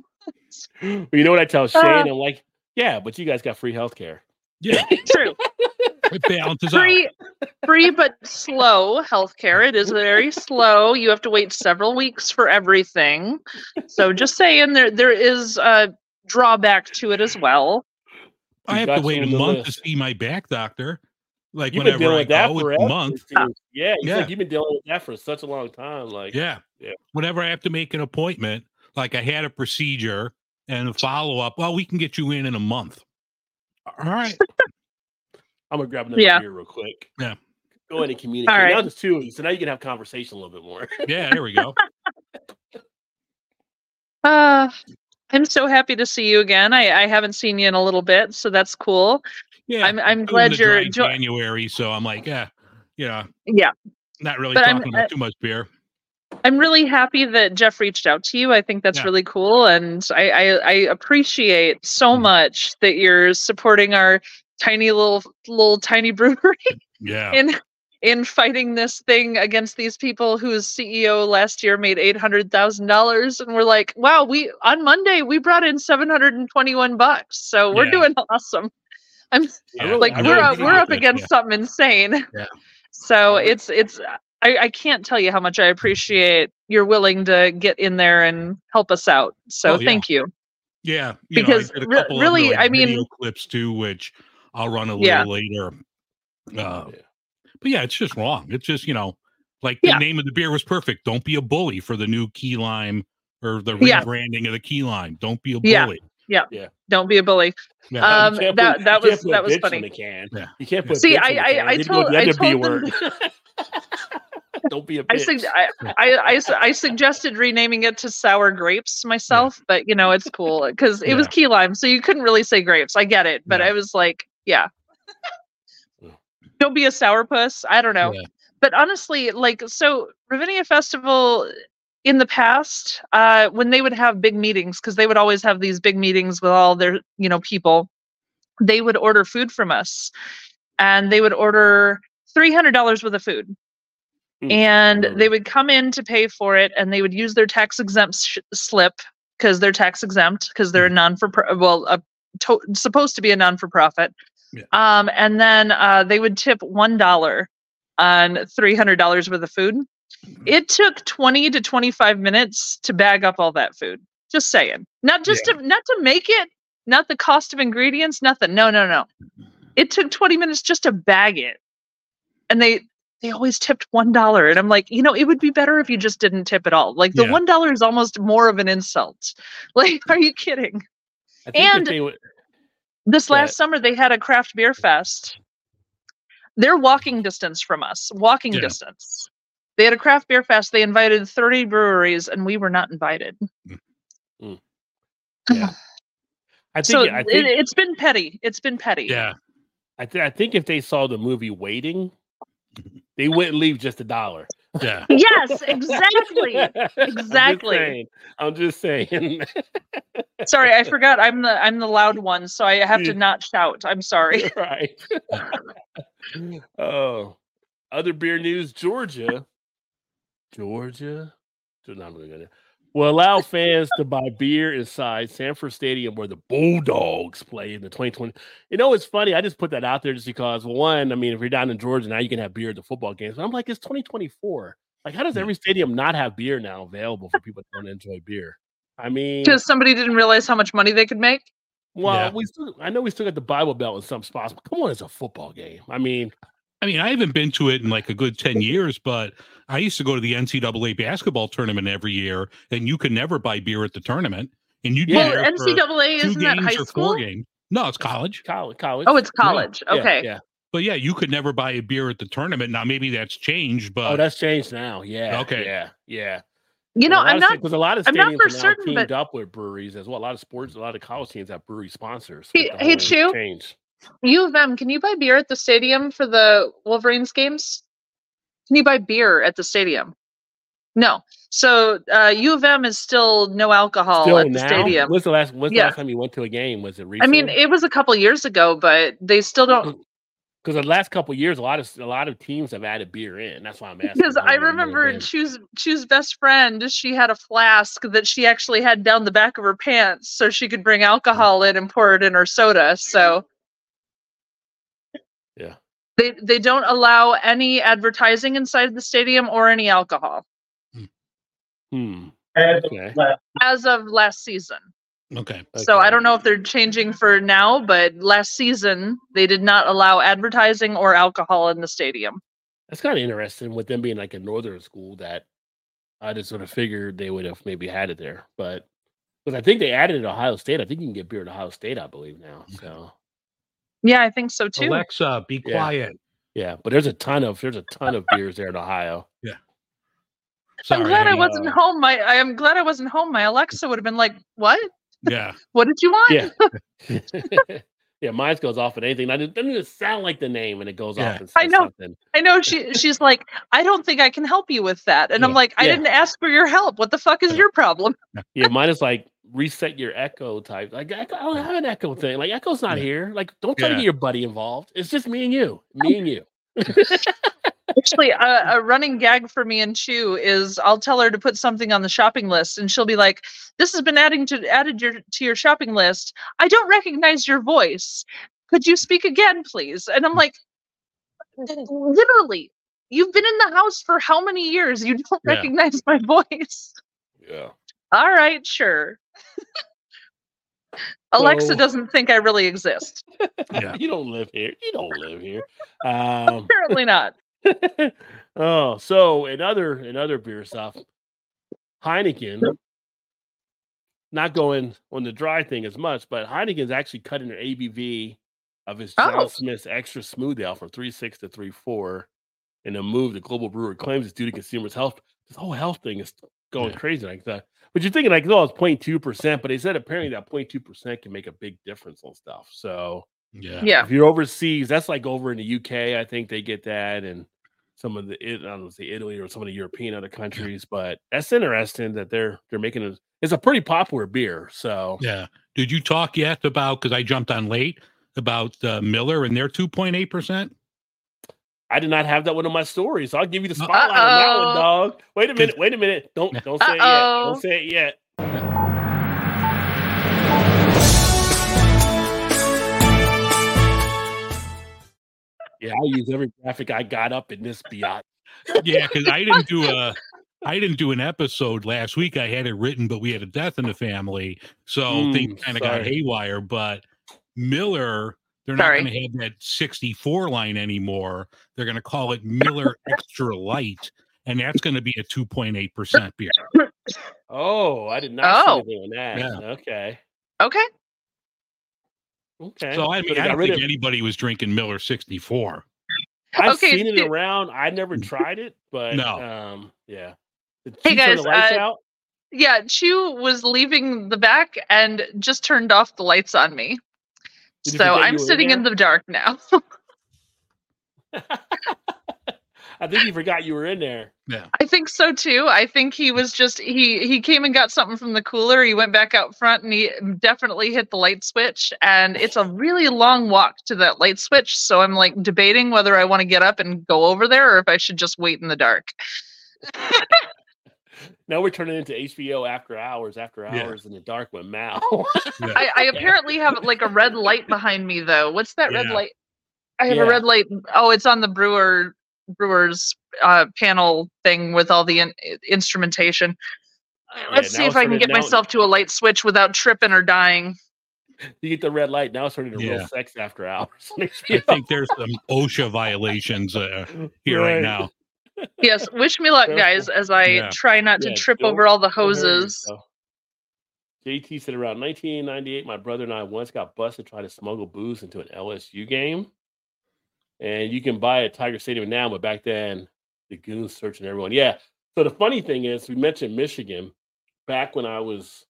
(gasps) You know what I tell Shane? Uh. I'm like, yeah, but you guys got free healthcare. Yeah. (laughs) True. It balances out. Free, free but slow healthcare. It is very slow. You have to wait several weeks for everything. So just saying, there there is a drawback to it as well. I have to wait a on the month to see my back doctor. Like You've been whenever dealing I with that go, it's forever. a month. it. Yeah, Yeah. said you've been dealing with that for such a long time. Like, Yeah. Yeah. Whenever I have to make an appointment, like I had a procedure and follow up, well, we can get you in in a month. All right. (laughs) I'm gonna grab another Yeah. beer real quick. Yeah. Go ahead and communicate. All right. Now there's two of you, so now you can have conversation a little bit more. (laughs) Yeah, there we go. (laughs) Uh, I'm so happy to see you again. I, I haven't seen you in a little bit, so that's cool. Yeah. I'm I'm glad you're dry jo- January, so I'm like, yeah, yeah, yeah. not really But I'm- talking about I- too much beer. I'm really happy that Jeff reached out to you. I think that's Yeah. really cool, and I, I I appreciate so Mm. much that you're supporting our tiny little little tiny (laughs) brewery Yeah. in in fighting this thing against these people whose CEO last year made eight hundred thousand dollars, and we're like, wow, we on Monday we brought in seven hundred and twenty one bucks, so we're Yeah. doing (laughs) awesome. I'm really- like we're really up, we're up against yeah. something insane. Yeah. So it's it's I, I can't tell you how much I appreciate you're willing to get in there and help us out. So Oh, yeah. thank you. Yeah, you Because know, I did a re- couple really, other, like, I mean- video clips too, which I'll run a little Yeah. later. Uh, Yeah. but yeah, it's just wrong. It's just you know, like Yeah. the name of the beer was perfect. Don't be a bully for the new key lime or the Yeah. rebranding of the key lime. Don't be a bully. Yeah. bully. Don't be a bully. Yeah. Um, that- put- that was- that was funny. In can. Yeah. You can't put. See, I- in the I- can. I You need told- I told them- word. Don't be a bitch. I, sug- I, I, I, suggested renaming it to sour grapes myself, but you know it's cool because it was key lime, so you couldn't really say grapes. I get it, but Yeah. I was like, yeah. Yeah. Don't be a sourpuss. I don't know. Yeah. but honestly like so ravinia festival in the past uh when they would have big meetings because they would always have these big meetings with all their you know people they would order food from us and they would order $300 worth of food Mm, and they would come in to pay for it and they would use their tax exempt sh- slip because they're tax exempt because they're a non for well a to- supposed to be a non for profit Yeah. um and then uh they would tip one dollar on three hundred dollars worth of food. It took 20 to 25 minutes to bag up all that food. Just saying. Not just to not to make it not the cost of ingredients nothing. No no no. It took 20 minutes just to bag it. And they they always tipped one dollar and i'm like you know it would be better if you just didn't tip at all. Like the Yeah. one dollar is almost more of an insult. (laughs) Like are you kidding? I think if and- would, this last summer they had a craft beer fest. They're walking distance from us walking Yeah. distance. They had a craft beer fest they invited 30 breweries and we were not invited. Mm. Mm. Yeah. (sighs) I think so I it, think it's been petty it's been petty. Yeah. I, th- I think if they saw the movie Waiting, they wouldn't leave just a dollar. Yeah. (laughs) yes exactly (laughs) I'm just Exactly. saying. I'm just saying. sorry i (laughs) forgot i'm the i'm the loud one so i have to not shout i'm sorry right. oh, other beer news: Georgia, Georgia, so not really gonna will allow fans to buy beer inside Sanford Stadium where the Bulldogs play in the 2020. You know, it's funny. I just put that out there just because, one, I mean, if you're down in Georgia now, you can have beer at the football games. But I'm like, it's 2024. Like, how does every stadium not have beer now available for people that want to enjoy beer? I mean, because somebody didn't realize how much money they could make well, Yeah. we still, I know we still got the Bible Belt in some spots, but come on, it's a football game. I mean, I mean, I haven't been to it in like a good 10 years, but I used to go to the NCAA basketball tournament every year, and you could never buy beer at the tournament. And you'd Yeah. be well there for ncaa two isn't that high or school four games. No, it's college. college, college. oh it's college Yeah, okay Yeah. But yeah, you could never buy a beer at the tournament. Now, maybe that's changed, oh, but Oh, that's changed now. Yeah. Okay. Yeah. Yeah. you know i'm not because a lot of I'm not stadiums for are now certain, teamed but- up with breweries as well. A lot of sports, a lot of college teams have brewery sponsors. Hey- with the hey, whole Chew? Change. U of M, can you buy beer at the stadium for the Wolverines games? Can you buy beer at the stadium? No. So uh, U of M is still no alcohol Still at the now. stadium. When's the last? When's the last time you went to a game? Was it I mean, it was a couple years ago, but they still don't. (clears throat) because the last couple years, a lot of a lot of teams have added beer in. That's why I'm asking. Because I remember. Chew's Chew's best friend, she had a flask that she actually had down the back of her pants so she could bring alcohol in and pour it in her soda. So Yeah. they they don't allow any advertising inside the stadium or any alcohol Hmm. And Okay. as of last season. okay. So Okay. I don't know if they're changing for now, but last season they did not allow advertising or alcohol in the stadium. That's kind of interesting with them being like a northern school that I just sort of figured they would have maybe had it there. But because I think they added it at Ohio State. I think you can get beer at Ohio State, I believe now. So Yeah, I think so too. Alexa, be Yeah. quiet. yeah, but there's a ton of there's a ton of beers there in Ohio. (laughs) Sorry. I'm glad I mean, wasn't uh, home. My I am glad I wasn't home. My Alexa would have been like, "What? Yeah. (laughs) What did you want?" Yeah. (laughs) yeah, mine goes off at anything. It doesn't even sound like the name and it goes Yeah. off and I know. something. I know she she's like, "I don't think I can help you with that." And I'm like, "I Yeah. didn't ask for your help. What the fuck is your problem?" Yeah, mine is like reset your echo type. Like Echo, I don't have an echo thing. Like Echo's not Yeah. here. Like don't try to get your buddy involved. It's just me and you. Me and you. (laughs) Actually, a, (laughs) a running gag for me and Chew is I'll tell her to put something on the shopping list, and she'll be like, "This has been adding to added your to your shopping list. I don't recognize your voice. Could you speak again, please?" And I'm like, (laughs) "Literally, you've been in the house for how many years? You don't Yeah. recognize my voice." Yeah. All right, sure. (laughs) Alexa So- doesn't think I really exist. Yeah. you don't live here. You don't live here. (laughs) Um Apparently not. (laughs) oh, so another another beer stuff. Heineken not going on the dry thing as much, but Heineken's actually cutting their ABV of his John Oh. Smith's extra smooth ale from 3.6 to 3.4 in a move the global brewer claims is due to consumers' health. This whole health thing is going Yeah. crazy like that. But you're thinking like, oh, it's 0.2%, but they said apparently that 0.2% can make a big difference on stuff. So Yeah. Yeah. if you're overseas, that's like over in the UK. I think they get that, and some of the I don't know, say Italy or some of the European other countries. But that's interesting that they're they're making it. It's a pretty popular beer. So Yeah. Did you talk yet about because I jumped on late about uh, Miller and their two point eight percent? I did not have that one on my story, so I'll give you the spotlight on that one, dog. Wait a minute, wait a minute. Don't (laughs) don't say it yet. Don't say it yet. Yeah, I'll use every graphic I got up in this biatch. yeah, because I didn't do a I didn't do an episode last week. I had it written, but we had a death in the family, so Mm, things kind of got haywire. But Miller, they're Sorry. not going to have that 64 line anymore. They're going to call it Miller (laughs) Extra Light, and that's going to be a 2.8 percent beer. (laughs) Oh, I did not Oh. see anything that. Yeah. Okay. Okay. Okay. So I mean, I don't think of- anybody was drinking Miller 64. I've Okay, seen it around. I never tried it, but No. um, yeah. Did Hey, you turn guys, the lights uh, out? Yeah, Chew was leaving the back and just turned off the lights on me. Did you So I'm you were in sitting in the dark now. (laughs) (laughs) I think he forgot you were in there. Yeah. I think so too. I think he was just he he came and got something from the cooler. He went back out front and he definitely hit the light switch. And it's a really long walk to that light switch. So I'm like debating whether I want to get up and go over there or if I should just wait in the dark. (laughs) (laughs) Now we're turning into HBO after hours, after Yeah. hours in the dark with Mal. (laughs) I, I apparently have like a red light behind me though. What's that red light? I have Yeah. a red light. Oh, it's on the brewer brewer's uh, panel thing with all the in, instrumentation. Uh, Let's see if I can get now- myself to a light switch without tripping or dying. you get the red light. Now it's turning into Yeah. real sex after hours. I think there's some OSHA violations uh, (laughs) here right, Right. now. Yes, wish me luck, guys, as I Yeah. try not to Yeah, trip over all the hoses. yourself. JT said around 1998, my brother and I once got busted trying to smuggle booze into an LSU game. And you can buy at Tiger Stadium now, but back then the goons searching everyone. Yeah. So the funny thing is, we mentioned Michigan. Back when I was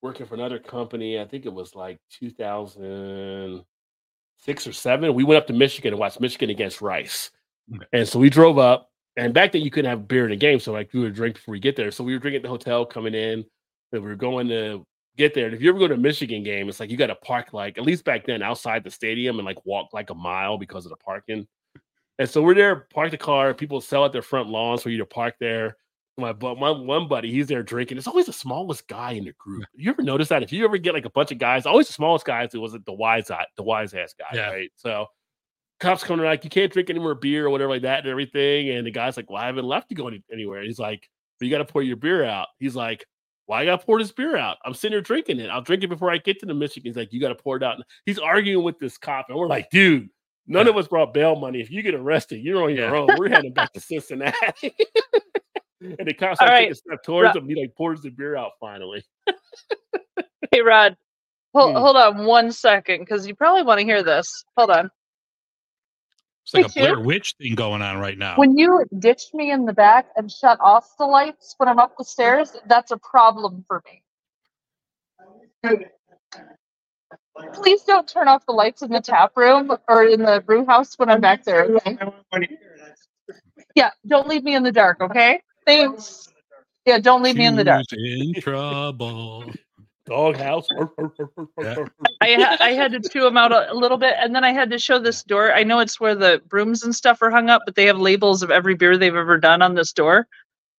working for another company, I think it was like 2006 or seven. We went up to Michigan and watched Michigan against Rice. Mm. And so we drove up, and back then you couldn't have beer in the game, so like we would drink before we get there. So we were drinking at the hotel coming in, and we were going to get there. And if you ever go to a Michigan game, it's like you got to park like at least back then outside the stadium and like walk like a mile because of the parking. And so we're there, park the car. People sell at their front lawns for you to park there. My but my one buddy, he's there drinking. It's always the smallest guy in the group. You ever notice that? If you ever get like a bunch of guys, always the smallest guys. It wasn't the wise eye, the wise ass guy, Yeah. right? So cops coming like, you can't drink any more beer or whatever like that and everything. And the guy's like, well, I haven't left to go any- anywhere. He's like, but you got to pour your beer out. He's like, why I got to pour this beer out? I'm sitting here drinking it. I'll drink it before I get to the Michigan. He's like, you got to pour it out. He's arguing with this cop, and we're like, dude, none of us brought bail money. If you get arrested, you're on your Yeah. own. We're heading back to (laughs) Cincinnati. (laughs) and the cops like right. take a step towards Ro- him. He like pours the beer out finally. Hey, Rod, hold, Hmm. hold on one second because you probably want to hear this. Hold on. It's like a? Blair Witch thing going on right now. When you ditch me in the back and shut off the lights when I'm up the stairs, that's a problem for me. Please don't turn off the lights in the tap room or in the brew house when I'm back there. Okay? Yeah, don't leave me in the dark, okay? Thanks. Yeah, don't leave me in the dark. In trouble? Doghouse. (laughs) Yeah. I ha- I had to chew them out a, a little bit, and then I had to show this door. I know it's where the brooms and stuff are hung up, but they have labels of every beer they've ever done on this door,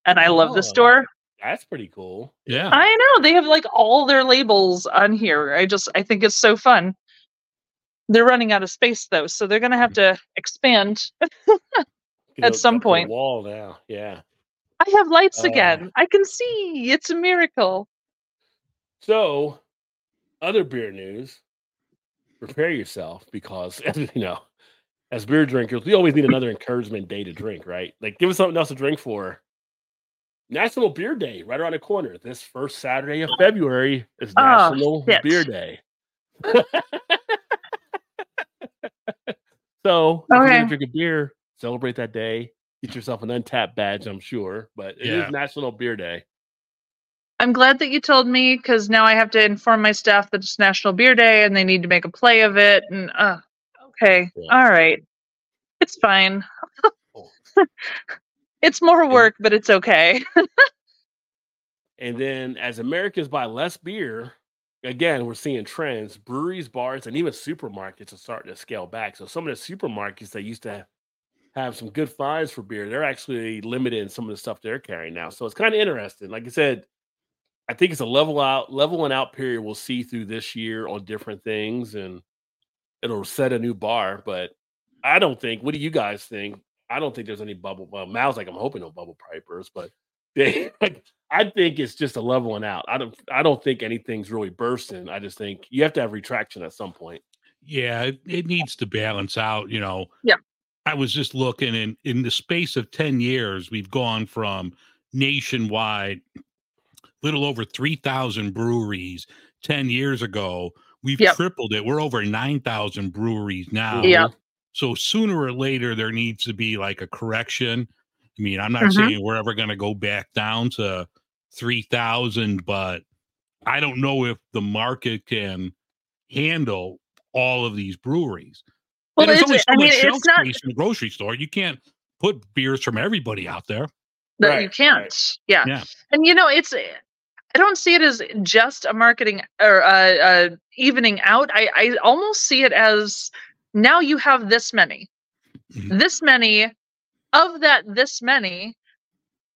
and I love this Oh. door. That's pretty cool. Yeah. I know they have like all their labels on here. I just I think it's so fun. They're running out of space though, so they're gonna have to expand. At know, some up to the point. wall now. Yeah. I have lights Uh, again. I can see. It's a miracle. So, other beer news. Prepare yourself because (laughs) you know, as beer drinkers, we always need another encouragement day to drink, right? Like, give us something else to drink for. National Beer Day, right around the corner. This first Saturday of February is Oh, National shit. Beer Day. (laughs) so, if you're gonna drink a beer, celebrate that day. Get yourself an Untappd badge, I'm sure, but it is Yeah. National Beer Day. I'm glad that you told me because now I have to inform my staff that it's National Beer Day and they need to make a play of it. And uh, okay, Yeah. all right, it's fine. (laughs) It's more work, but it's okay. (laughs) And then as Americans buy less beer, again, we're seeing trends. Breweries, bars, and even supermarkets are starting to scale back. So some of the supermarkets that used to have some good finds for beer. They're actually limited in some of the stuff they're carrying now. So it's kind of interesting. Like I said, I think it's a level out, leveling out period we'll see through this year on different things and it'll set a new bar. But I don't think, what do you guys think? I don't think there's any bubble. Well, Mal's like, I'm hoping no bubble pipers, but (laughs) they, I think it's just a leveling out. I don't, I don't think anything's really bursting. I just think you have to have retraction at some point. Yeah, it, it needs to balance out, you know. Yeah. I was just looking in in the space of 10 years, we've gone from nationwide little over 3,000 breweries 10 years ago. We've Yep. tripled it. We're over 9,000 breweries now. Yeah. So sooner or later, there needs to be like a correction. I mean, I'm not Mhm. saying we're ever going to go back down to 3,000, but I don't know if the market can handle all of these breweries. Well, And there's it's, only so I mean, shelf it's not space in the grocery store. You can't put beers from everybody out there. that Right, you can't. right. Yeah. Yeah. And you know, it's I don't see it as just a marketing or uh, uh, evening out. I, I almost see it as now you have this many, Mhm. this many of that, this many.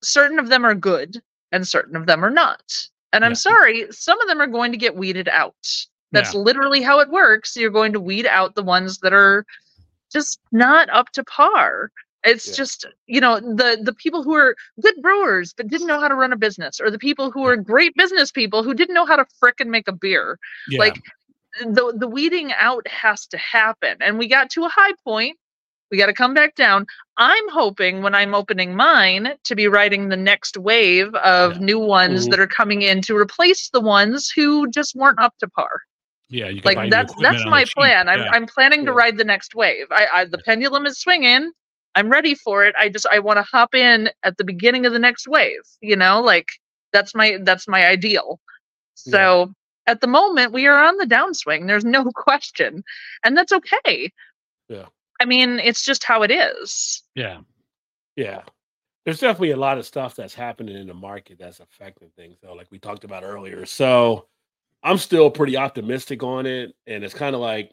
Certain of them are good, and certain of them are not. And I'm Yeah. sorry, some of them are going to get weeded out. That's literally how it works. You're going to weed out the ones that are just not up to par. It's Yeah. just you know the the people who are good brewers but didn't know how to run a business, or the people who are great business people who didn't know how to frickin' make a beer. Yeah. Like the the weeding out has to happen, and we got to a high point. We got to come back down. I'm hoping when I'm opening mine to be writing the next wave of Yeah. new ones that are coming in to replace the ones who just weren't up to par yeah. You can like that's that's my plan i'm i'm planning to ride the next wave i, I the pendulum is swinging i'm ready for it i just i want to hop in at the beginning of the next wave you know like that's my that's my ideal so at the moment we are on the downswing there's no (laughs) question and that's okay Yeah. i mean it's just how it is yeah. Yeah. There's definitely a lot of stuff that's happening in the market that's affecting things, though, like we talked about earlier. So I'm still pretty optimistic on it. And it's kind of like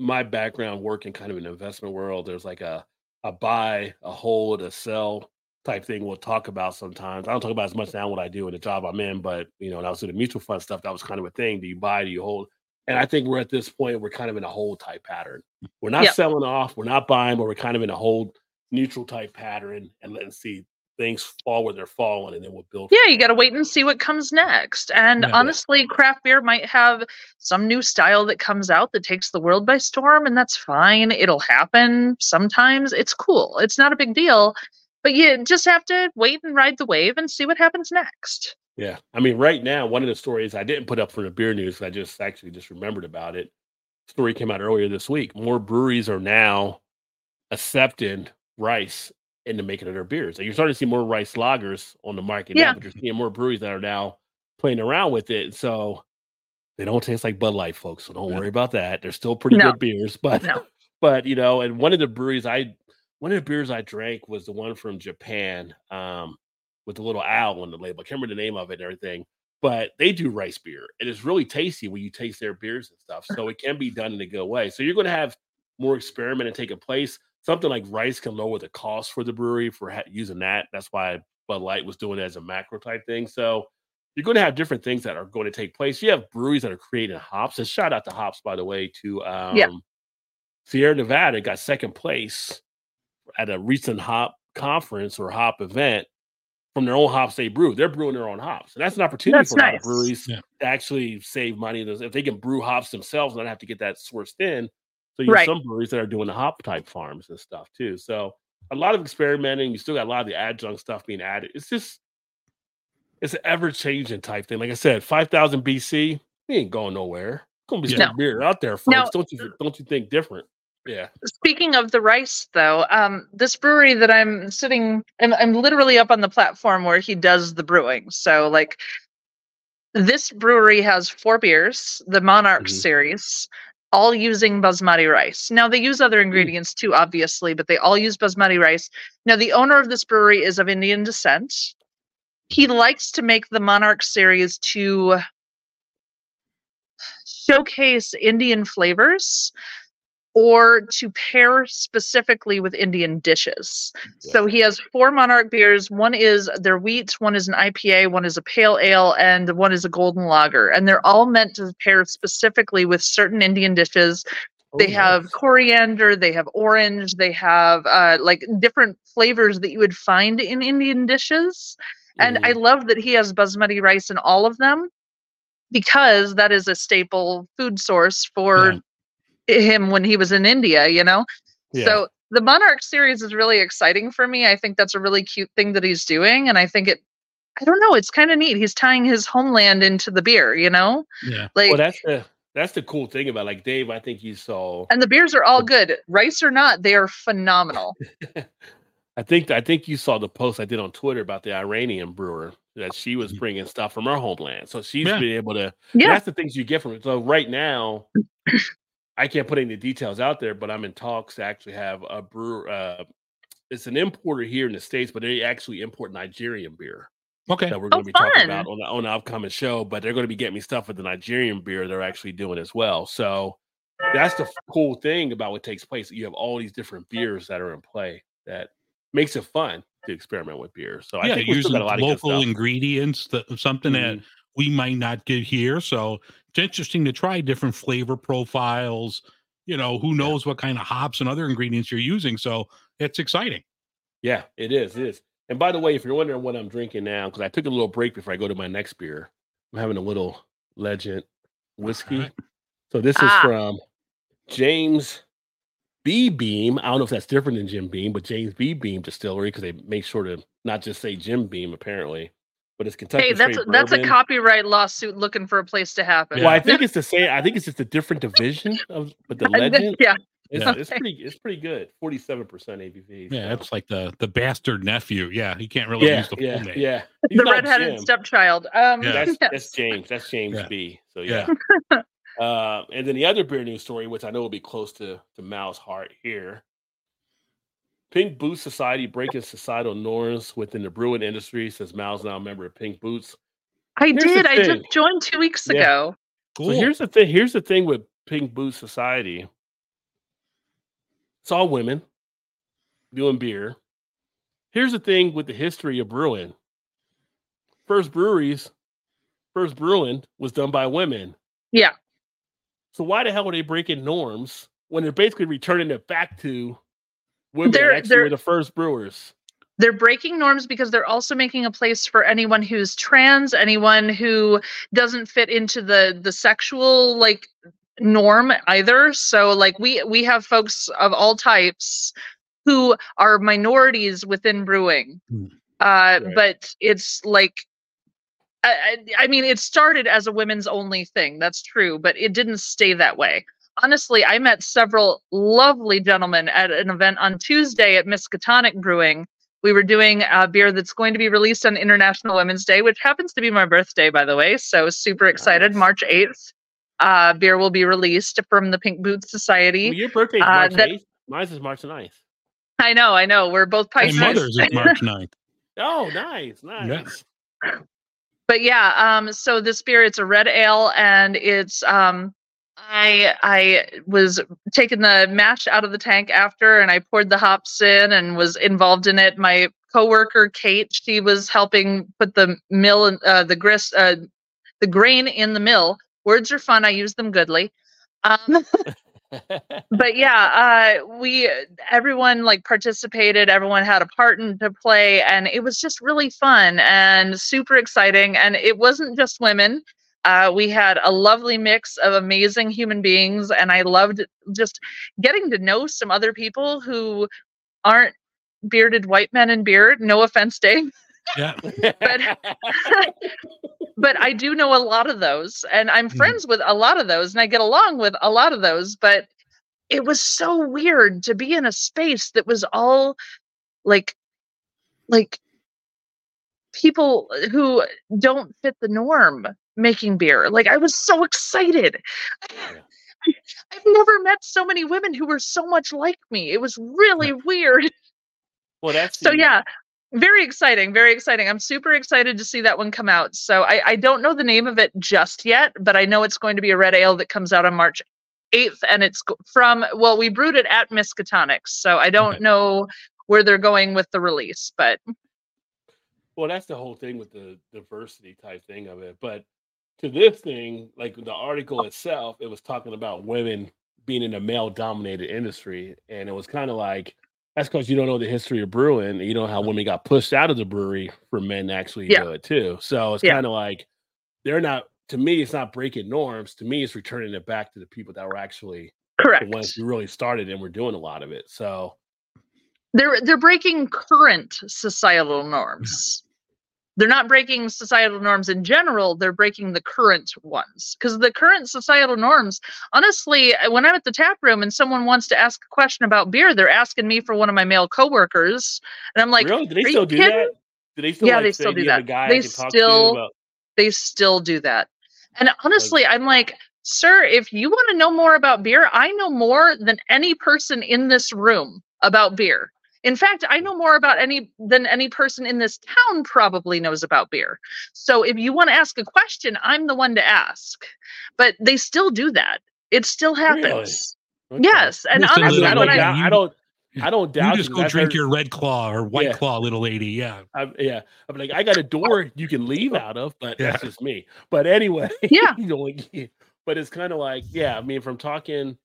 my background working kind of in the investment world. There's like a, a buy, a hold, a sell type thing we'll talk about sometimes. I don't talk about as much now what I do in the job I'm in, but you know, when I was doing the mutual fund stuff, that was kind of a thing. Do you buy, do you hold? And I think we're at this point, we're kind of in a hold type pattern. We're not Yep. selling off, we're not buying, but we're kind of in a hold neutral type pattern and letting see things fall where they're falling and then we'll build. yeah you got to wait and see what comes next and Yeah. honestly craft beer might have some new style that comes out that takes the world by storm and that's fine it'll happen sometimes it's cool it's not a big deal but you just have to wait and ride the wave and see what happens next Yeah. I mean, right now, one of the stories I didn't put up for the beer news, I just actually just remembered about it. Story came out earlier this week. More breweries are now accepting rice in the making of their beers. And you're starting to see more rice lagers on the market Yeah. now, but you're seeing more breweries that are now playing around with it. So they don't taste like Bud Light, folks. So don't worry about that. They're still pretty No. good beers, but No. (laughs) but you know, and one of the breweries I one of the beers I drank was the one from Japan, um, with the little owl on the label. I can't remember the name of it and everything, but they do rice beer. and It is really tasty when you taste their beers and stuff. So it can be done in a good way. So you're going to have more experiment taking place. Something like rice can lower the cost for the brewery for ha- using that. That's why Bud Light was doing it as a macro type thing. So you're going to have different things that are going to take place. You have breweries that are creating hops. And shout out to hops, by the way, to um, Yeah. Sierra Nevada got second place at a recent hop conference or hop event from their own hops they brew. They're brewing their own hops. And that's an opportunity That's for a lot of nice. breweries Yeah. to actually save money. If they can brew hops themselves and not have to get that sourced in. So you Right. have some breweries that are doing the hop type farms and stuff too. So a lot of experimenting. You still got a lot of the adjunct stuff being added. It's just it's an ever changing type thing. Like I said, five thousand BC, we ain't going nowhere. It's gonna be some No. beer out there, folks. Now- don't you don't you think different? Yeah. Speaking of the rice, though, um, this brewery that I'm sitting, I'm, I'm literally up on the platform where he does the brewing. So, like, this brewery has four beers, the Monarch Mhm. series, all using basmati rice. Now, they use other hmm. ingredients too, obviously, but they all use basmati rice. Now, the owner of this brewery is of Indian descent. He likes to make the Monarch series to showcase Indian flavors or to pair specifically with Indian dishes. So he has four Monarch beers. One is their wheat, one is an IPA, one is a pale ale, and one is a golden lager. And they're all meant to pair specifically with certain Indian dishes. They have coriander, they have orange, they have uh, like different flavors that you would find in Indian dishes. And I love that he has basmati rice in all of them because that is a staple food source for him when he was in India, you know? Yeah. So the Monarch series is really exciting for me. I think that's a really cute thing that he's doing. And I think it, I don't know, it's kind of neat. He's tying his homeland into the beer, you know? Yeah. Like, well, that's the that's the cool thing about like Dave. I think you saw. and the beers are all good. Rice or not, they are phenomenal. (laughs) I think I think you saw the post I did on Twitter about the Iranian brewer that she was mm. bringing stuff from her homeland. So she's Yeah. been able to. Yeah. That's the things you get from it. So right now, I can't put any details out there, but I'm in talks to actually have a brewer. Uh, it's an importer here in the states, but they actually import Nigerian beer Okay. that we're Oh, going to be talking about on the, on the upcoming show. But they're going to be getting me stuff with the Nigerian beer they're actually doing as well. So that's the cool thing about what takes place. You have all these different beers that are in play that makes it fun to experiment with beer. So I yeah, think we still using got a lot of local ingredients, that, something that Mhm. we might not get here. So it's interesting to try different flavor profiles. You know, who knows what kind of hops and other ingredients you're using. So it's exciting. Yeah, it is. It is. And by the way, if you're wondering what I'm drinking now, because I took a little break before I go to my next beer, I'm having a little Legent whiskey. Alright. So this is Ah. from James B. Beam. I don't know if that's different than Jim Beam, but James B. Beam Distillery because they make sure to not just say Jim Beam apparently, but it's Kentucky hey, that's Straight that's a copyright lawsuit looking for a place to happen. Well, I think (laughs) it's the same. I think it's just a different division of, but the Legent. yeah. It's, Yeah. it's pretty. It's pretty good. Forty-seven percent ABV. Yeah, so. that's like the the bastard nephew. Yeah, he can't really yeah, use the full yeah, name. yeah. (laughs) He's the not redheaded Jim. stepchild. Um, Yeah. That's, yes. (laughs) that's James. That's James Yeah. B. So Yeah. yeah. uh, and then the other beer news story, which I know will be close to to Mal's heart here. Pink Boots Society breaking societal norms within the brewing industry. Says Mal's now a member of Pink Boots. I Here's did. I just joined two weeks Yeah. ago. Cool. So here's the thing. Here's the thing with Pink Boots Society. It's all women doing beer. Here's the thing with the history of brewing. First breweries, first brewing was done by women. Yeah. So why the hell are they breaking norms when they're basically returning it back to women They're- actually they're- were the first brewers? They're breaking norms because they're also making a place for anyone who's trans, anyone who doesn't fit into the the sexual like norm either. So like we we have folks of all types who are minorities within brewing. Hmm. Uh Right. but it's like I I mean, it started as a women's only thing. That's true, but it didn't stay that way. Honestly, I met several lovely gentlemen at an event on Tuesday at Miskatonic Brewing. We were doing a beer that's going to be released on International Women's Day, which happens to be my birthday, by the way. So super excited. Nice. March 8th. Uh, beer will be released from the Pink Boots Society. Well, your birthday uh, March that- 8th. Mine's is March 9th. I know, I know. We're both Pisces. My mother's is March (laughs) 9th. Oh, nice, nice. but yeah um so this beer it's a red ale and it's um i i was taking the mash out of the tank after and i poured the hops in and was involved in it. My coworker kate she was helping put the mill and uh, the grist uh, the grain in the mill. Words are fun. I use them goodly. Um (laughs) but yeah uh we everyone like participated. Everyone had a part in to play and it was just really fun and super exciting. And it wasn't just women uh, we had a lovely mix of amazing human beings and i loved just getting to know some other people who aren't bearded white men in beard no offense dave Yeah. (laughs) but (laughs) but I do know a lot of those, and I'm Mhm. friends with a lot of those, and I get along with a lot of those. But it was so weird to be in a space that was all like, like people who don't fit the norm making beer. Like I was so excited. (laughs) I've never met so many women who were so much like me. It was really (laughs) weird. well, that's So yeah, very exciting, very exciting. I'm super excited to see that one come out. So I, I don't know the name of it just yet, but I know it's going to be a red ale that comes out on March 8th, and it's from, well, we brewed it at Miskatonics. So I don't Okay. know where they're going with the release, but Well, that's the whole thing with the diversity type thing of it. But to this thing, like the article oh. itself, it was talking about women being in a male dominated industry. And it was kind of like, that's because you don't know the history of brewing. You know how mm-hmm. women got pushed out of the brewery for men to actually Yeah. do it too. So it's Yeah. kind of like they're not, to me, it's not breaking norms. To me, it's returning it back to the people that were actually correct. the ones who really started and were doing a lot of it. So they're they're breaking current societal mm-hmm. norms. They're not breaking societal norms in general, they're breaking the current ones. Because the current societal norms, honestly, uh, when I'm at the tap room and someone wants to ask a question about beer, they're asking me for one of my male coworkers. And I'm like, really, do they "Are still do kidding?" that? Do they still Yeah, like, they still "Do do you a that. guy They can talk to still- about-" they still do that. And honestly, I'm like, sir, if you want to know more about beer, I know more than any person in this room about beer. In fact, I know more about any than any person in this town probably knows about beer. So if you want to ask a question, I'm the one to ask. But they still do that. It still happens. Okay. Yes, and Listen, I, mean, honestly, I don't when I, doubt. I don't. I don't doubt. You just it, go 'cause I've drink heard- your red claw or white Yeah. claw, little lady. Yeah. I, yeah, I'm like, I got a door you can leave (laughs) out of, but that's just me. But anyway, (laughs) Yeah. you know, like, but it's kind of like, yeah, I mean, from talking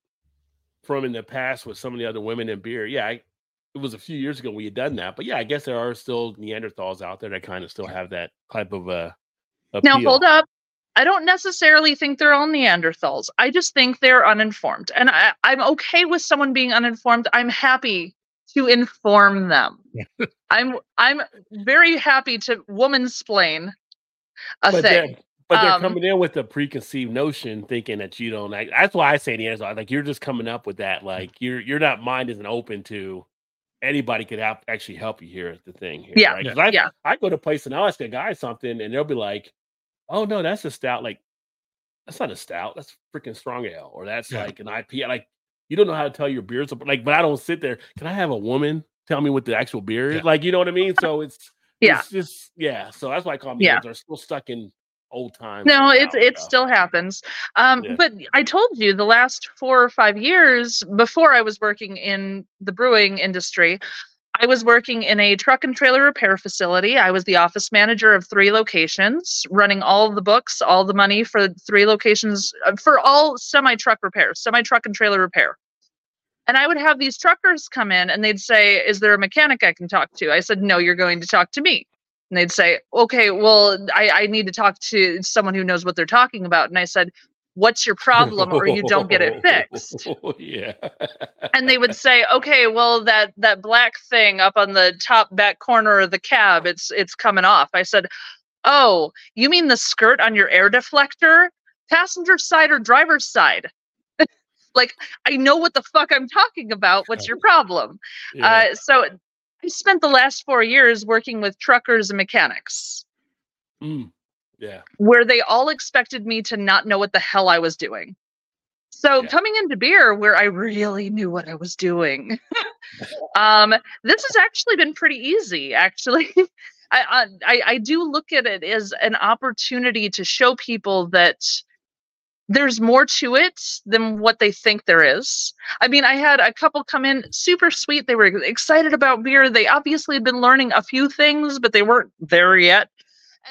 from in the past with some of the other women in beer, yeah, I, it was a few years ago we had done that, but yeah, I guess there are still Neanderthals out there that kind of still have that type of uh. Now hold up. I don't necessarily think they're all Neanderthals. I just think they're uninformed. And I, I'm okay with someone being uninformed. I'm happy to inform them. I'm I'm very happy to woman splain a but thing. They're, but they're Um, coming in with a preconceived notion, thinking that you don't. Like, that's why I say Neanderthal. Like you're just coming up with that. Like you're you're not mind isn't open to anybody could have, actually help you here at the thing. Here, Yeah, right? I, yeah. I go to a place and I'll ask a guy something, and they'll be like, "Oh no, that's a stout. Like that's not a stout. That's freaking strong ale, or that's Yeah. like an IPA. Like you don't know how to tell your beers. Like, but I don't sit there. Can I have a woman tell me what the actual beer is? Like, you know what I mean? So it's (laughs) Yeah. it's just yeah. So that's why I call them Yeah. They're still stuck in old times. No, it's it stuff. still happens. Um, Yeah. but I told you the last four or five years before I was working in the brewing industry, I was working in a truck and trailer repair facility. I was the office manager of three locations, running all the books, all the money for three locations uh, for all semi truck repairs, semi truck and trailer repair. And I would have these truckers come in and they'd say, Is there a mechanic I can talk to? I said, No, you're going to talk to me. And they'd say, Okay, well, I, I need to talk to someone who knows what they're talking about. And I said, What's your problem? Or you don't get it fixed (laughs) yeah. and they would say okay well that that black thing up on the top back corner of the cab it's it's coming off i said oh you mean the skirt on your air deflector passenger side or driver's side (laughs) like i know what the fuck i'm talking about what's your problem yeah. uh, so i spent the last four years working with truckers and mechanics Mm. yeah. where they all expected me to not know what the hell I was doing. So Yeah. coming into beer where I really knew what I was doing. (laughs) um, this has actually been pretty easy, actually. (laughs) I, I I do look at it as an opportunity to show people that there's more to it than what they think there is. I mean, I had a couple come in super sweet. They were excited about beer. They obviously had been learning a few things, but they weren't there yet.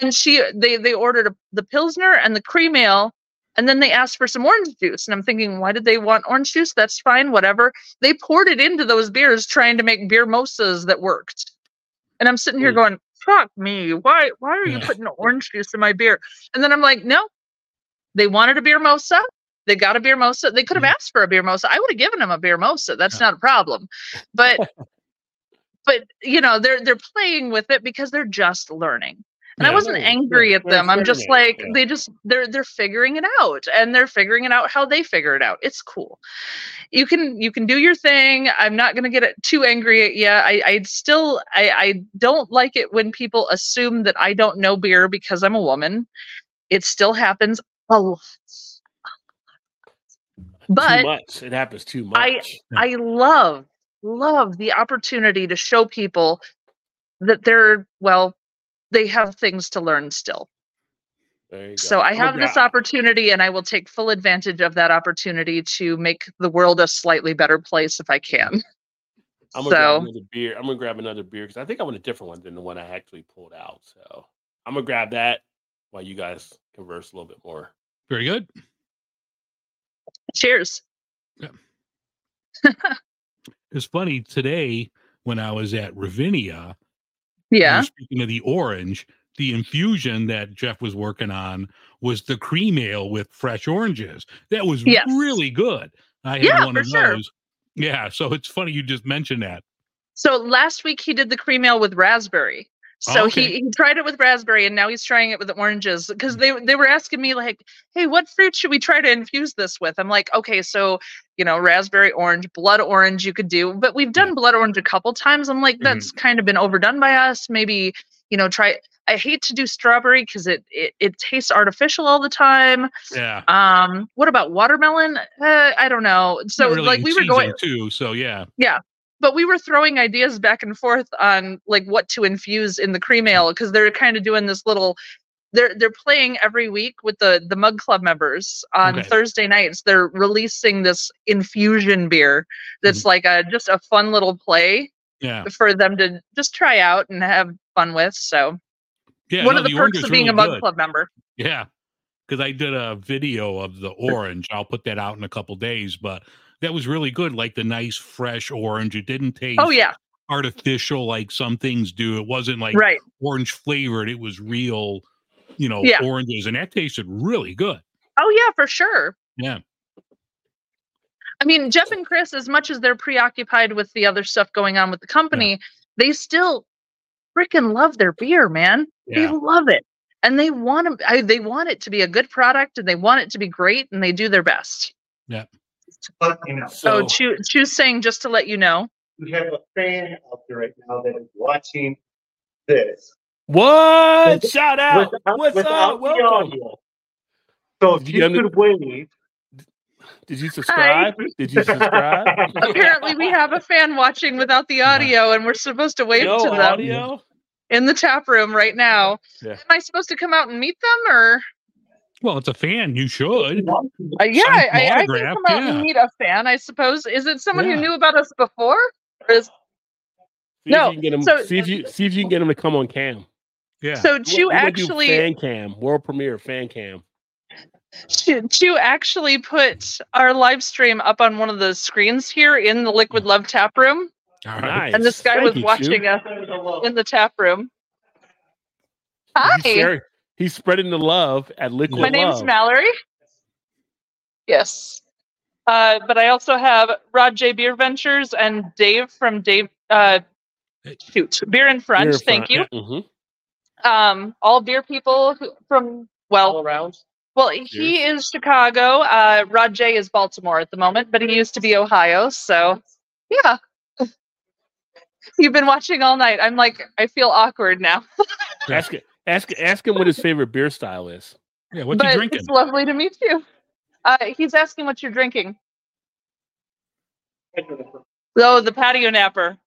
And she they they ordered a, the pilsner and the cream ale and then they asked for some orange juice. And i'm thinking why did they want orange juice? That's fine whatever. They poured it into those beers trying to make beer mosas that worked. And i'm sitting here Mm. going fuck me. Why why are you putting orange juice in my beer? And then i'm like no they wanted a beer mosa they got a beer mosa they could have Mhm. asked for a beer mosa i would have given them a beer mosa that's Yeah. not a problem but (laughs) but you know they're they're playing with it because they're just learning and I wasn't angry at them. I'm just like yeah. they just they're they're figuring it out and they're figuring it out how they figure it out. It's cool. You can you can do your thing. I'm not gonna get it too angry at you. I I still I I don't like it when people assume that I don't know beer because I'm a woman. It still happens a lot. But too much. It happens too much. I (laughs) I love love the opportunity to show people that they're well they have things to learn still. There you go. So I gonna have this opportunity and I will take full advantage of that opportunity to make the world a slightly better place if I can. I'm gonna grab another beer. I'm gonna grab another beer because I think I want a different one than the one I actually pulled out. So I'm gonna grab that while you guys converse a little bit more. Very good. cheers. Yeah. (laughs) It's funny today when I was at Ravinia. Yeah. Speaking of the orange, the infusion that Jeff was working on was the cream ale with fresh oranges. That was Yes. really good. I had Yeah, one for of sure. those. Yeah, so it's funny you just mentioned that. So last week he did the cream ale with raspberry. So Oh, okay. he, he tried it with raspberry and now he's trying it with oranges because they they were asking me like, "Hey, what fruit should we try to infuse this with?" I'm like, "Okay, so, you know, raspberry orange, blood orange you could do, but we've done blood orange a couple times. I'm like, Mm-hmm. that's kind of been overdone by us. Maybe, you know, try I hate to do strawberry because it, it it tastes artificial all the time. Yeah. Um, what about watermelon? Uh, I don't know. So really like we were going too. So yeah. yeah. But we were throwing ideas back and forth on like what to infuse in the cream ale because they're kind of doing this little they're they're playing every week with the the mug club members on Okay. Thursday nights. They're releasing this infusion beer that's mm-hmm. like a just a fun little play Yeah. for them to just try out and have fun with. So Yeah. one no, of the, orange perks of being really a mug good. club member. Yeah. Because I did a video of the orange. I'll put that out in a couple days, but that was really good. Like the nice fresh orange. It didn't oh, taste Oh yeah, artificial like some things do. It wasn't like right. orange flavored. It was real, you know, Yeah. oranges. And that tasted really good. Oh yeah, for sure. Yeah. I mean, Jeff and Chris, as much as they're preoccupied with the other stuff going on with the company, they still freaking love their beer, man. They love it, and they want to. They want it to be a good product, and they want it to be great, and they do their best. Yeah. But, you know, So, oh, So Chew, Chew's saying just to let you know. we have a fan out there right now that is watching this. what? Shout out. Without- What's without up? the Welcome. audio. So if Did you you under- could wave. Did you subscribe? Did you subscribe? (laughs) Apparently, we have a fan watching without the audio, and we're supposed to wave no to them audio. in the tap room right now. Yeah. Am I supposed to come out and meet them, or? Well, it's a fan. You should. Uh, yeah, I, some I, I can come out yeah. and meet a fan. I suppose. Is it someone Yeah. who knew about us before? Or is, See No, if you can get him. so- see if you see if you can get him to come on cam. Yeah. so We- Chew we gonna do actually fan cam world premiere fan cam. Chew, Chew actually put our live stream up on one of the screens here in the Liquid Love tap room, All right. Nice. and this guy Thank was you, Chew. watching us in the tap room. He's, Hi, sharing- he's spreading the love at Liquid my name's Love. Mallory. Yes, uh, but I also have Rod J Beer Ventures and Dave from Dave. Uh, shoot, Beer in Front. Beer Thank front. you. Mhm. um, all beer people who, from well around. Well, he is Chicago. Uh, Rod J is Baltimore at the moment, but he used to be Ohio. So, yeah. (laughs) You've been watching all night. I'm like, I feel awkward now, (laughs) Ask ask ask him what his (laughs) favorite beer style is. Yeah. what but he drinking? it's lovely to meet you. Uh, he's asking what you're drinking. Oh, the patio napper,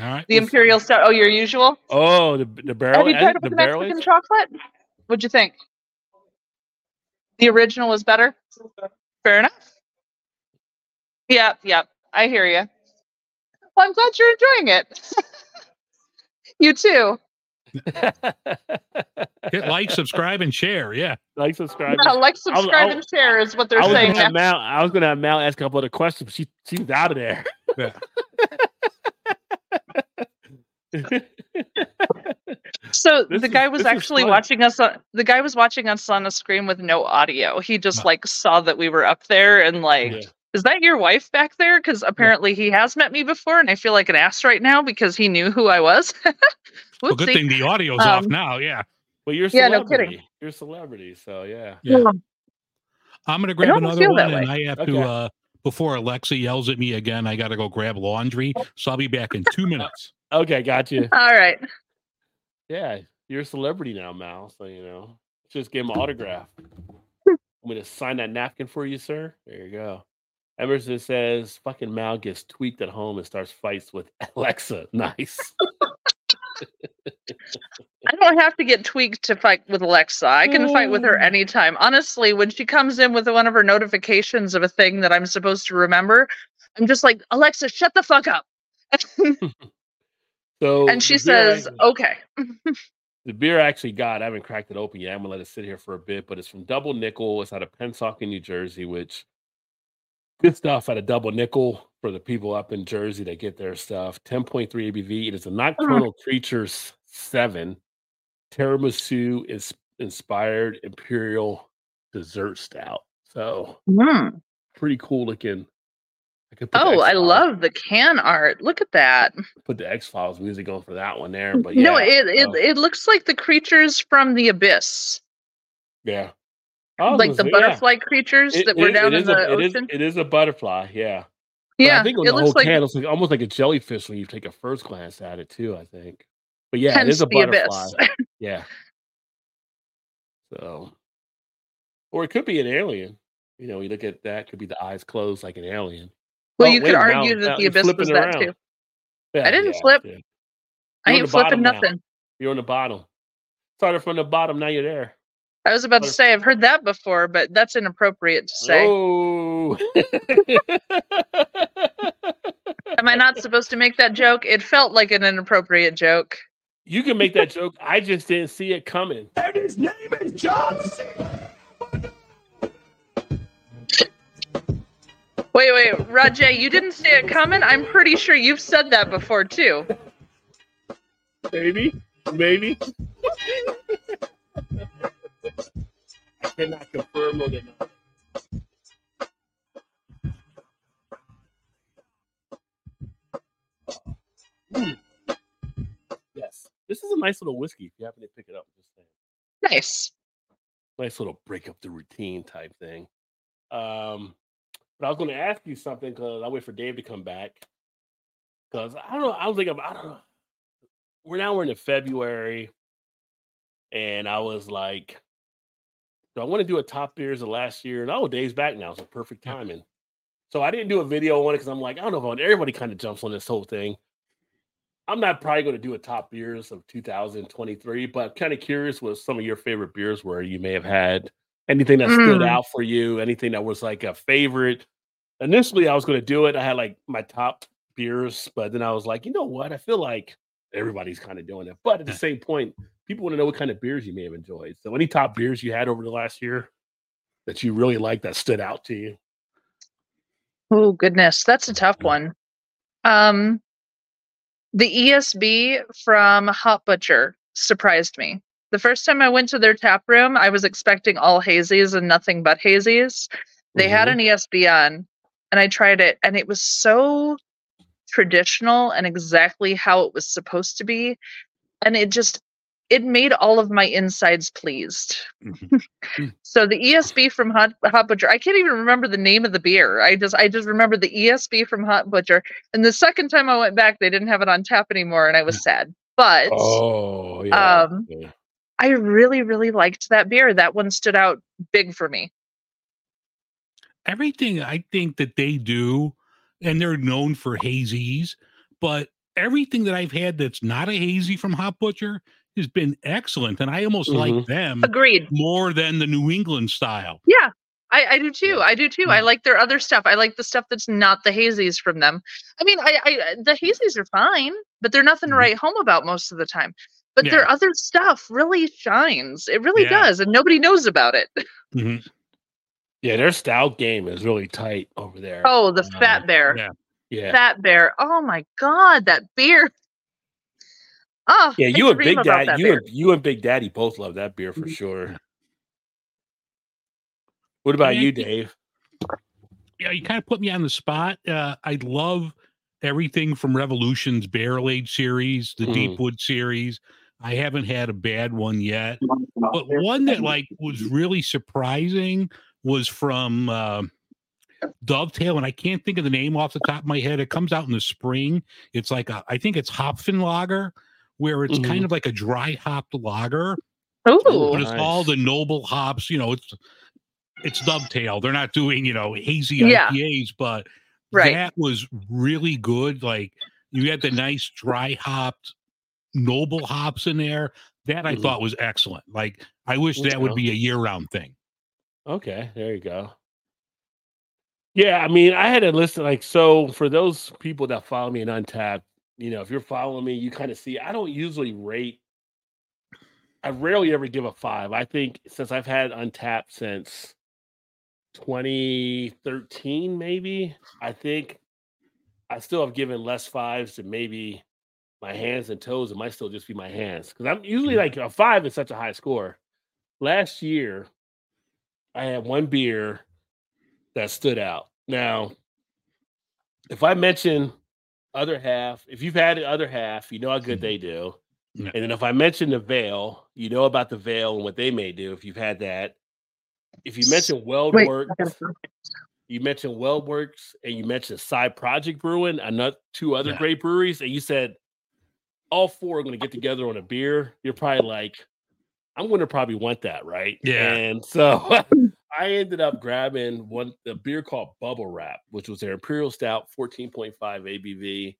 All right. the imperial stout. Oh, your usual. Oh, the the barrel. Have you tried it with the the. Mexican chocolate? What'd you think? The original was better. Fair enough. Yep, yep. I hear you. Well, I'm glad you're enjoying it. (laughs) you too. Hit like, subscribe, and share. Yeah. like, subscribe. Yeah, like, I was- subscribe, I and share is what they're I saying gonna Mal. I was gonna have Mal ask a couple other questions, but she she was out of there. Yeah. (laughs) So (laughs) This the is- guy was actually watching us. On, the guy was watching us on a screen with no audio. He just like saw that we were up there and like, Yeah. is that your wife back there? Because apparently he has met me before, and I feel like an ass right now because he knew who I was. (laughs) Well, good thing the audio's off Um, now. Yeah. Well, you're a Yeah, no kidding. You're a celebrity, so yeah. Yeah. I'm gonna grab another one, and I have Okay. to. uh Before Alexa yells at me again, I got to go grab laundry. So I'll be back in two minutes. (laughs) Okay, got you. All right. Yeah, you're a celebrity now, Mal. So you know, just give him an autograph. (laughs) I'm gonna sign that napkin for you, sir. There you go. Emerson says, "Fucking Mal gets tweaked at home and starts fights with (laughs) Alexa." Nice. I don't have to get tweaked to fight with Alexa. I can fight with her mm. anytime. Honestly, when she comes in with one of her notifications of a thing that I'm supposed to remember, I'm just like, Alexa, shut the fuck up. (laughs) So and she says, actually- okay. (laughs) the beer I actually got. I haven't cracked it open yet. I'm gonna let it sit here for a bit, but it's from Double Nickel. It's out of Pennsauken, New Jersey, which good stuff at a Double Nickel for the people up in Jersey that get their stuff. 10.3 ABV. It is a Nocturnal Creatures Seven Tiramisu is inspired Imperial Dessert Stout. So Mm. pretty cool looking. I could put Oh, I love the can art. Look at that. put the X Files music on for that one there. But no, yeah, it, it uh, it looks like the creatures from the abyss, yeah. Was like the say, yeah. butterfly creatures It- that were it- down it in the a, it is- ocean. it is a butterfly, yeah. But yeah, I think on it the whole looks like can, it looks like almost like a jellyfish when you take a first glance at it too. I think, but yeah, it is a butterfly. abyss. (laughs) yeah. So, or it could be an alien. You know, you look at that, could be the eyes closed like an alien. well, Oh, you could argue now- that now the abyss was that around. too. Yeah, I didn't yeah, flip. yeah. I ain't flipping bottom now. nothing. You're on the bottom. Started from the bottom, now you're there. I was about to say I've heard that before, but that's inappropriate to say. Oh. (laughs) Am I not supposed to make that joke? It felt like an inappropriate joke. you can make that joke. I just didn't see it coming. And his name is John C. Wait, wait, Rajay, you didn't see it coming? I'm pretty sure you've said that before too. Maybe, maybe. (laughs) I cannot confirm or deny. Mm. Yes, this is a nice little whiskey. If you happen to pick it up, just saying. Nice. nice little break up the routine type thing. Um, but I was going to ask you something because I wait for Dave to come back. Because I don't know, I was thinking, about- I don't know. We're now we're into February, and I was like, do I want to do a top beers of last year? And oh, Dave's back now, so perfect timing. So I didn't do a video on it because I'm like, I don't know if I want- everybody kind of jumps on this whole thing. I'm not probably going to do a top beers of 2023, but I'm kind of curious what some of your favorite beers were you may have had. Anything that stood Mm. out for you? Anything that was like a favorite? Initially, I was going to do it. I had like my top beers, but then I was like, you know what? I feel like everybody's kind of doing it. But at the same point, people want to know what kind of beers you may have enjoyed. So, any top beers you had over the last year that you really liked that stood out to you? Oh goodness, that's a tough one. Um the ESB from Hop Butcher surprised me. The first time I went to their tap room, I was expecting all hazies and nothing but hazies. They had an ESB on and I tried it and it was so traditional and exactly how it was supposed to be and it just it made all of my insides pleased. (laughs) So the ESB from Hop, Hop Butcher, I can't even remember the name of the beer. I just I just remember the ESB from Hop Butcher. And the second time I went back, they didn't have it on tap anymore, and I was sad. But Oh, yeah. um, yeah. I really really liked that beer. That one stood out big for me. everything I think that they do, and they're known for hazies, but everything that I've had that's not a hazy from Hop Butcher has been excellent, and I almost like Mhm. them Agreed. more than the New England style. Yeah. I, I do too. I do too. I Mm. like their other stuff. I like the stuff that's not the hazies from them. I mean, I, I the hazies are fine, but they're nothing to Mhm. write home about most of the time. But their other stuff really shines. It really Yeah. does, and nobody knows about it. Mhm. Yeah, their stout game is really tight over there. Oh, the Uh, fat bear. yeah. yeah. Fat bear. Oh my god, that beer. Oh, Yeah, you and Big Daddy, you beer. and you and Big Daddy both love that beer for sure. What about Yeah, you, Dave? Yeah, you kind of put me on the spot. Uh, I love everything from Revolution's Barrel Age series, the Mm. Deepwood series. I haven't had a bad one yet. but one that like was really surprising was from uh, Dovetail, and I can't think of the name off the top of my head. It comes out in the spring. It's like a, I think it's Hopfen Lager, where it's Mhm. kind of like a dry hopped lager, Ooh. but it's all the noble hops. You know, it's it's Dovetail. They're not doing you know hazy Yeah. IPAs, but Right. that was really good. Like you had the nice dry hopped noble hops in there. That I Mhm. thought was excellent. Like I wish that would be a year round thing. Okay, there you go. Yeah, I mean, I had to listen. Like, so for those people that follow me in Untappd, you know, if you're following me, you kind of see I don't usually rate. I rarely ever give a five. I think since I've had Untappd since 2013, maybe, I think I still have given less fives than maybe my hands and toes. It might still just be my hands because I'm usually mm-hmm. like a five is such a high score. Last year, I had one beer that stood out. Now, if I mention other half, if you've had the other half, you know how good they do. Yeah. And then if I mention the veil, you know about the veil and what they may do if you've had that. If you mention Weld Wait, Works, you mentioned WeldWerks and you mentioned Side Project Brewing, another two other Yeah. great breweries, and you said all four are going to get together on a beer, you're probably like, I'm going to probably want that, right? Yeah. And so (laughs) I ended up grabbing one a beer called Bubble Wrap, which was their Imperial Stout, 14.5 ABV.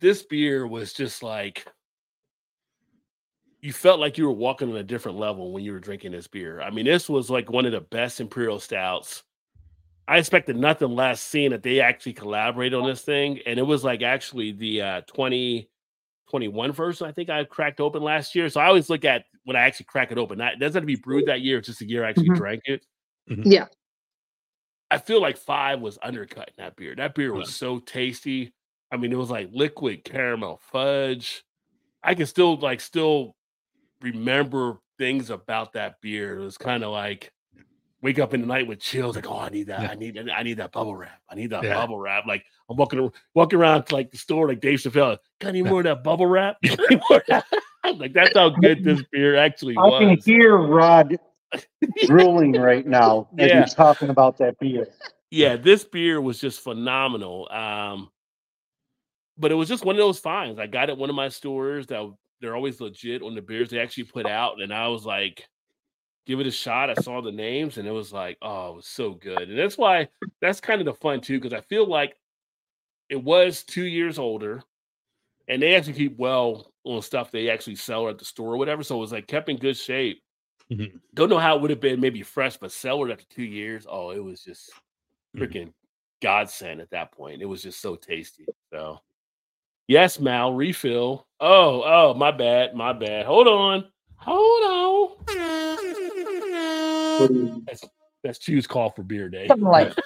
This beer was just like you felt like you were walking on a different level when you were drinking this beer. I mean, this was like one of the best Imperial Stouts. I expected nothing less seeing that they actually collaborated on this thing. And it was like actually the uh 2021 version, I think I cracked open last year. So I always look at when I actually crack it open. Not, it doesn't have to be brewed that year, it's just the year I actually Mhm. drank it. Yeah. I feel like five was undercut in that beer. That beer was so tasty. I mean, it was like liquid caramel fudge. I can still like still remember things about that beer. It was kind of like wake up in the night with chills, like, oh, I need that. Yeah. I need that. I need that bubble wrap. I need that Yeah. bubble wrap. Like I'm walking walking around to like the store like Dave Chappelle. Got any more of that bubble wrap? (laughs) Got any more of that?" (laughs) like that's how good this beer actually was. I can hear Rod (laughs) drooling right now as Yeah. he's talking about that beer. yeah, this beer was just phenomenal. Um, but it was just one of those finds. I got at one of my stores that they're always legit on the beers they actually put out, and I was like, give it a shot. I saw the names, and it was like, oh, it was so good. And that's why that's kind of the fun too, because I feel like it was two years older, and they actually keep well on stuff they actually sell at the store or whatever. So it was like kept in good shape. Mhm. Don't know how it would have been maybe fresh, but cellared after two years. Oh, it was just Mhm. freaking godsend at that point. It was just so tasty. So, yes, Mal, refill. Oh, oh, my bad, my bad. Hold on, hold on. That's that's Chew's call for beer day. Something like (laughs)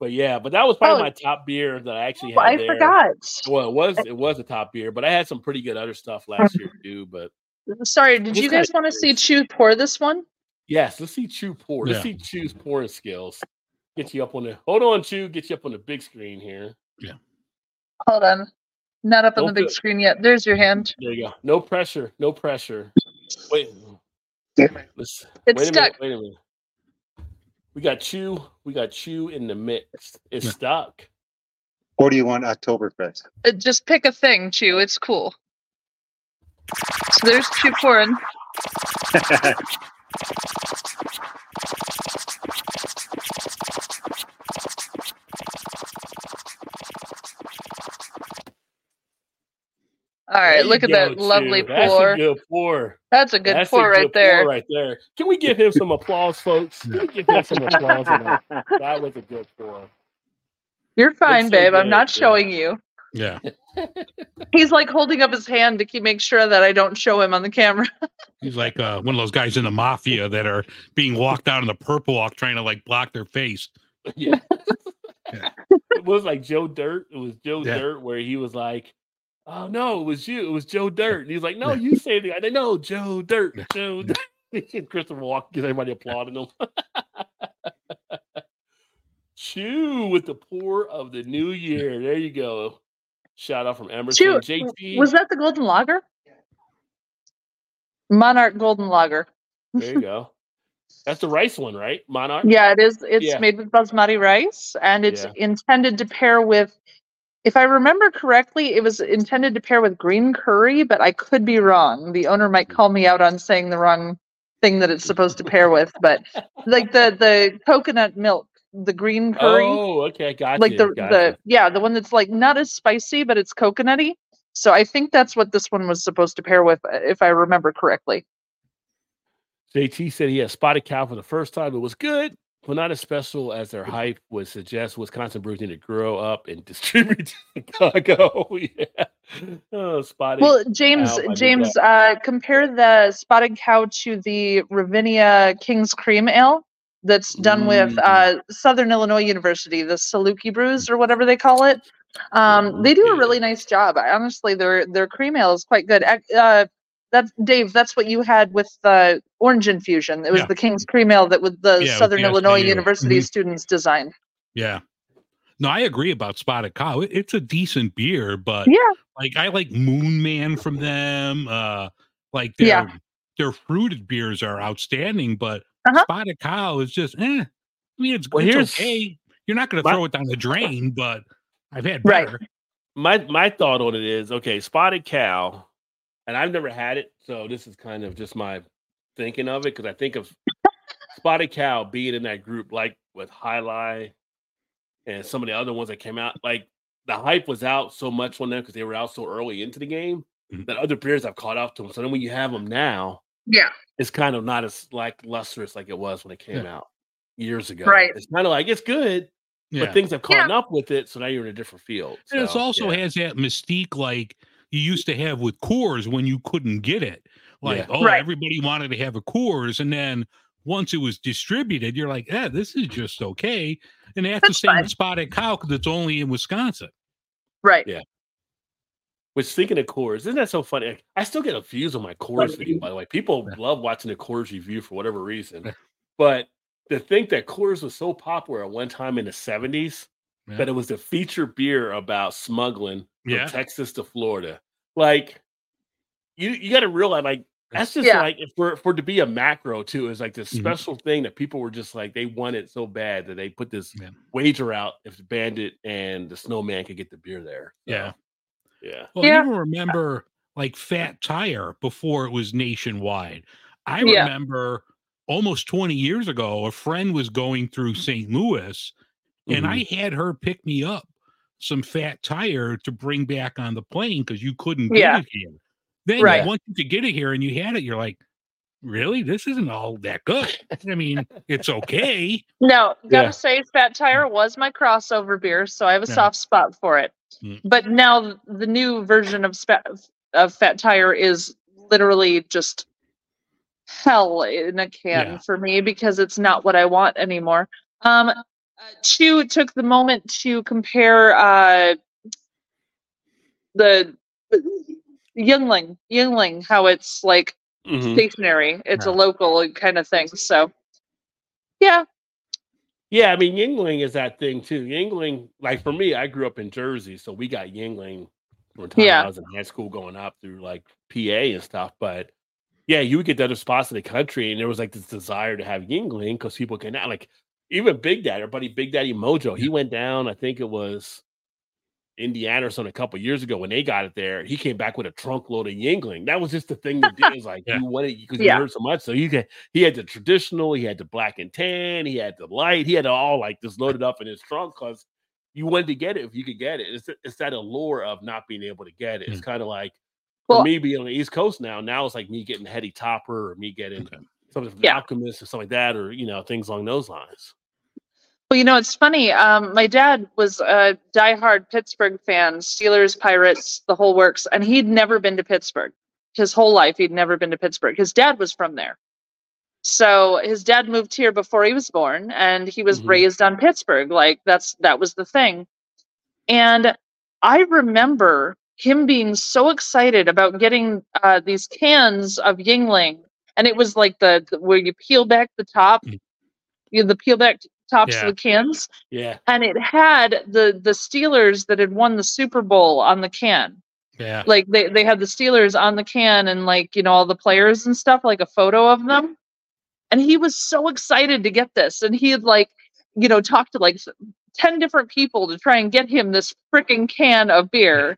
But yeah, but that was probably Oh. my top beer that I actually had. I there. forgot. Well, it was it was a top beer, but I had some pretty good other stuff last year too. But Sorry, did you guys want to see Chew pour this one? yes, let's see Chew pour. Let's see Chew's pouring skills. Get you up on the hold on, Chew. Get you up on the big screen here. Yeah. Hold on. Not up on the Don't big do- screen yet. There's your hand. There you go. No pressure. No pressure. Wait. Let's It's wait a stuck. minute. Wait a minute. We got Chew. We got Chew in the mix. It's Yeah. stuck. Or do you want Oktoberfest? Uh, Just pick a thing, Chew. It's cool. So there's Chew pouring. (laughs) All There right, you look at go, that lovely Chew. That's pour. a good pour. That's a good That's pour a right good there. pour right there. Can we give him some applause, folks? Can we give him some (laughs) applause? that? That was a good pour. You're fine, so babe. I'm good, not yeah. showing you. Yeah. (laughs) He's like holding up his hand to keep make sure that I don't show him on the camera. (laughs) He's like uh, one of those guys in the mafia that are being walked out in the purple walk trying to like block their face. Yeah. Yeah. it was like Joe Dirt. It was Joe Yeah. Dirt where he was like, "Oh no, it was you. It was Joe Dirt." And he's like, "No, (laughs) you say the." I know Joe Dirt. (laughs) Joe. Dirt. (laughs) And Christopher Walken gets everybody applauding him. Chew with the pour of the new year. There you go. Shout out from Emerson. Chew, JT. was that the golden lager? Monarch Golden Lager. There you go. That's the rice one, right? Monarch. Yeah, it is. It's Yeah. made with basmati rice, and it's Yeah. intended to pair with. If I remember correctly, it was intended to pair with green curry, but I could be wrong. The owner might call me out on saying the wrong thing that it's supposed to pair with, but like the the coconut milk, the green curry, Oh, okay, gotcha. like the the yeah, the one that's like not as spicy, but it's coconutty. So I think that's what this one was supposed to pair with, uh, if I remember correctly. JT said he had spotted cow for the first time. It was good, but not as special as their hype would suggest. Wisconsin brews need to grow up and (laughs) distribute to Chicago. (laughs) yeah. Oh, spotted. Well, James, cow, James, uh, compare the spotted cow to the Ravinia King's Cream Ale that's done with Mm. uh, Southern Illinois University, the Saluki Brews or whatever they call it. Um, they do a really nice job. I, honestly, their their cream ale is quite good. Uh, that's Dave. That's what you had with the orange infusion. It was Yeah. the King's Cream Ale that with the Yeah, with Southern the Illinois SKU. University Mhm. students designed. Yeah. No, I agree about Spotted Cow. It- It's a decent beer, but Yeah. like I like Moon Man from them. Uh like their Yeah. their fruited beers are outstanding, but Uh-huh. Spotted Cow is just eh. I mean it's, Well, it's okay. You're not gonna throw it down the drain, but I've had Right. better. my my thought on it is okay, spotted cow, and I've never had it, so this is kind of just my thinking of it because I think of spotted cow being in that group, like with Highlight and some of the other ones that came out. Like the hype was out so much on them because they were out so early into the game Mhm. that other beers have caught up to them. So then when you have them now, Yeah. it's kind of not as like lustrous like it was when it came Yeah. out years ago. Right. It's kind of like it's good, Yeah. but things have caught Yeah. up with it, so now you're in a different field. And it's also has that mystique like you used to have with Coors when you couldn't get it. Like, Yeah. oh, Right. everybody wanted to have a Coors, and then once it was distributed, you're like, yeah, this is just okay. And that's, the That's same fine. with Spotted Cow because it's only in Wisconsin. Right. Yeah. Which speaking of Coors, isn't that so funny? I still get a views on my Coors video, by the way. People love watching the Coors review for whatever reason. But to think that Coors was so popular at one time in the 70s Yeah. that it was a feature beer about smuggling from Yeah. Texas to Florida. Like you you gotta realize like that's just Yeah. like for for to be a macro too is like this Mhm. special thing that people were just like they wanted so bad that they put this Yeah. wager out if the bandit and the snowman could get the beer there. So, Yeah. Yeah. Well, Yeah. you even remember like Fat Tire before it was nationwide. I Yeah. remember almost 20 years ago, a friend was going through St. Louis and I had her pick me up some Fat Tire to bring back on the plane because you couldn't get Yeah. it here. Then Right. once you could get it here and you had it, you're like, really? This isn't all that good. I mean, it's okay. (laughs) No, gotta Yeah. say, Fat Tire was my crossover beer, so I have a Yeah. soft spot for it. Mm. But now the new version of Spa- of Fat Tire is literally just hell in a can Yeah. for me because it's not what I want anymore. Um, Chew took the moment to compare uh, the Yuengling, Yuengling, how it's like Mhm. stationary. It's a local kind of thing. So, yeah, Yeah, I mean Yuengling is that thing too. Yuengling, like for me, I grew up in Jersey, so we got Yuengling from time Yeah. I was in high school going up through like PA and stuff. But yeah, you would get to other spots in the country, and there was like this desire to have Yuengling because people can now like even Big Daddy, our buddy Big Daddy Mojo, he went down, I think it was Indiana or something a couple years ago when they got it there. He came back with a trunk load of Yuengling. That was just the thing to do. (laughs) It was like Yeah. you wanted because Yeah. you heard so much. So you could he had the traditional, he had the black and tan, he had the light, he had it all like just loaded up in his trunk because you wanted to get it if you could get it. It's it's that allure of not being able to get it. It's mm. kind of like for Well- me being on the East Coast now. Now it's like me getting Heady Topper or me getting Okay. something from Yeah. Alchemist or something like that, or you know things along those lines. Well, you know, it's funny. Um, my dad was a diehard Pittsburgh fan, Steelers, Pirates, the whole works, and he'd never been to Pittsburgh. His whole life, he'd never been to Pittsburgh. His dad was from there. So his dad moved here before he was born, and he was Mhm. raised on Pittsburgh. Like that's that was the thing. And I remember him being so excited about getting uh, these cans of Yuengling, and it was like the, the where you peel back the top, Mm. you the peel back tops Yeah. of the cans Yeah, and it had the the Steelers that had won the Super Bowl on the can. Yeah. Like they they had the Steelers on the can and like you know all the players and stuff, like a photo of them. And he was so excited to get this, and he had like you know talked to like ten different people to try and get him this freaking can of beer,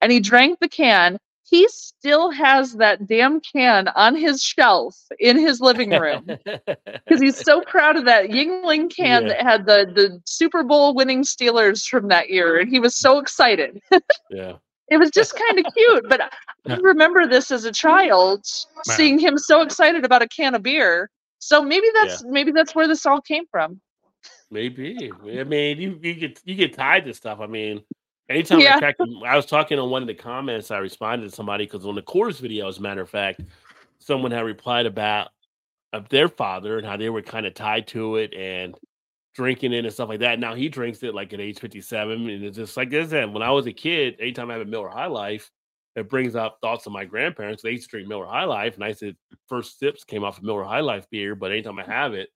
and he drank the can. He still has that damn can on his shelf in his living room (laughs) because he's so proud of that Yuengling can Yeah. that had the the Super Bowl winning Steelers from that year, and he was so excited. yeah. it was just kind of cute. But I remember this as a child, Yeah. seeing him so excited about a can of beer. So maybe that's maybe that's where this all came from. Maybe. I mean, you, you get you get tied to stuff. I mean, anytime Yeah. I check, I was talking on one of the comments. I responded to somebody because on the Coors video, as a matter of fact, someone had replied about of their father and how they were kind of tied to it and drinking it and stuff like that. Now he drinks it like at age fifty seven, and it's just like this. And when I was a kid, anytime I have a Miller High Life. It brings up thoughts of my grandparents. They used to drink Miller High Life, and I said first sips came off of Miller High Life beer. But anytime I have it,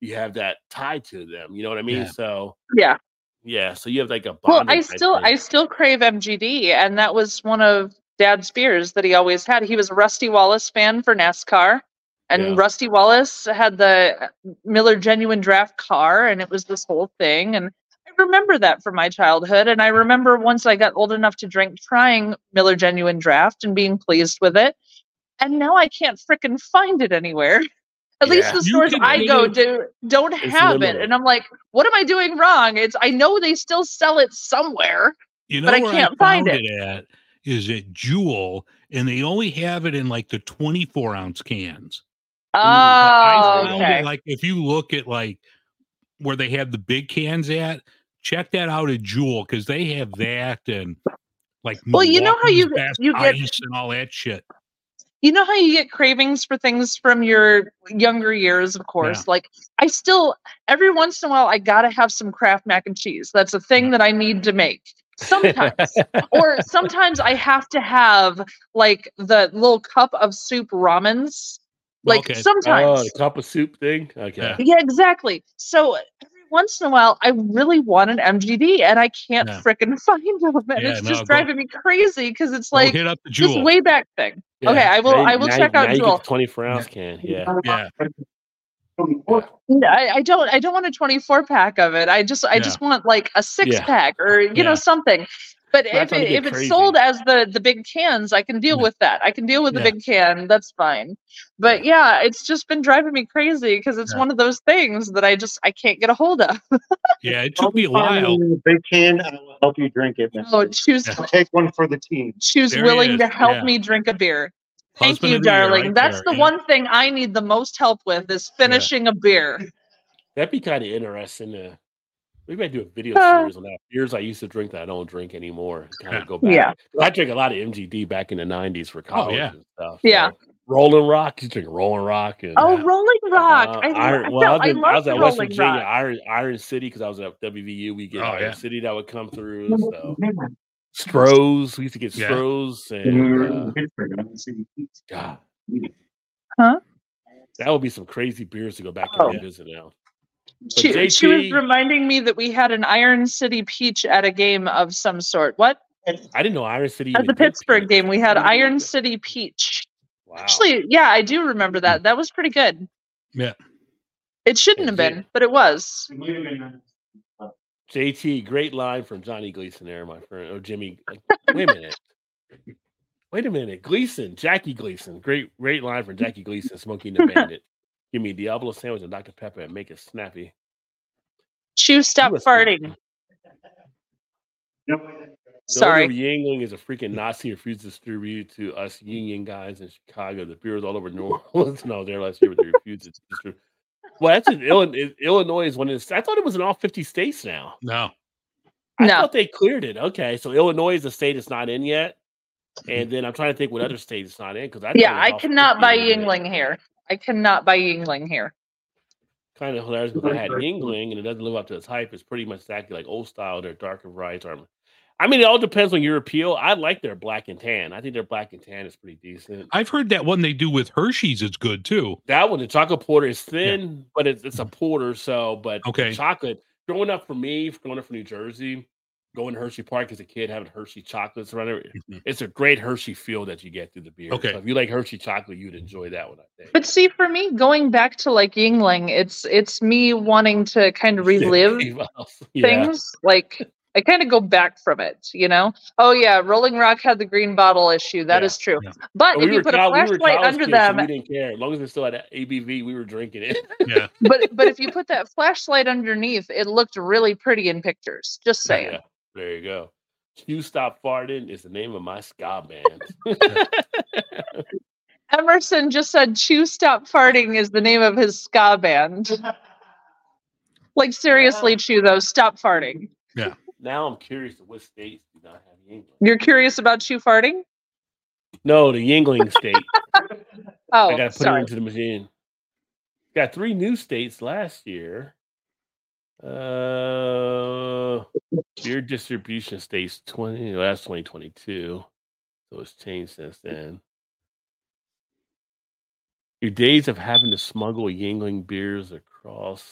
you have that tied to them. You know what I mean? Yeah. So Yeah. Yeah, so you have like a Well, I still thing. I still crave MGD, and that was one of Dad's beers that he always had. He was a Rusty Wallace fan for NASCAR, and Yeah. Rusty Wallace had the uh, Miller Genuine Draft car, and it was this whole thing. And I remember that from my childhood, and I remember once I got old enough to drink, trying Miller Genuine Draft and being pleased with it. And now I can't frickin' find it anywhere. (laughs) At least the stores I go to don't It's have it, and I'm like, what am I doing wrong? It's I know they still sell it somewhere. You know But I can't find found it. at is at Jewel, and they only have it in like the 24 ounce cans. Oh, But I found okay. it like if you look at like where they have the big cans at, check that out at Jewel because they have that and like Well, you know how you- Best you get- ice and all that shit. You know how you get cravings for things from your younger years, of course. Like I still every once in a while I gotta have some Kraft mac and cheese. That's a thing that I need to make. Sometimes. or sometimes I have to have like the little cup of soup ramens. Like Okay. sometimes. Oh, the cup of soup thing. Okay. Yeah. Yeah, exactly. So once in a while, I really want an MGD, and I can't Yeah. frickin' (laughs) find them, and Yeah, it's no, just go- driving me crazy because it's like hit up the this way back thing. Okay, I will. Now- I will now- check out now you get Jewel. the 24 ounce can. Yeah. yeah. No, I, I don't. I don't want a 24 pack of it. I just. I Yeah. just want like a six Yeah. pack or you Yeah. know something. But if it, if it's crazy. sold as the the big cans, I can deal Yeah. with that. I can deal with the Yeah. big can. That's fine. But yeah, it's just been driving me crazy because it's Yeah. one of those things that I just I can't get a hold of. Yeah, it I'll (laughs) took me a while. finding big can. I will help you drink it. next Oh, week. choose Yeah. Take one for the team. choose There willing to help yeah. me drink a beer. Thank Husband you, of the year darling. right That's there, the yeah. one thing I need the most help with is finishing a beer. That'd be kind of interesting. To, we might do a video Uh. series on that. Beers I used to drink that I don't drink anymore. Kind of (laughs) go back. Yeah. I drank a lot of MGD back in the 90s for college oh, yeah. and stuff. Yeah. so Rolling Rock. You drink Rolling Rock. And, Oh, Rolling Rock! Uh, I, Iron- I, well, I was, I in- I was at West Rolling Virginia, Rock. Iron, Iron City, because I was at WVU. We get Oh, Iron yeah. City that would come through. (laughs) So Strohs, we used to get Yeah. Strohs, and uh, in Pittsburgh. I don't see the Heat. God, Huh? that would be some crazy beers to go back Oh. and revisit now. She, But she was reminding me that we had an Iron City Peach at a game of some sort. What? I didn't know Iron City. At the Pittsburgh game, we had Iron City Peach. Wow. Actually, yeah, I do remember that. That was pretty good. Yeah. It shouldn't have been, but it was. JT, great line from Johnny Gleason there, my friend. Oh, Jimmy. Uh, wait a minute. Wait a minute. Gleason, Jackie Gleason. Great, great line from Jackie Gleason, Smokey and the Bandit. Give me a Diablo sandwich and Dr. Pepper and make it snappy. Chew, stop farting. The Sorry. owner of Yuengling is a freaking (laughs) Nazi who refused to distribute to us union guys in Chicago. The beer beers all over New (laughs) Orleans. no, there last year, but they refused to distribute. Well, that's in Illinois. Illinois is one of the. I thought it was in all 50 states now. No. I No. thought they cleared it. Okay, so Illinois is the state it's not in yet, and mm-hmm. then I'm trying to think what mm-hmm. other state it's not in because I Yeah, I cannot buy Yuengling here. I cannot buy Yuengling here. Kind of hilarious because I had Yuengling and it doesn't live up to its hype. It's pretty much exactly like old style. Their darker varieties are. I mean, it all depends on your appeal. I like their black and tan. I think their black and tan is pretty decent. I've heard that one they do with Hershey's is good too. That one, the chocolate porter is thin, but it's, it's a porter. So, but Okay. chocolate growing up for me, growing up from New Jersey, going to Hershey Park as a kid, having Hershey chocolates around there, Mhm. it's a great Hershey feel that you get through the beer. Okay. So if you like Hershey chocolate, you'd enjoy that one, I think. But see, for me, going back to like Yuengling, it's it's me wanting to kind of relive (laughs) yeah. things. Like I kind of go back from it, you know. Oh yeah, Rolling Rock had the green bottle issue. That Yeah, is true. yeah. But But if you were put a col- we flashlight under kids, so them, we didn't care. As long as it still had ABV, we were drinking it. (laughs) Yeah. but but if you put that flashlight underneath, it looked really pretty in pictures. Just saying. yeah, there you go. You Stop Farting is the name of my ska band. (laughs) Emerson just said "Chew Stop Farting" is the name of his ska band. Like seriously, Chew though, stop farting. Yeah. Now I'm curious of what states do not have Yuengling. You're curious about Chew farting? No, the Yuengling state. (laughs) Oh, I gotta put it into the machine. Got three new states last year. Uh, beer distribution states twenty. Well, that's twenty twenty two. So it's changed since then. Your days of having to smuggle Yuengling beers across,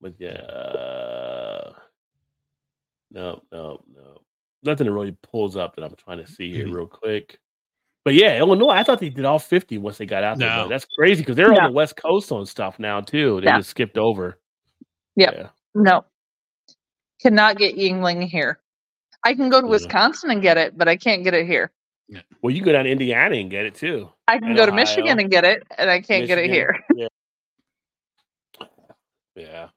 but yeah, uh, no, no, no, nothing that really pulls up that I'm trying to see here Mhm. real quick. But yeah, Illinois, I thought they did all 50 once they got out there. No. but That's crazy because they're Yeah. on the West Coast on stuff now too. They Yeah. just skipped over. Yep. Yeah. No, cannot get Yuengling here. I can go to mm-hmm. Wisconsin and get it, but I can't get it here. Well, you go down to Indiana and get it too. I can And go to Michigan and get it, and I can't get it here. (laughs) Yeah. Yeah.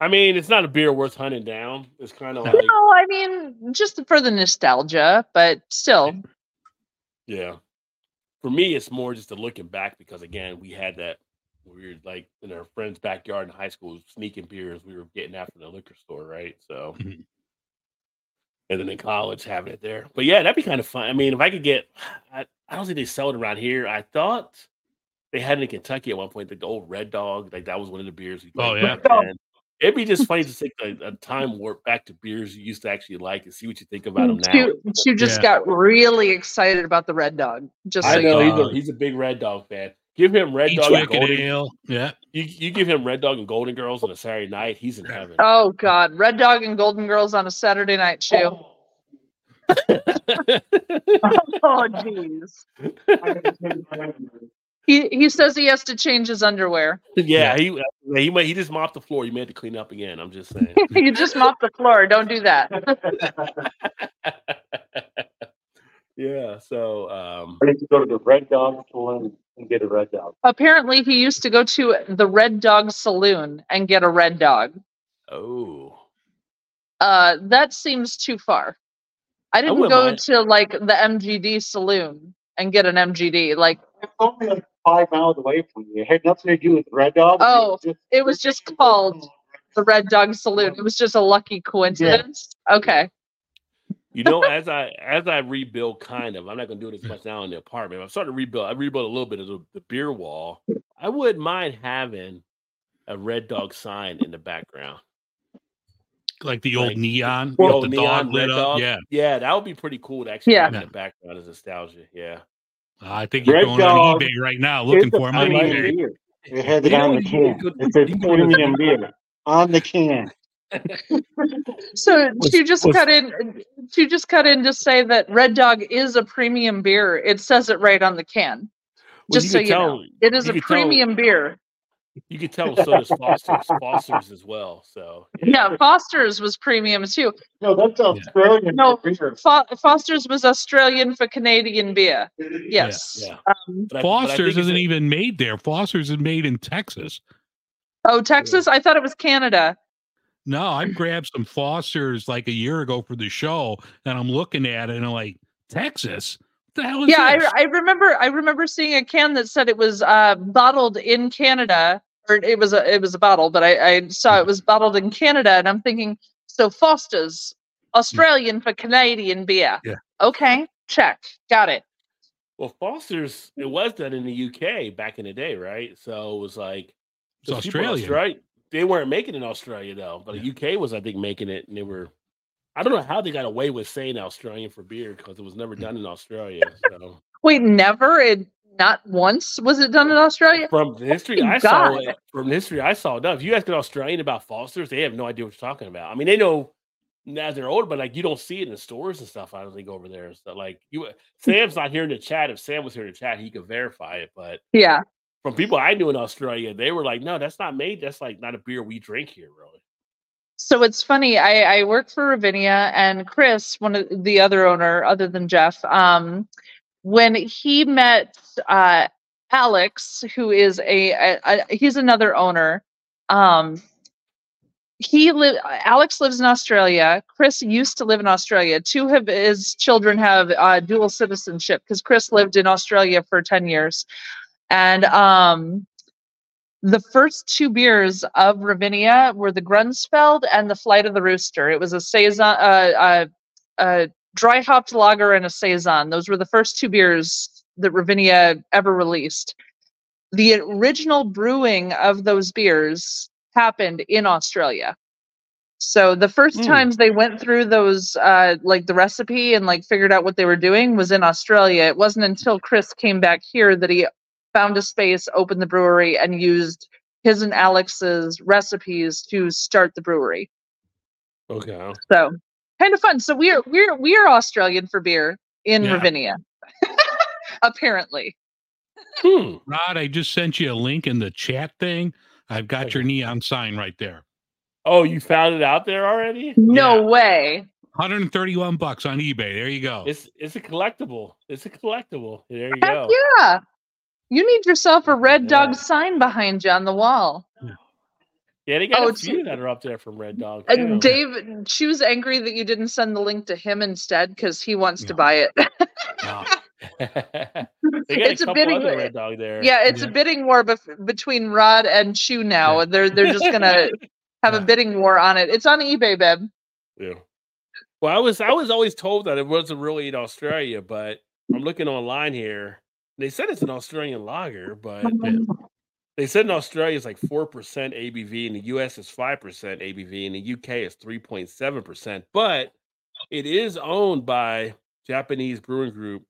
I mean, it's not a beer worth hunting down. It's kind of like, No, I mean just for the nostalgia, but still, yeah. For me, it's more just a looking back because again, we had that weird like in our friend's backyard in high school, sneaking beers we were getting after the liquor store, right? So, Mhm. and then in college having it there. But yeah, that'd be kind of fun. I mean, if I could get, I, I don't think they sell it around here. I thought they had it in Kentucky at one point, the old Red Dog. Like that was one of the beers. We Oh, yeah. back then. It'd be just funny to take a, a time warp back to beers you used to actually like and see what you think about them now. Chew, Chew just Yeah. got really excited about the Red Dog. Just so I you know know. he's Uh, a, he's a big Red Dog fan. Give him Red Dog and Golden. ale. Yeah. You, you give him Red Dog and Golden Girls on a Saturday night, he's in heaven. Oh God, Red Dog and Golden Girls on a Saturday night show. Oh. (laughs) oh jeez. He he says he has to change his underwear. yeah, he he might he just mopped the floor. You may have to clean up again. I'm just (laughs) saying. you just mopped the floor. Don't do that. (laughs) yeah. So um, I need to go to the Red Dog Saloon and get a Red Dog. Apparently, he used to go to the Red Dog Saloon and get a Red Dog. oh, Uh, that seems too far. I didn't wouldn't go mind. to like the MGD Saloon and get an MGD. Like It's only like five miles away from you. It had nothing to do with Red Dog. Oh, just, it was just called the Red Dog Saloon. It was just a lucky coincidence. Okay. You know, as I as I rebuild, kind of, I'm not gonna do it as much now in the apartment. I'm starting to rebuild. I rebuild a little bit of the, the beer wall. I wouldn't mind having a red dog sign in the background. Like the old Like, neon. The old the neon dog red lit up. dog. Yeah. yeah, that would be pretty cool to actually Yeah. have in the background as nostalgia. Yeah. I think you're Red going Dog on eBay right now looking for them on eBay. beer. It has it on the can. could- It says you can go to the- premium beer on the can. So Was- you just was- cut in. You just cut in to say that Red Dog is a premium beer. It says it right on the can. Well, Just you so could you tell- know, it is a could tell- premium beer. You could tell so does Foster's. Foster's as well. So Yeah, Foster's was premium too. No, that's Australian No, beer. Fo- Foster's was Australian for Canadian beer. Yes. yeah. Um, I- Foster's isn't a- even made there. Foster's is made in Texas. oh, Texas. I thought it was Canada. No, I grabbed some Foster's like a year ago for the show, and I'm looking at it and I'm like, Texas? What the hell is yeah, this? I, I remember. I remember seeing a can that said it was uh, bottled in Canada, or it was a it was a bottle, but I, I saw it was bottled in Canada, and I'm thinking, so Foster's Australian for Canadian beer. Yeah. Okay, check, got it. Well, Foster's it was done in the UK back in the day, right? So it was like It's 'cause people in Australian. Australia- They weren't making it in Australia though, but the UK was, I think, making it, and they were. I don't know how they got away with saying Australian for beer because it was never mm. done in Australia. So Wait, never? It not once was it done in Australia? from the history My I saw, it- from the history I saw, no, if you ask an Australian about Foster's, they have no idea what you're talking about. I mean, they know now they're older, but like you don't see it in the stores and stuff. I don't think over there. So like you, Sam's not here in the chat. If Sam was here in the chat, he could verify it. But Yeah. From people I knew in Australia, they were like, "No, that's not made. That's like not a beer we drink here, really." So it's funny. I, I work for Ravinia, and Chris, one of the other owner, other than Jeff, um, when he met uh, Alex, who is a, a, a he's another owner. Um, he live alex lives in australia chris used to live in australia two of his children have uh, dual citizenship because chris lived in australia for 10 years and um the first two beers of ravinia were the grunsfeld and the flight of the rooster it was a saison uh, uh, a dry hopped lager and a saison those were the first two beers that ravinia ever released the original brewing of those beers happened in Australia. So the first Hmm. times they went through those uh like the recipe and like figured out what they were doing was in Australia. It wasn't until Chris came back here that he found a space, opened the brewery and used his and Alex's recipes to start the brewery. Okay. So kind of fun. So we're we're we're Australian for beer in Yeah. Ravinia. (laughs) Apparently. Hmm. Rod, I just sent you a link in the chat thing. I've got your neon sign right there. Oh, you found it out there already? No Yeah. way. 131 bucks on eBay. There you go. It's it's a collectible. It's a collectible. There you Heck go. yeah. You need yourself a red Yeah. dog sign behind you on the wall. Yeah, they got Oh, a few that are up there from Red Dog. And. Dave, she was angry that you didn't send the link to him instead because he wants to buy it. Wow. (laughs) they got It's a a bidding- other Red Dog there. yeah, it's Yeah. a bidding war bef- between Rod and Chew now. They're they're just gonna (laughs) have a bidding war on it. It's on eBay, babe. Yeah. Well, I was I was always told that it wasn't really in Australia, but I'm looking online here. They said it's an Australian lager, but they said in Australia it's like four percent ABV, in the US is five percent ABV, in the UK is three point seven percent. But it is owned by Japanese brewing group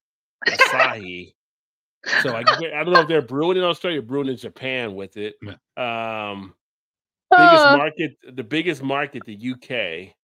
Asahi. so I, I don't know if they're brewing in Australia, or brewing in Japan with it. Um, biggest Uh, market, the biggest market, the UK,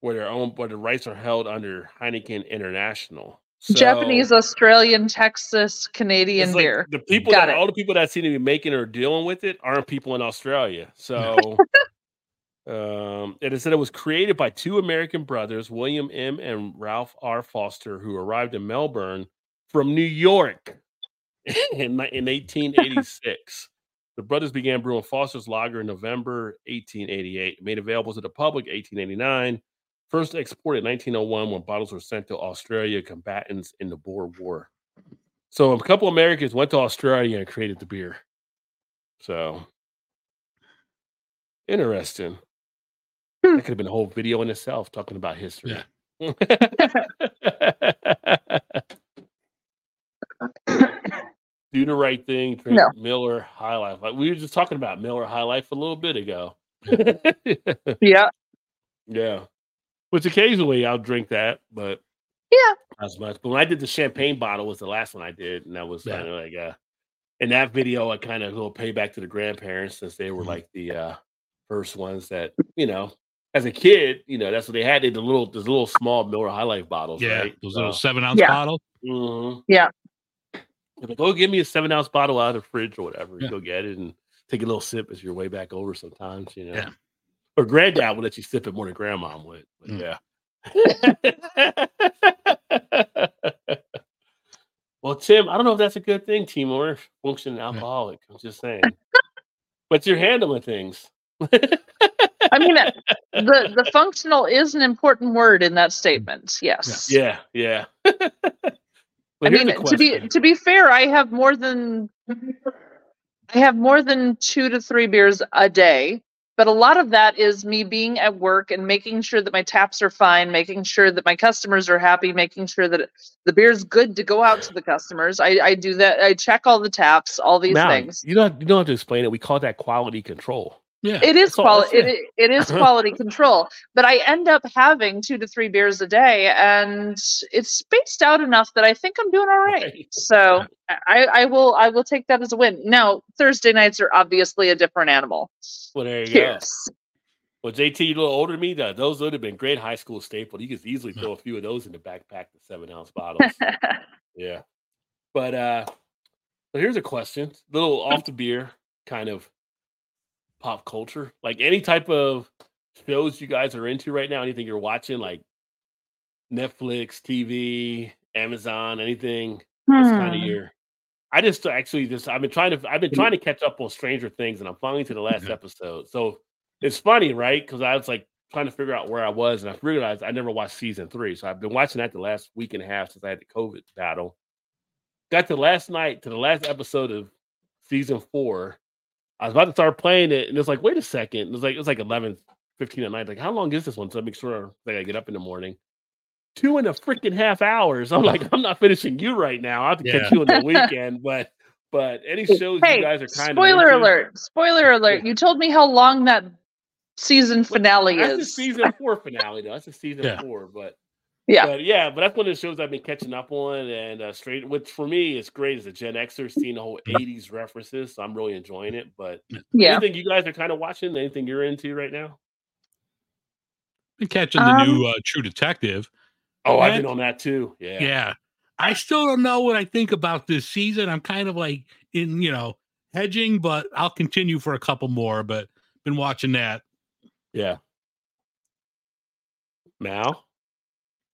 where their own, where the rights are held under Heineken International. So, Japanese, Australian, Texas, Canadian like beer. The people Got that it. all the people that seem to be making or dealing with it aren't people in Australia. So, (laughs) um, and it said it was created by two American brothers, William M. and Ralph R. Foster, who arrived in Melbourne from New York (laughs) in, in 1886. (laughs) The brothers began brewing Foster's Lager in November 1888, made available to the public 1889. First exported in 1901 when bottles were sent to Australia combatants in the Boer War. So a couple Americans went to Australia and created the beer. So interesting. Hmm. That could have been a whole video in itself talking about history. Yeah. (laughs) Do the right thing. Drink No. Miller High Life. Like we were just talking about Miller High Life a little bit ago. Yeah. (laughs) yeah. Which occasionally I'll drink that, but Yeah. not as much. But when I did the champagne bottle was the last one I did, and that was Yeah. kind of like uh in that video I kind of a little payback to the grandparents since they were Mhm. like the uh first ones that, you know, as a kid, you know, that's what they had. They had the little those little small Miller High Life bottles, Yeah. right? Those little So, seven ounce Yeah. bottles. mhm. Yeah. They're like, oh, give me a seven ounce bottle out of the fridge or whatever. You Yeah. go get it and take a little sip as you're way back over sometimes, you know. Yeah. Or granddad would let you sip it more than grandma would. But Mm. yeah. (laughs) well, Tim, I don't know if that's a good thing, Timor, functioning alcoholic. I'm just saying. but you're handling things. I mean, uh, the (laughs) the functional is an important word in that statement. Yes. yeah, yeah. (laughs) I mean, to be to be fair, I have more than I have more than two to three beers a day, but a lot of that is me being at work and making sure that my taps are fine, making sure that my customers are happy, making sure that the beer's good to go out to the customers. I, I do that. I check all the taps, all these Now, things. You don't you don't have to explain it. We call that quality control. Yeah. It is quality. It, it is uh-huh. quality control, but I end up having two to three beers a day, and it's spaced out enough that I think I'm doing all right. Right. So I, I will I will take that as a win. Now Thursday nights are obviously a different animal. Well, there you go. Well, JT, you're a little older than me. That those would have been great high school staple. You could easily hmm. throw a few of those in the backpack, the seven ounce bottles. (laughs) yeah. But uh so here's a question. a Little hmm. off the beer kind of pop culture. Like any type of shows you guys are into right now, anything you're watching, like Netflix, TV, Amazon, anything that's kind of Hmm. your I just actually just I've been trying to I've been trying to catch up on Stranger Things and I'm finally to the last episode. So it's funny, right? Because I was like trying to figure out where I was, and I realized I never watched season three. So I've been watching that the last week and a half since I had the COVID battle. Got to last night to the last episode of season four. I was about to start playing it, and it's like, wait a second. It was like it was like 11, 15 at night. Like, how long is this one? So I make sure that I get up in the morning. Two and a freaking half hours. I'm like, I'm not finishing you right now. I have to Yeah. catch you on the (laughs) weekend. But but any shows Hey, you guys are kind spoiler of spoiler alert! Spoiler alert! You told me how long that season finale That's the is. season four finale, though. That's a season Yeah. four, but Yeah. but yeah, but that's one of the shows I've been catching up on, and uh, straight. Which for me is great as a Gen Xer, seeing the whole '80s references. So I'm really enjoying it. But Yeah. anything you guys are kind of watching? Anything you're into right now? Been catching the Um, new uh, True Detective. Oh, I've been on that too. Yeah, Yeah. I still don't know what I think about this season. I'm kind of like in, you know, hedging, but I'll continue for a couple more. But been watching that. yeah. Mal,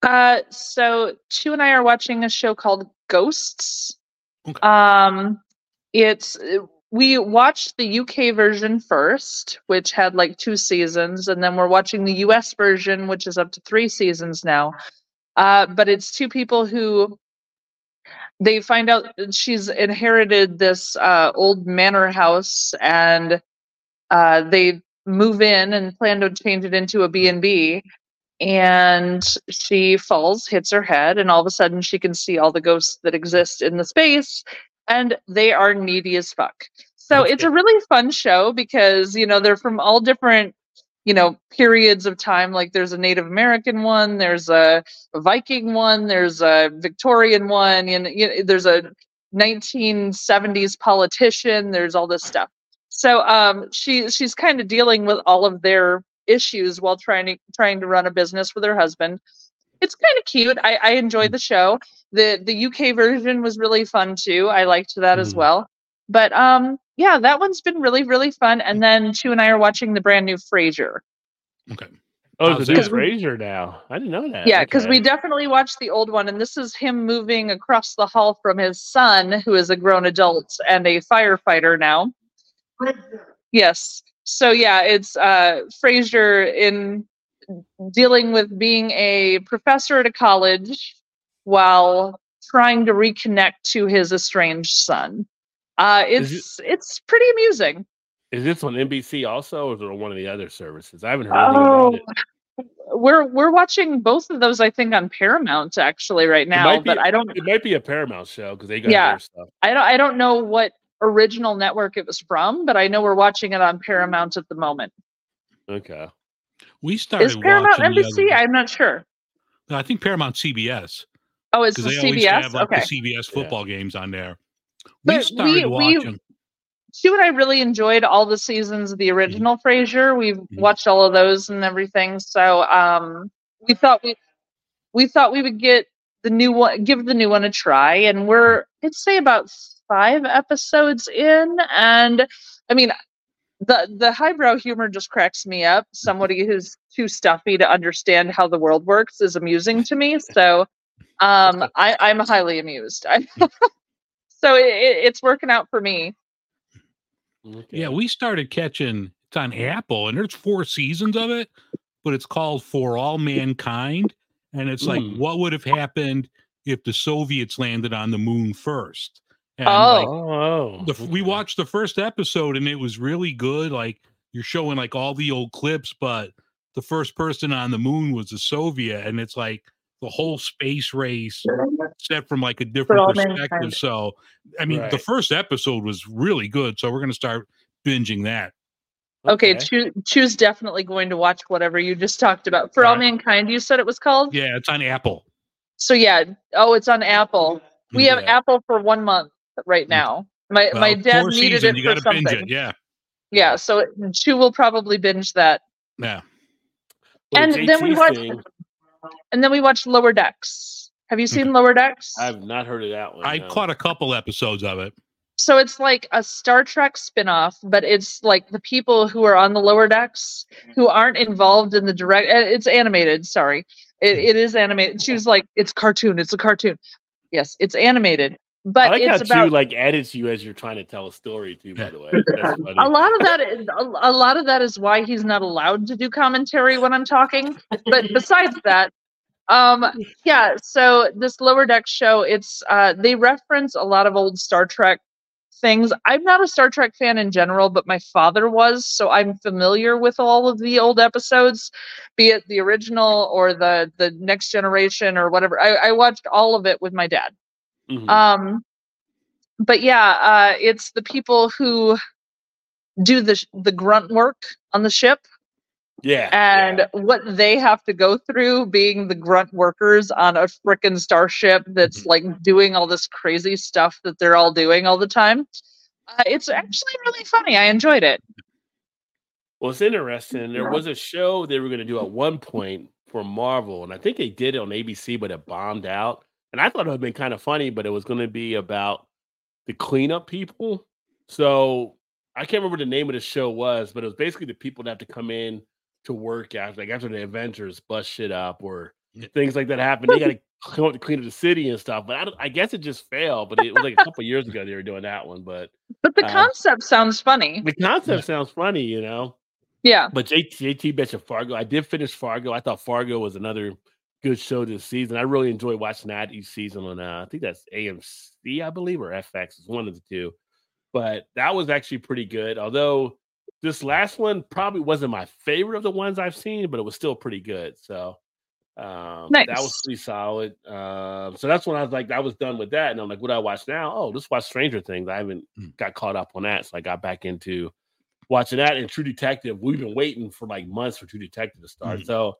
Uh, so Chew and I are watching a show called Ghosts. Okay. Um, it's uh, we watched the UK version first, which had like two seasons, and then we're watching the US version, which is up to three seasons now. Uh, but it's two people who they find out that she's inherited this uh, old manor house, and uh, they move in and plan to change it into a B&B and she falls, hits her head, and all of a sudden she can see all the ghosts that exist in the space, and they are needy as fuck. So it's a really fun show because you know they're from all different you know periods of time. Like there's a Native American one, there's a Viking one, there's a Victorian one, and you know, there's a 1970s politician. There's all this stuff. So um, she she's kind of dealing with all of their issues while trying to trying to run a business with her husband. It's kind of cute. I, I enjoyed the show. the The UK version was really fun too. I liked that as Mhm. well. But um, yeah, that one's been really really fun. And then Chew and I are watching the brand new Frasier. Okay. oh, How's it's new that? Frasier now. I didn't know that. Yeah, because Okay. we definitely watched the old one, and this is him moving across the hall from his son, who is a grown adult and a firefighter now. Yes. So yeah, it's uh Frasier in dealing with being a professor at a college while trying to reconnect to his estranged son. Uh it's it's pretty amusing. Is this on NBC also, or is it on one of the other services? I haven't heard it. (laughs) We're we're watching both of those I think on Paramount actually right now, be- but I don't It might be a Paramount show because they got Yeah. their stuff. I don't I don't know what original network it was from, but I know we're watching it on Paramount at the moment. Okay. We started Is Paramount watching NBC? other- I'm not sure. No, I think Paramount CBS Oh, it's because the they CBS. have like okay. the CBS football games on there. We But started we- we- watching. Sue and I really enjoyed all the seasons of the original Frasier. We've Mhm. watched all of those and everything. So um, we thought we we thought we would get the new one, give the new one a try, and we're I'd say about five episodes in, and I mean. The the highbrow humor just cracks me up. Somebody who's too stuffy to understand how the world works is amusing to me. So um, I, I'm highly amused. I, (laughs) so it, it- it's working out for me. okay. Yeah, we started catching. It's on Apple, and there's four seasons of it, but it's called For All Mankind, and it's like Mm. what would have happened if the Soviets landed on the moon first. And Oh. like, Oh, the, we oh. watched the first episode, and it was really good. Like you're showing like all the old clips, but the first person on the moon was a Soviet, and it's like the whole space race set from like a different perspective. mankind. So, I mean, the first episode was really good. So we're gonna start binging that. Okay, Chew- choose definitely going to watch whatever you just talked about. For All Right. Mankind, you said it was called? Yeah, it's on Apple. So yeah, oh, it's on Apple. We mm-hmm. have Apple for one month right mm. now. My my dad needed seasons, it for something. it. Yeah, Yeah, so it, Chew will probably binge that. yeah. Well, and then we JT watched thing, and then we watched Lower Decks. Have you mm. seen Lower Decks? I've not heard of that one. I no. caught a couple episodes of it. So it's like a Star Trek spin-off, but it's like the people who are on the lower decks who aren't involved in the direct uh, it's animated, sorry. It, mm. it is animated. She was like, it's cartoon, it's a cartoon. Yes, it's animated, but I like it's how about Chew like edits you as you're trying to tell a story too. By the way, That's (laughs) funny. a lot of that is a, a lot of that is why he's not allowed to do commentary when I'm talking. But (laughs) besides that, um, yeah. So this lower deck show, it's uh, they reference a lot of old Star Trek things. I'm not a Star Trek fan in general, but my father was, so I'm familiar with all of the old episodes, be it the original or the the Next Generation or whatever. I, I watched all of it with my dad. Mhm. Um, but yeah, uh, it's the people who do the the grunt work on the ship yeah, and what they have to go through being the grunt workers on a frickin' starship that's like doing all this crazy stuff that they're all doing all the time. Uh, it's actually really funny. I enjoyed it. Well, it's interesting. There was a show they were going to do at one point for Marvel, and I think they did it on ABC, but it bombed out. And I thought it would have been kind of funny, but it was going to be about the cleanup people. So I can't remember the name of the show was, but it was basically the people that have to come in to work after, like after the Avengers bust shit up or things like that happen. They got to come up to clean up the city and stuff. But I, don't- I guess it just failed. But it was like a couple years ago they were doing that one. But But the Uh, concept sounds funny. the concept sounds funny, you know. Yeah. But JT, JT betcha Fargo. I did finish Fargo. I thought Fargo was another good show this season. I really enjoy watching that each season on uh, I think that's AMC, I believe, or FX. is one of the two. But that was actually pretty good. Although this last one probably wasn't my favorite of the ones I've seen, but it was still pretty good. So um, that was Nice. pretty solid. Um, so that's when I was like, I was done with that, and I'm like, what do I watch now? Oh, let's watch Stranger Things. I haven't got caught up on that, so I got back into watching that and True Detective. We've been waiting for like months for True Detective to start. So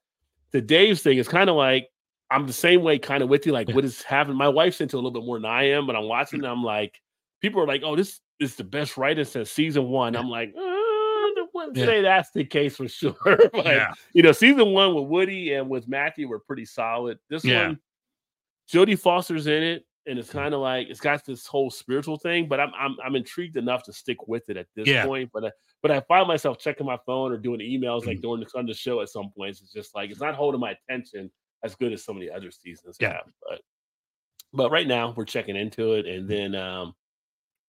the Dave's thing is kind of like I'm the same way, kind of with you. Like, what is happening? My wife's into a little bit more than I am, but I'm watching. I'm like, people are like, "Oh, this is the best writing since season one." I'm like, uh, I wouldn't Yeah. say that's the case for sure. (laughs) but Yeah. you know, season one with Woody and with Matthew were pretty solid. This Yeah. one, Jodie Foster's in it, and it's kind of like it's got this whole spiritual thing. But I'm I'm I'm intrigued enough to stick with it at this Yeah. point. But I, but I find myself checking my phone or doing emails like mm-hmm. during the, on the show at some points. It's just like it's not holding my attention as good as some of the other seasons Yeah. have. But but right now we're checking into it, and mm-hmm. then um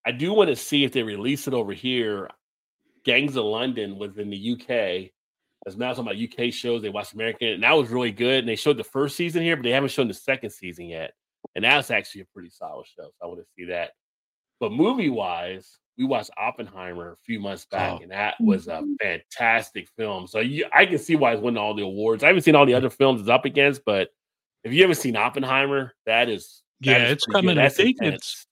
I do want to see if they release it over here. Gangs of London was in the UK. As now talking about UK shows, they watched American, and that was really good. And they showed the first season here, but they haven't shown the second season yet. And that's actually a pretty solid show. So I want to see that. But movie wise, we watched Oppenheimer a few months back, Oh. and that was a mm-hmm. fantastic film. So you, I can see why it's winning all the awards. I haven't seen all the mm. other films it's up against, but if you haven't seen Oppenheimer, that is that Yeah, is it's coming. I think intense. it's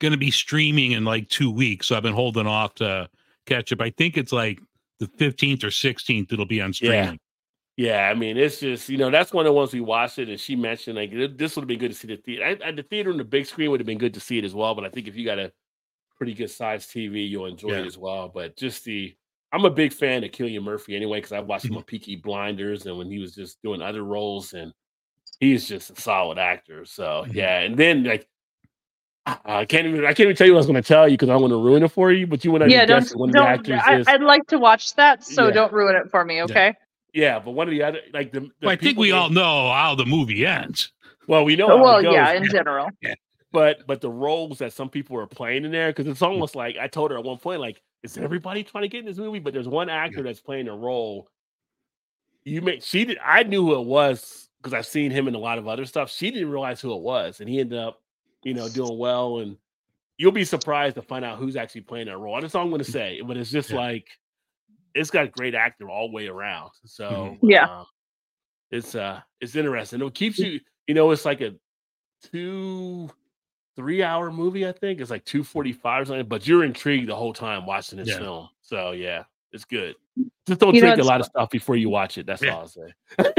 going to be streaming in like two weeks. So I've been holding off to catch up. I think it's like the 15th or 16th. It'll be on streaming. Yeah, I mean, it's just you know that's one of the ones we watched it, and she mentioned like this would have been good to see the theater. I, I, the theater and the big screen would have been good to see it as well. But I think if you got a pretty good sized TV, you'll enjoy Yeah. it as well. But just the, I'm a big fan of Cillian Murphy anyway because I watched him mm-hmm. on Peaky Blinders and when he was just doing other roles, and he's just a solid actor. So mm-hmm. yeah, and then like. I can't even. I can't even tell you what I was going to tell you because I want to ruin it for you. But you want to yeah, guess don't, one of the don't actors I, is. I'd like to watch that, so Yeah. don't ruin it for me, okay? Yeah, but one of the other like the. the Well, I think we they- all know how the movie ends. Well, we know. how it well, goes. yeah, in general. (laughs) but but the roles that some people are playing in there because it's mm. almost like I told her at one point like is everybody trying to get in this movie but there's one actor that's playing a role you may she did I knew who it was because I've seen him in a lot of other stuff she didn't realize who it was and he ended up you know doing well and you'll be surprised to find out who's actually playing that role that's all I'm going to mm. say but it's just Yeah. like it's got great actor all the way around so Yeah. uh, it's uh it's interesting it keeps you you know it's like a two three hour movie i think it's like 245 or something but you're intrigued the whole time watching this Yeah. film so yeah it's good. Just don't You know, drink a lot of stuff before you watch it that's Yeah. all i'll say. (laughs)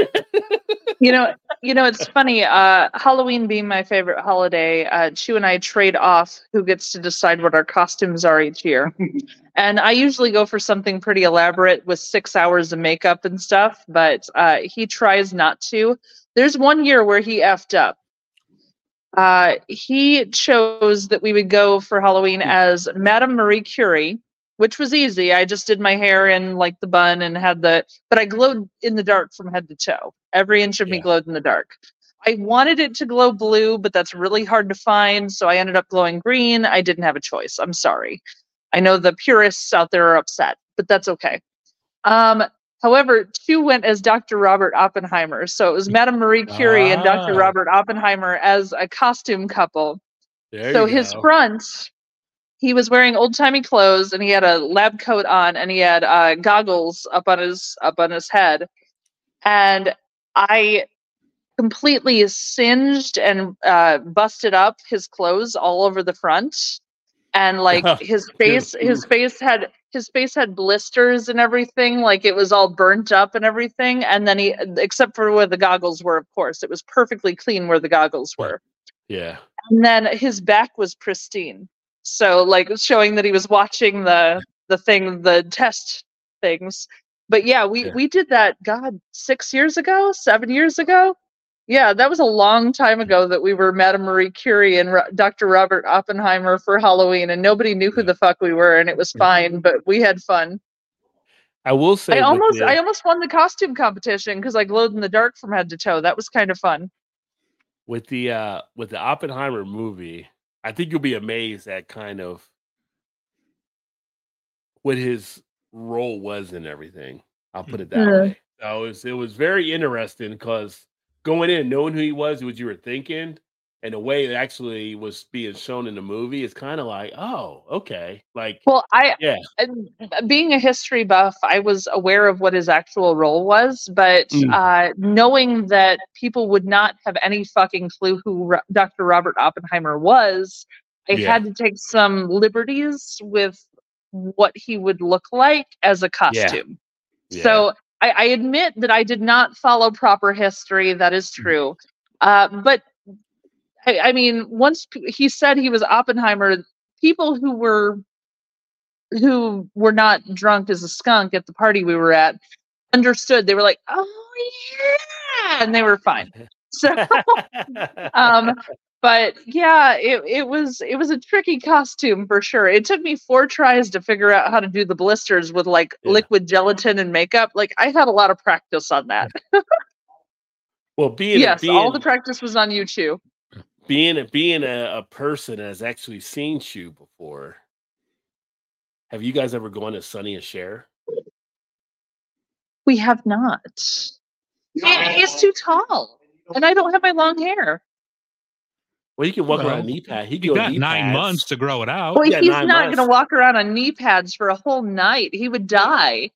You know you know it's funny uh halloween being my favorite holiday uh Chew and i trade off who gets to decide what our costumes are each year. (laughs) And i usually go for something pretty elaborate with six hours of makeup and stuff but uh he tries not to. There's one year where he effed up. Uh he chose that we would go for halloween as madame marie curie which was easy. I just did my hair in like the bun and had the, but I glowed in the dark from head to toe. Every inch of me glowed in the dark. I wanted it to glow blue, but that's really hard to find. So I ended up glowing green. I didn't have a choice. I'm sorry. I know the purists out there are upset, but that's okay. Um, however, two went as Dr. Robert Oppenheimer. So it was Madame Marie Curie and Dr. Ah. Robert Oppenheimer as a costume couple. There so his front, he was wearing old timey clothes and he had a lab coat on and he had uh, goggles up on his up on his head, and I completely singed and uh, busted up his clothes all over the front, and like (laughs) his face, his face had his face had blisters and everything, like it was all burnt up and everything. And then he, except for where the goggles were, of course, it was perfectly clean where the goggles were. Yeah. and then his back was pristine so like showing that he was watching the the thing the test things. But yeah we Yeah. we did that god six years ago? Seven years ago? Yeah that was a long time ago that we were madame marie curie and Ro- dr robert oppenheimer for halloween and nobody knew who the fuck we were and it was fine but we had fun. I will say i almost the- i almost won the costume competition because i glowed in the dark from head to toe. That was kind of fun. With the uh with the Oppenheimer movie, I think you'll be amazed at kind of what his role was in everything. I'll put it that Yeah. way. So it was it was very interesting because going in knowing who he was, what you were thinking, and the way it actually was being shown in the movie is kind of like, oh, okay, like Well, I yeah, and being a history buff, I was aware of what his actual role was, but Mm. uh, knowing that people would not have any fucking clue who Ro- Dr. Robert Oppenheimer was, I Yeah. had to take some liberties with what he would look like as a costume. Yeah. So I, I admit that I did not follow proper history. That is Mm. true. Uh, but I, I mean, once he said he was Oppenheimer, people who were who were not drunk as a skunk at the party we were at understood. They were like, "Oh yeah," and they were fine. (laughs) So, (laughs) um, but yeah, it it was it was a tricky costume for sure. It took me four tries to figure out how to do the blisters with like Yeah. liquid gelatin and makeup. Like I had a lot of practice on that. (laughs) well, being yes, being, all the practice was on YouTube. Being a being a, a person that has actually seen Chew before. Have you guys ever gone to Sonny and Cher? We have not. He- he's too tall, and I don't have my long hair. Well, you can walk Well, around knee pad. He can You go got knee nine pads. months to grow it out. Well, yeah, he's not going to walk around on knee pads for a whole night. He would die.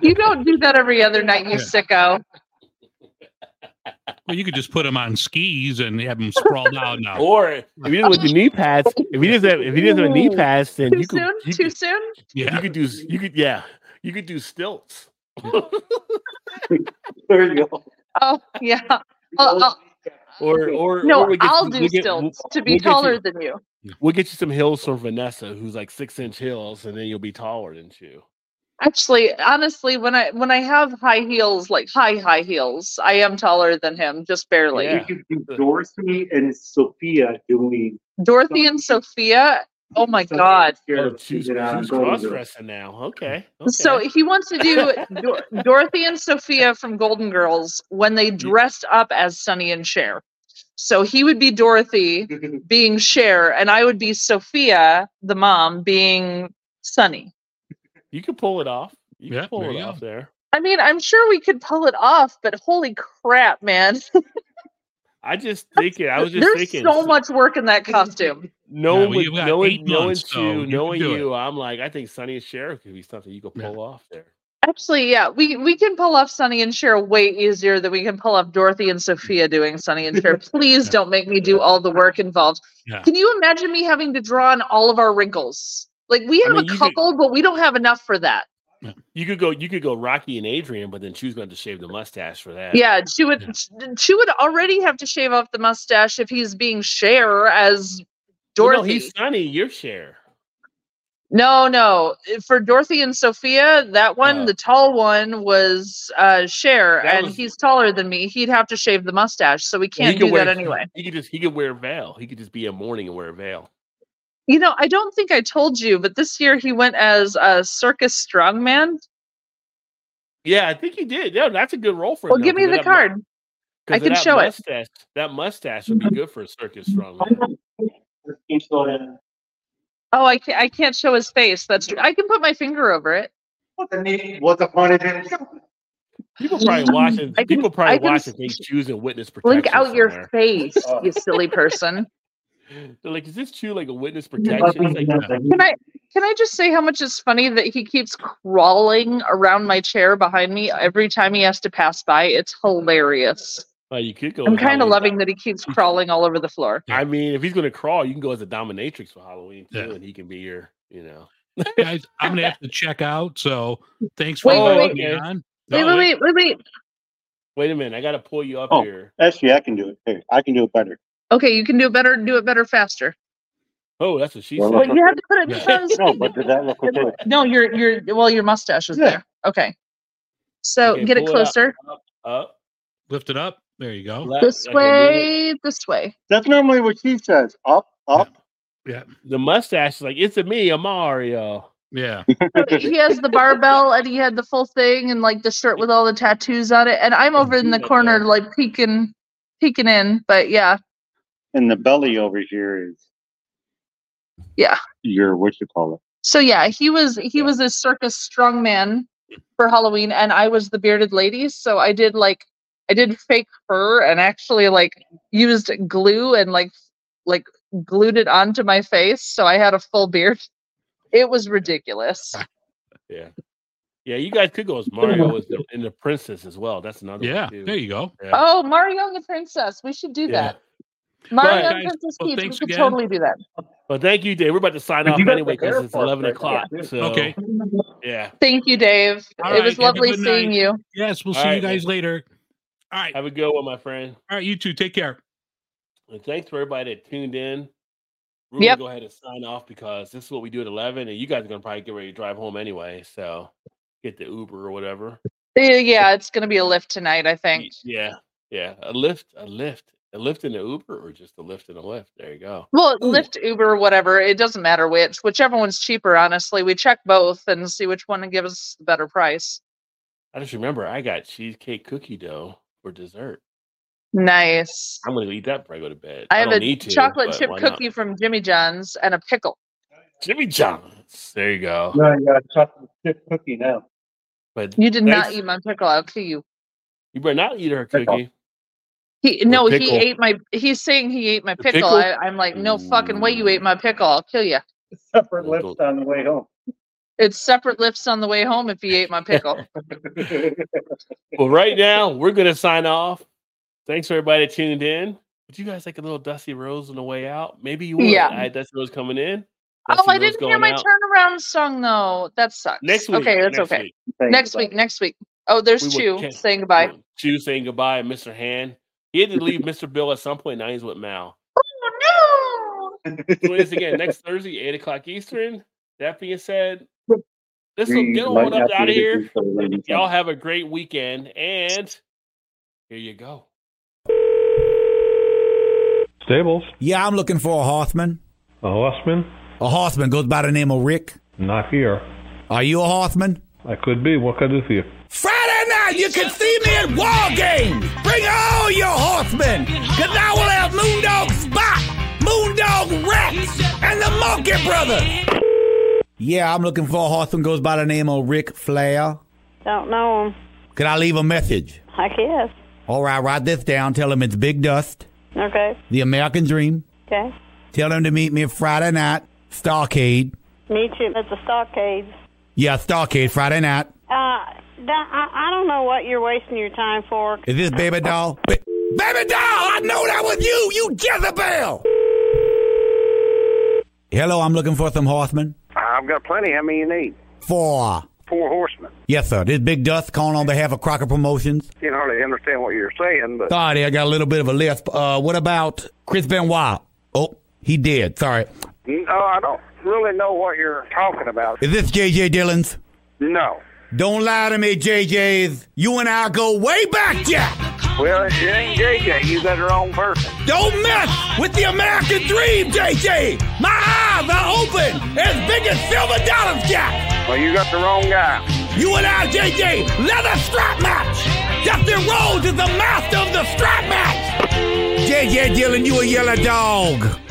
You don't do that every other night, you Yeah. sicko. Well, you could just put him on skis and have him sprawled out now. (laughs) Or if he doesn't with the knee pads, if he doesn't have, if he doesn't have knee pads, then Too you could soon? you Too could, soon? you could do you could yeah you could do stilts. (laughs) There you go. Oh, yeah. I'll, I'll, Or or no, or we get I'll you- do we get- stilts we'll- to be we'll get you- taller than you. We'll get you some hills from Vanessa, who's like six inch hills, and then you'll be taller than you. Actually, honestly, when I when I have high heels, like high high heels, I am taller than him, just barely. Yeah. We could do Dorothy and Sophia doing. Dorothy and Sophia. Oh my something god. Oh, she's, that she's cross dressing now. Okay. okay. So he wants to do Dor- Dorothy and Sophia from Golden Girls when they dressed up as Sonny and Cher. So he would be Dorothy (laughs) being Cher, and I would be Sophia, the mom, being Sonny. you could pull it off. You Yeah, can pull it you go. off there. I mean, I'm sure we could pull it off, but holy crap, man. (laughs) I just thinking. I was just There's thinking. so much work in that costume. (laughs) Knowing, Yeah, well, you've knowing, eight knowing months, so you, you knowing do you, I'm like, I think Sonny and Sheriff could be something you could Yeah. pull off there. Actually, yeah, we, we can pull off Sonny and Cher way easier than we can pull off Dorothy and Sophia doing Sonny and Cher. (laughs) Please don't make me do all the work involved. Yeah. Can you imagine me having to draw on all of our wrinkles? Like we I have mean, a you could- couple, but we don't have enough for that. You could go, you could go Rocky and Adrian, but then choose going to shave the mustache for that. Yeah, she would she would already have to shave off the mustache if he's being Cher as Well, Dorothy. no, he's Sonny. You're Cher. No, no. For Dorothy and Sophia, that one, Oh. the tall one, was uh Cher, and was- he's taller than me. He'd have to shave the mustache, so we can't he could do wear, that anyway. He could just he could wear a veil. He could just be a morning and wear a veil. You know, I don't think I told you, but this year he went as a circus strongman. Yeah, I think he did. Yeah, that's a good role for him. Well, though, give me the card. mu- I can that show it. That mustache would be good for a circus strongman. (laughs) Keeps going in. Oh, I can't. I can't show his face. That's true. I can put my finger over it. What the need? What the fun is it? People probably watching. I can- people probably I can watching. They choosing witness protection. Blink out your somewhere. face, you (laughs) silly person. They're like, is this true? Like a witness protection? It's like, Can I can I just say how much it's funny that he keeps crawling around my chair behind me every time he has to pass by? It's hilarious. Well, you could go. I'm kind of loving that he keeps crawling all over the floor. I mean, if he's gonna crawl, you can go as a dominatrix for Halloween too, Yeah. and he can be your, you know. Guys, I'm gonna have to check out. So thanks for Wait, wait, inviting wait. me on. Wait, No, wait, wait, wait, wait. Wait a minute, I gotta pull you up Oh. here. Actually, I can do it. Hey, I can do it better. Okay, you can do it better. Do it better faster. Oh, that's what she Well, said. But you have to put it in Yeah. front. (laughs) No, but does that look okay? No, your your well, your mustache is Yeah. there. Okay. So Okay, get it pull it up. closer. Up, Lift it up. There you go. left, This okay, way. This way. That's normally what she says. Up, up. Yeah. The mustache is like, it's a me, a Mario. Yeah. (laughs) he has the barbell and he had the full thing and like the shirt with all the tattoos on it. And I'm over in the corner like peeking peeking in. But yeah. And the belly over here is Yeah. your what you call it. So yeah, he was he was a circus strongman for Halloween and I was the bearded lady. So I did like I did fake fur and actually like used glue and like like glued it onto my face. So I had a full beard. It was ridiculous. (laughs) Yeah. Yeah, you guys could go as Mario as the, and the princess as well. That's another Yeah. one. There you go. Yeah. Oh, Mario and the Princess. We should do Yeah. that. Mario Right, and guys. Princess Well, Peach. We could again. totally do that. But thank you, Dave. We're about to sign But off anyway because it's eleven o'clock. there, too. So Okay. yeah. Thank you, Dave. All it was right, have a lovely seeing night. you. Yes, we'll All see you right, guys later. All right. Have a good one, my friend. All right, you too. take care. And thanks for everybody that tuned in. We're Yep. gonna go ahead and sign off because this is what we do at eleven, and you guys are gonna probably get ready to drive home anyway. So get the Uber or whatever. Yeah, it's gonna be a lift tonight, I think. Yeah, yeah. A lift, a lift, a lift in the Uber, or just a lift in a lift. There you go. Well, Ooh. Lyft, Uber, whatever. It doesn't matter which. Whichever one's cheaper, honestly. We check both and see which one gives us the better price. I just remember I got cheesecake cookie dough for dessert. Nice. I'm gonna eat that before I go to bed. I have don't a need to, chocolate chip why not? cookie from Jimmy John's and a pickle. Jimmy John's. There you go. No, you got a chocolate chip cookie now. But You did not eat my pickle. I'll kill you. You better not eat her Pickle. cookie. He no, he ate my. He's saying he ate my The pickle. pickle? I, I'm like, no fucking way, you ate my pickle. I'll kill you. Separate Well, lips on the way home. It's separate lifts on the way home if he ate my pickle. (laughs) Well, right now we're gonna sign off. Thanks for everybody that tuned in. Would you guys like a little Dusty Rhodes on the way out? Maybe you would. Yeah. I had Dusty Rhodes coming in. oh, Dusty I Rose didn't hear my out. turnaround song though. That sucks. Next week. Okay, that's next okay. Week. Next week. Next week. Oh, there's We two will saying goodbye. Hmm, Chew saying goodbye, Mr. Hand. He had to leave (laughs) Mr. Bill at some point. Now he's with Mal. Oh no! Join us again next Thursday, eight o'clock Eastern. That being said, this will get might on up out of here. these for the ladies. Y'all have a great weekend, and here you go. Stables. Yeah, I'm looking for a horseman. A horseman? A horseman goes by the name of Rick. Not here. Are you a horseman? I could be. What can I do for you? Friday night, you can see me at War Games. Bring all your horsemen, because I will have Moondog Spot, Moondog Rex, and the Monkey Brother. Yeah, I'm looking for a horseman goes by the name of Ric Flair. Don't know him. Could I leave a message? I guess. All right, write this down. Tell him it's Big Dust, Okay. the American Dream. Okay. Tell him to meet me Friday night, Starcade. Meet you at the stockade. Yeah, Starcade, Friday night. Uh, I, I don't know what you're wasting your time for. Is this Baby Doll? Ba- baby Doll, I know that was you, you Jezebel! Hello, I'm looking for some horsemen. I've got plenty. How many you need? Four. Four horsemen. Yes, sir. This Big Dust calling on behalf of Crockett Promotions. Can't hardly understand what you're saying, but Sorry, I got a little bit of a lisp. Uh, what about Chris Benoit? Oh, he did. Sorry. no, I don't really know what you're talking about. Is this JJ Dillons? No. Don't lie to me, JJ's. You and I go way back, Jack. Well, it ain't JJ. You got the wrong person. Don't mess with the American dream, JJ. My eyes are open as big as silver dollars, Jack. Well, you got the wrong guy. You and I, JJ, leather strap match. Dustin Rhodes is the master of the strap match. JJ Dillon, you a yellow dog.